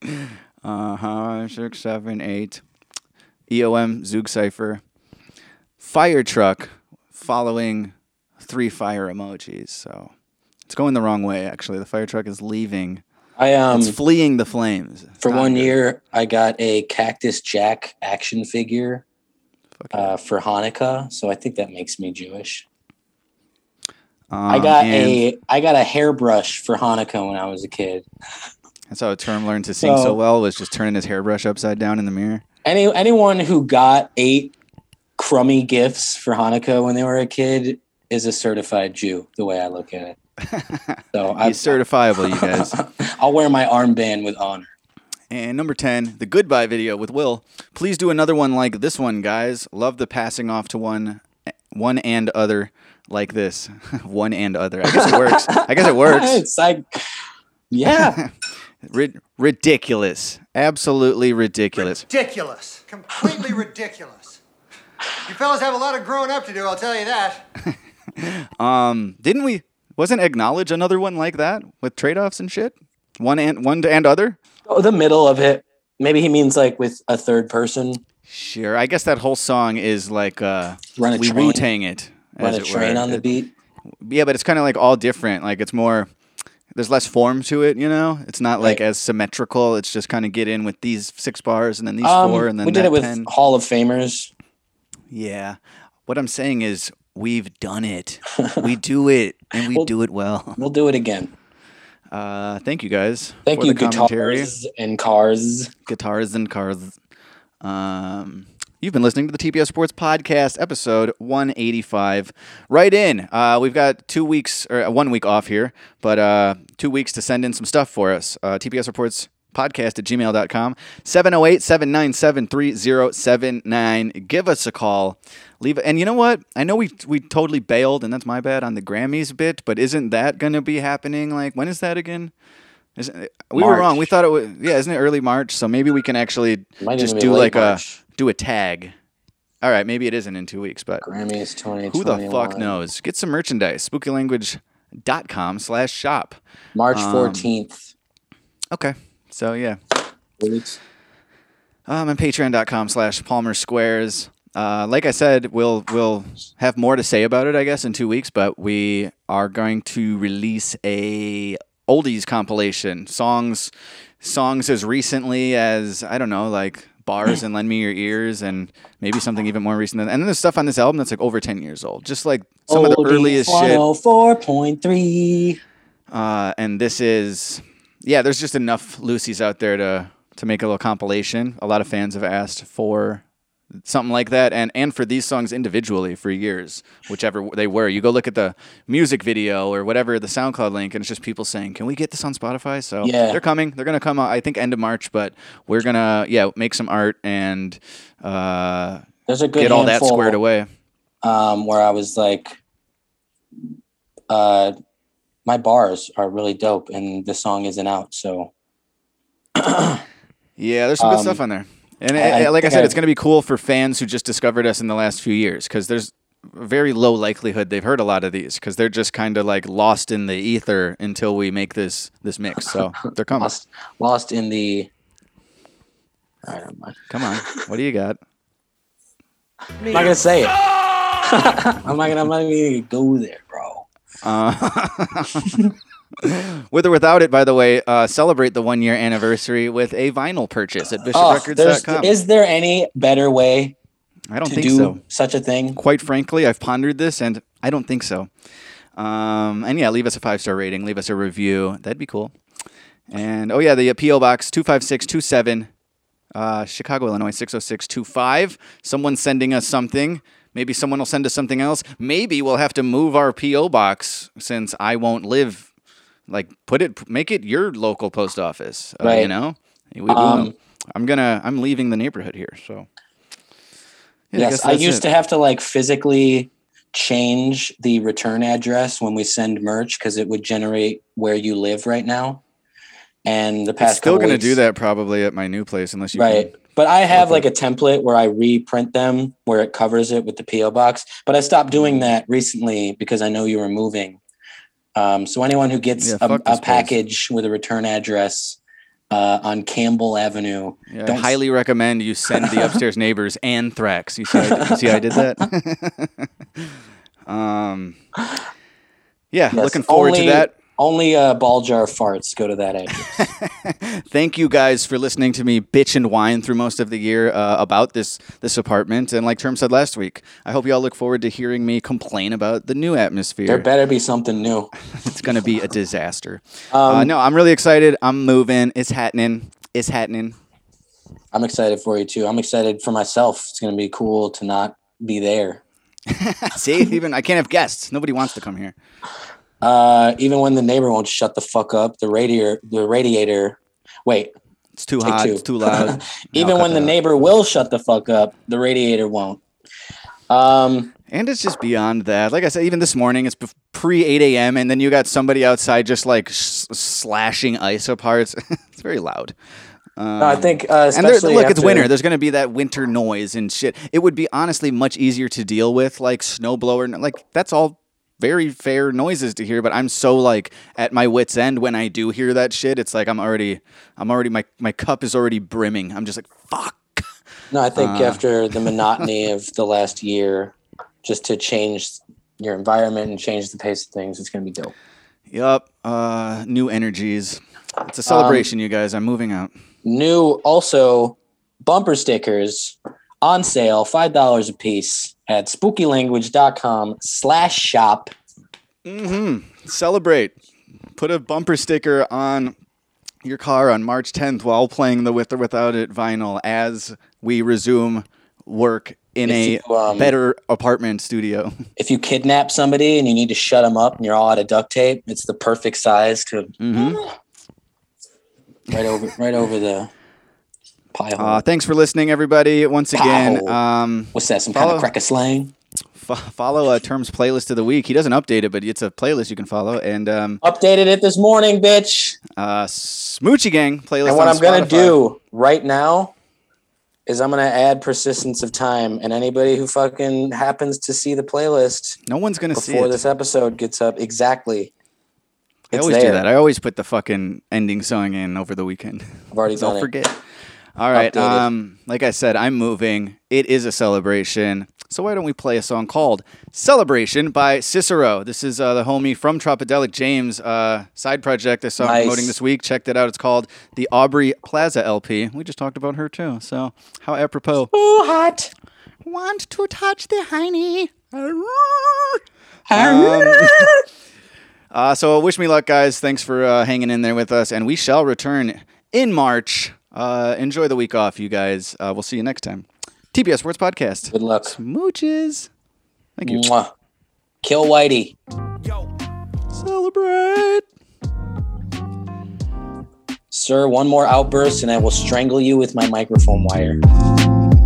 D: uh huh. Six, seven, eight. EOM Zug Cipher. Fire truck following three fire emojis. So it's going the wrong way, actually. The fire truck is leaving.
B: I um
D: it's fleeing the flames.
B: for one
D: good.
B: year I got a Cactus Jack action figure uh, for Hanukkah, so I think that makes me Jewish. I
D: Um,
B: got a I got a hairbrush for Hanukkah when I was a kid.
D: That's how a Term learned to sing so
B: So-
D: well was just turning his hairbrush upside down in the mirror.
B: Any anyone who got eight crummy gifts for Hanukkah when they were a kid is a certified Jew. The way I look at it. So I,
D: He's certifiable, you guys.
B: I'll wear my armband with honor.
D: And number 10, the goodbye video with Will. Please do another one like this one, guys. Love the passing off to one one and other like this. one and other. I guess it works. I guess it works.
B: it's like, yeah.
D: Rid- ridiculous. Absolutely ridiculous.
F: Ridiculous. Completely ridiculous. You fellas have a lot of growing up to do, I'll tell you that.
D: Um, didn't we wasn't acknowledge another one like that with trade-offs and shit? One and one and other?
B: Oh, the middle of it. Maybe he means like with a third person.
D: Sure. I guess that whole song is like uh
B: Run a
D: we
B: train.
D: Wu-Tang it.
B: Run
D: as
B: a
D: it
B: train
D: were.
B: on the
D: It-
B: beat.
D: Yeah, but it's kind of like all different. Like it's more there's less form to it, you know? It's not like as symmetrical. It's just kind of get in with these six bars and then these
B: Um,
D: four and then
B: we did it with
D: 10.
B: Hall of Famers.
D: Yeah. What I'm saying is we've done it. we do it and we do it well.
B: We'll do it again.
D: Uh, thank you guys.
B: Thank
D: for
B: you,
D: commentary.
B: guitars and cars.
D: Guitars and cars. Um, you've been listening to the TPS Reports Podcast, episode 185. Right in. Uh, we've got two weeks or uh, one week off here, but uh, two weeks to send in some stuff for us. Uh, TPS Reports podcast at gmail.com 708-797-3079 give us a call. Leave and you know what? I know we we totally bailed and that's my bad on the grammys bit but isn't that gonna be happening? Like when is that again? Isn't, we were wrong. We thought it was yeah isn't it early march? So maybe we can actually just do like
B: March.
D: a do a tag all right maybe it isn't in two weeks but
B: Grammys 2021.
D: who the fuck knows get some merchandise spookylanguage.com slash shop
B: March
D: Um,
B: 14th.
D: okay so yeah
B: Weeks.
D: um, and patreon.com slash palmer squares uh, like I said, we'll we'll have more to say about it, I guess, in two weeks. But we are going to release a oldies compilation, songs songs as recently as I don't know, like bars and lend me your ears, and maybe something even more recent than. And then there's stuff on this album that's like over ten years old, just like some of the earliest shit.
B: 104.3.
D: Uh, and this is, yeah, there's just enough Lucy's out there to to make a little compilation. A lot of fans have asked for something like that, and and for these songs individually for years, whichever they were. You go look at the music video or whatever the SoundCloud link, and it's just people saying, "Can we get this on Spotify?" So
B: Yeah.
D: they're coming. They're gonna come. out, I think end of March, but we're gonna yeah make some art and uh,
B: There's a good
D: get all that squared away.
B: Um, where I was like, uh, my bars are really dope, and the song isn't out. So
D: Yeah, there's some good
B: Um,
D: stuff on there. And
B: I- I
D: like I
B: think
D: said,
B: I-
D: it's going to be cool for fans who just discovered us in the last few years because there's very low likelihood they've heard a lot of these because they're just kind of like lost in the ether until we make this this mix. So they're coming.
B: lost, lost in the. All right, never mind.
D: Come on, what do you got?
B: I'm not gonna say it. I'm not gonna. I'm not gonna go there, bro.
D: Uh, with or without it, by the way, uh, celebrate the one year anniversary with a vinyl purchase at
B: Oh, there's-
D: bishoprecords.com.
B: is there any better way
D: I don't
B: to
D: think
B: do
D: so.
B: such a thing?
D: Quite frankly, I've pondered this and I don't think so. Um, and yeah, leave us a five star rating, leave us a review. That'd be cool. And oh, yeah, the P.O. Box 25627, uh, Chicago, Illinois 60625. Someone's sending us something. Maybe someone will send us something else. Maybe we'll have to move our P.O. Box since I won't live. Like, put it, make it your local post office. Uh, You know? We- we-
B: Um,
D: I'm gonna, I'm leaving the neighborhood here. So, Yeah,
B: yes,
D: guess
B: I, used
D: it.
B: to have to like physically change the return address when we send merch because it would generate where you live right now. And the past
D: It's still going to do that probably at my new place unless you
B: right. But I have like a template where I reprint them where it covers it with the PO box. But I stopped doing
D: Mm.
B: that recently because I know you were moving. Um, so anyone who gets
D: Yeah,
B: a, a
D: this place.
B: package with a return address uh, on Campbell Avenue,
D: yeah, I highly recommend you send the upstairs neighbors anthrax. You see, I, you see, I did that. um, yeah,
B: Yes,
D: looking forward
B: only-
D: to that.
B: Only uh, ball jar farts go to that address.
D: Thank you guys for listening to me bitch and whine through most of the year uh, about this this apartment. And like Term said last week, I hope you all look forward to hearing me complain about the new atmosphere.
B: there better be something new.
D: it's going to be a disaster.
B: Um,
D: uh, no, I'm really excited. I'm moving. It's happening. It's happening.
B: I'm excited for you too. I'm excited for myself. It's gonna be cool to not be there.
D: See, even I can't have guests. Nobody wants to come here.
B: Uh, even when the neighbor won't shut the fuck up, the radiator, the radiator. Wait,
D: It's too hot.
B: two.
D: It's too loud.
B: even when the
D: out.
B: neighbor will shut the fuck up, the radiator won't. Um,
D: And it's just beyond that. Like I said, even this morning, it's pre 8 a.m., and then you got somebody outside just like s- slashing iso parts. it's very loud. Um,
B: No, I think, uh,
D: and there- look, it's winter. There's going to be that winter noise and shit. It would be honestly much easier to deal with, like snowblower. Like that's all very fair noises to hear. But I'm so like at my wits end when I do hear that shit. It's like I'm already, I'm already my my cup is already brimming. I'm just like fuck.
B: no, I think
D: Uh.
B: after the monotony of the last year, just to change your environment and change the pace of things, it's gonna be dope.
D: Yup. Uh, new energies. It's a
B: Um,
D: celebration, you guys. I'm moving out.
B: New also bumper stickers on sale, five dollars a piece at spookylanguage.com slash shop.
D: Mm-hmm. Celebrate. Put a bumper sticker on your car on March 10th while playing the With or Without It vinyl as we resume work in
B: If
D: a
B: you, um,
D: better apartment studio.
B: If you kidnap somebody and you need to shut them up and you're all out of duct tape, it's the perfect size to
D: Mm-hmm.
B: right over right over the pie hole.
D: Uh, thanks for listening, everybody. Once again, um,
B: What's that? Some kind
D: follow-
B: of cracker slang?
D: fo- follow uh, Terms playlist of the week. He doesn't update it, but it's a playlist you can follow. And um,
B: Updated it this morning, bitch.
D: uh, Smoochie Gang playlist.
B: and what
D: on
B: I'm gonna do right now is I'm gonna add persistence of time, and anybody who fucking happens to see the playlist,
D: no one's gonna see
B: before this episode gets up. Exactly.
D: I
B: It's
D: always do that. I always put the fucking ending song in over the weekend.
B: I've already
D: So I'll
B: done it.
D: forget. All right.
B: Updated.
D: Um, like I said, I'm moving. It is a celebration. So why don't we play a song called "Celebration" by Cicero? This is uh, the homie from Tropidelic James uh, side project I saw
B: Nice.
D: promoting this week. Checked it out. It's called the Aubrey Plaza LP. We just talked about her too. So how apropos.
B: Ooh, hot.
D: Want to touch the hiney? Uh, so wish me luck, guys. Thanks for uh, hanging in there with us, and we shall return in March. Uh, enjoy the week off, you guys. Uh, we'll see you next time. TPS Reports Podcast.
B: Good luck.
D: Smooches. Thank you.
B: Mwah. Kill Whitey. Yo.
D: Celebrate.
B: Sir, one more outburst and I will strangle you with my microphone wire.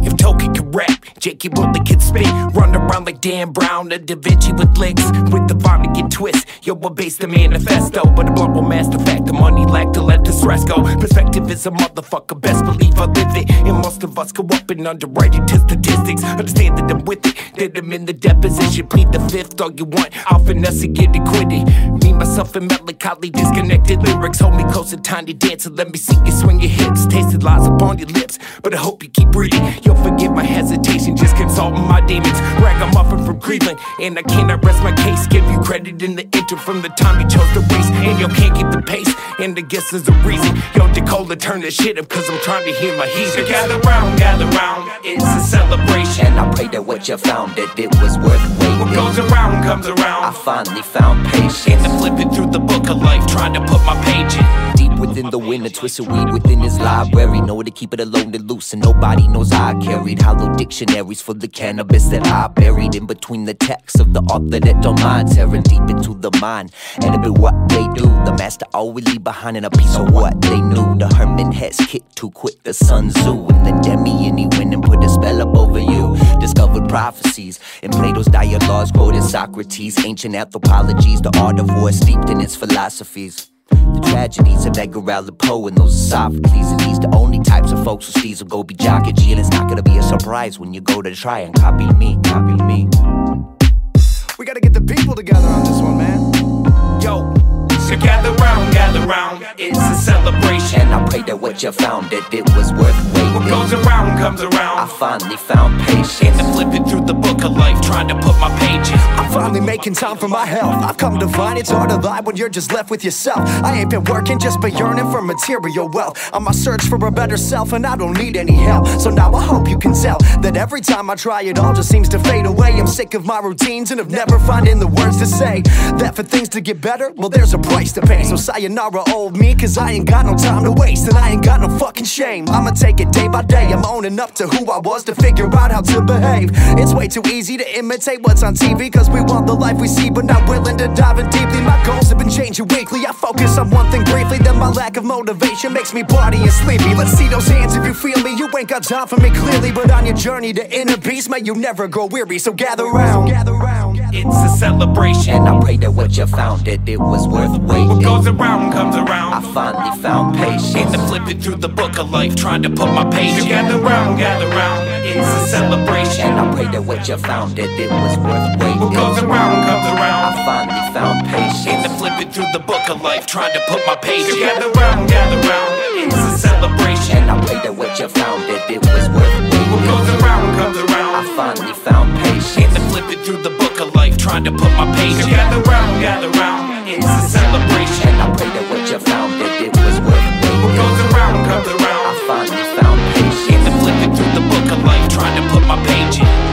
L: If Toki can rap, Jakey Bully can spit. Run around like Dan Brown or Da Vinci with licks. With the Vonnegut twist, yo, we'll base the manifesto. But a blunt will master fact, the money lack to let the stress go. Perspective is a motherfucker, best believe I live it. And most of us go up and underwrite it to statistics. Understand that I'm with it, that I'm in the deposition. Plead the fifth, all you want. I'll finesse and get acquitted. Me, myself, and melancholy, disconnected lyrics. Hold me close and tiny dance and let me see you swing your hips. Tasted lies upon your lips, but I hope you keep reading. You'll forgive my hesitation, just consulting my demons. Ragamuffin from Cleveland, and I cannot rest my case. Give you credit in the intro from the time you chose to waste. And you can't keep the pace, and I guess there's a reason. Yo, Dakota, turn this shit up, cause I'm trying to hear my heat. So gather round, gather round, it's a celebration.
M: And I pray that what you found, that it was worth waiting.
L: What goes around comes around.
M: I finally found patience.
L: And I'm flipping through the book of life, trying to put my page in.
M: Within the wind, a twist of weed within his library. Know to keep it alone and loose, and nobody knows I carried hollow dictionaries for the cannabis that I buried in between the texts of the author that don't mind tearing deep into the mind. And it be what they do. The master always leave behind in a piece of what they knew. The hermit has kicked too quick, the Sun Tzu. And the demi, and he went and put a spell up over you. Discovered prophecies in Plato's dialogues, quoted Socrates, ancient anthropologies, the art of war steeped in its philosophies. The tragedies of Edgar Allan Poe and those Sophocles. And these the only types of folks who sees will go be jock and G. And it's not gonna be a surprise when you go to try and copy me, copy me.
L: We gotta get the people together on this one, man. Yo, So gather round, gather round. It's a celebration.
M: And I pray that what you found, that it was worth waiting.
L: What goes around comes around.
M: I finally found patience.
L: And I'm flipping through the book of life, trying to put my pages.
N: I'm finally making time for my health. I've come to find it's hard to lie when you're just left with yourself. I ain't been working, just been yearning for material wealth. I'm on my search for a better self, and I don't need any help. So now I hope you can tell that every time I try, it all just seems to fade away. I'm sick of my routines and of never finding the words to say that for things to get better, well, there's a price to pay. So sayonara, old me, cause I ain't got no time to waste, and I ain't got no fucking shame. I'ma take it day by day. I'm owning up to who I was to figure out how to behave. It's way too easy to imitate what's on TV, cause we want the life we see, but not willing to dive in deeply. My goals have been changing weekly. I focus on one thing briefly, then my lack of motivation makes me party and sleepy. Let's see those hands if you feel me. You ain't got time for me clearly, but on your journey to inner peace, may you never grow weary. So gather round.
L: It's a celebration.
M: I pray that what you found, that it was worth waiting.
L: What goes around comes around.
M: I finally found patience.
L: And I'm flipping through the book of life, trying to put my pages. So gather round, gather round. It's a celebration.
M: And I pray that what you found, that it was worth waiting.
L: What goes around comes around.
M: I finally found patience.
L: And I'm flipping through the book of life, trying to put my pages. So gather round, gather round. It's a celebration.
M: And I pray that what you found, that it was worth waiting.
L: What goes around comes around.
M: I finally found patience.
L: And I'm flipping through the book of life, trying to put my pages. So gather round, gather it's a celebration. And
M: I pray that what you found, that it was worth waiting. What goes
L: around comes around. I
M: finally found patience. And
L: flipping through the book of life, trying to put my page in.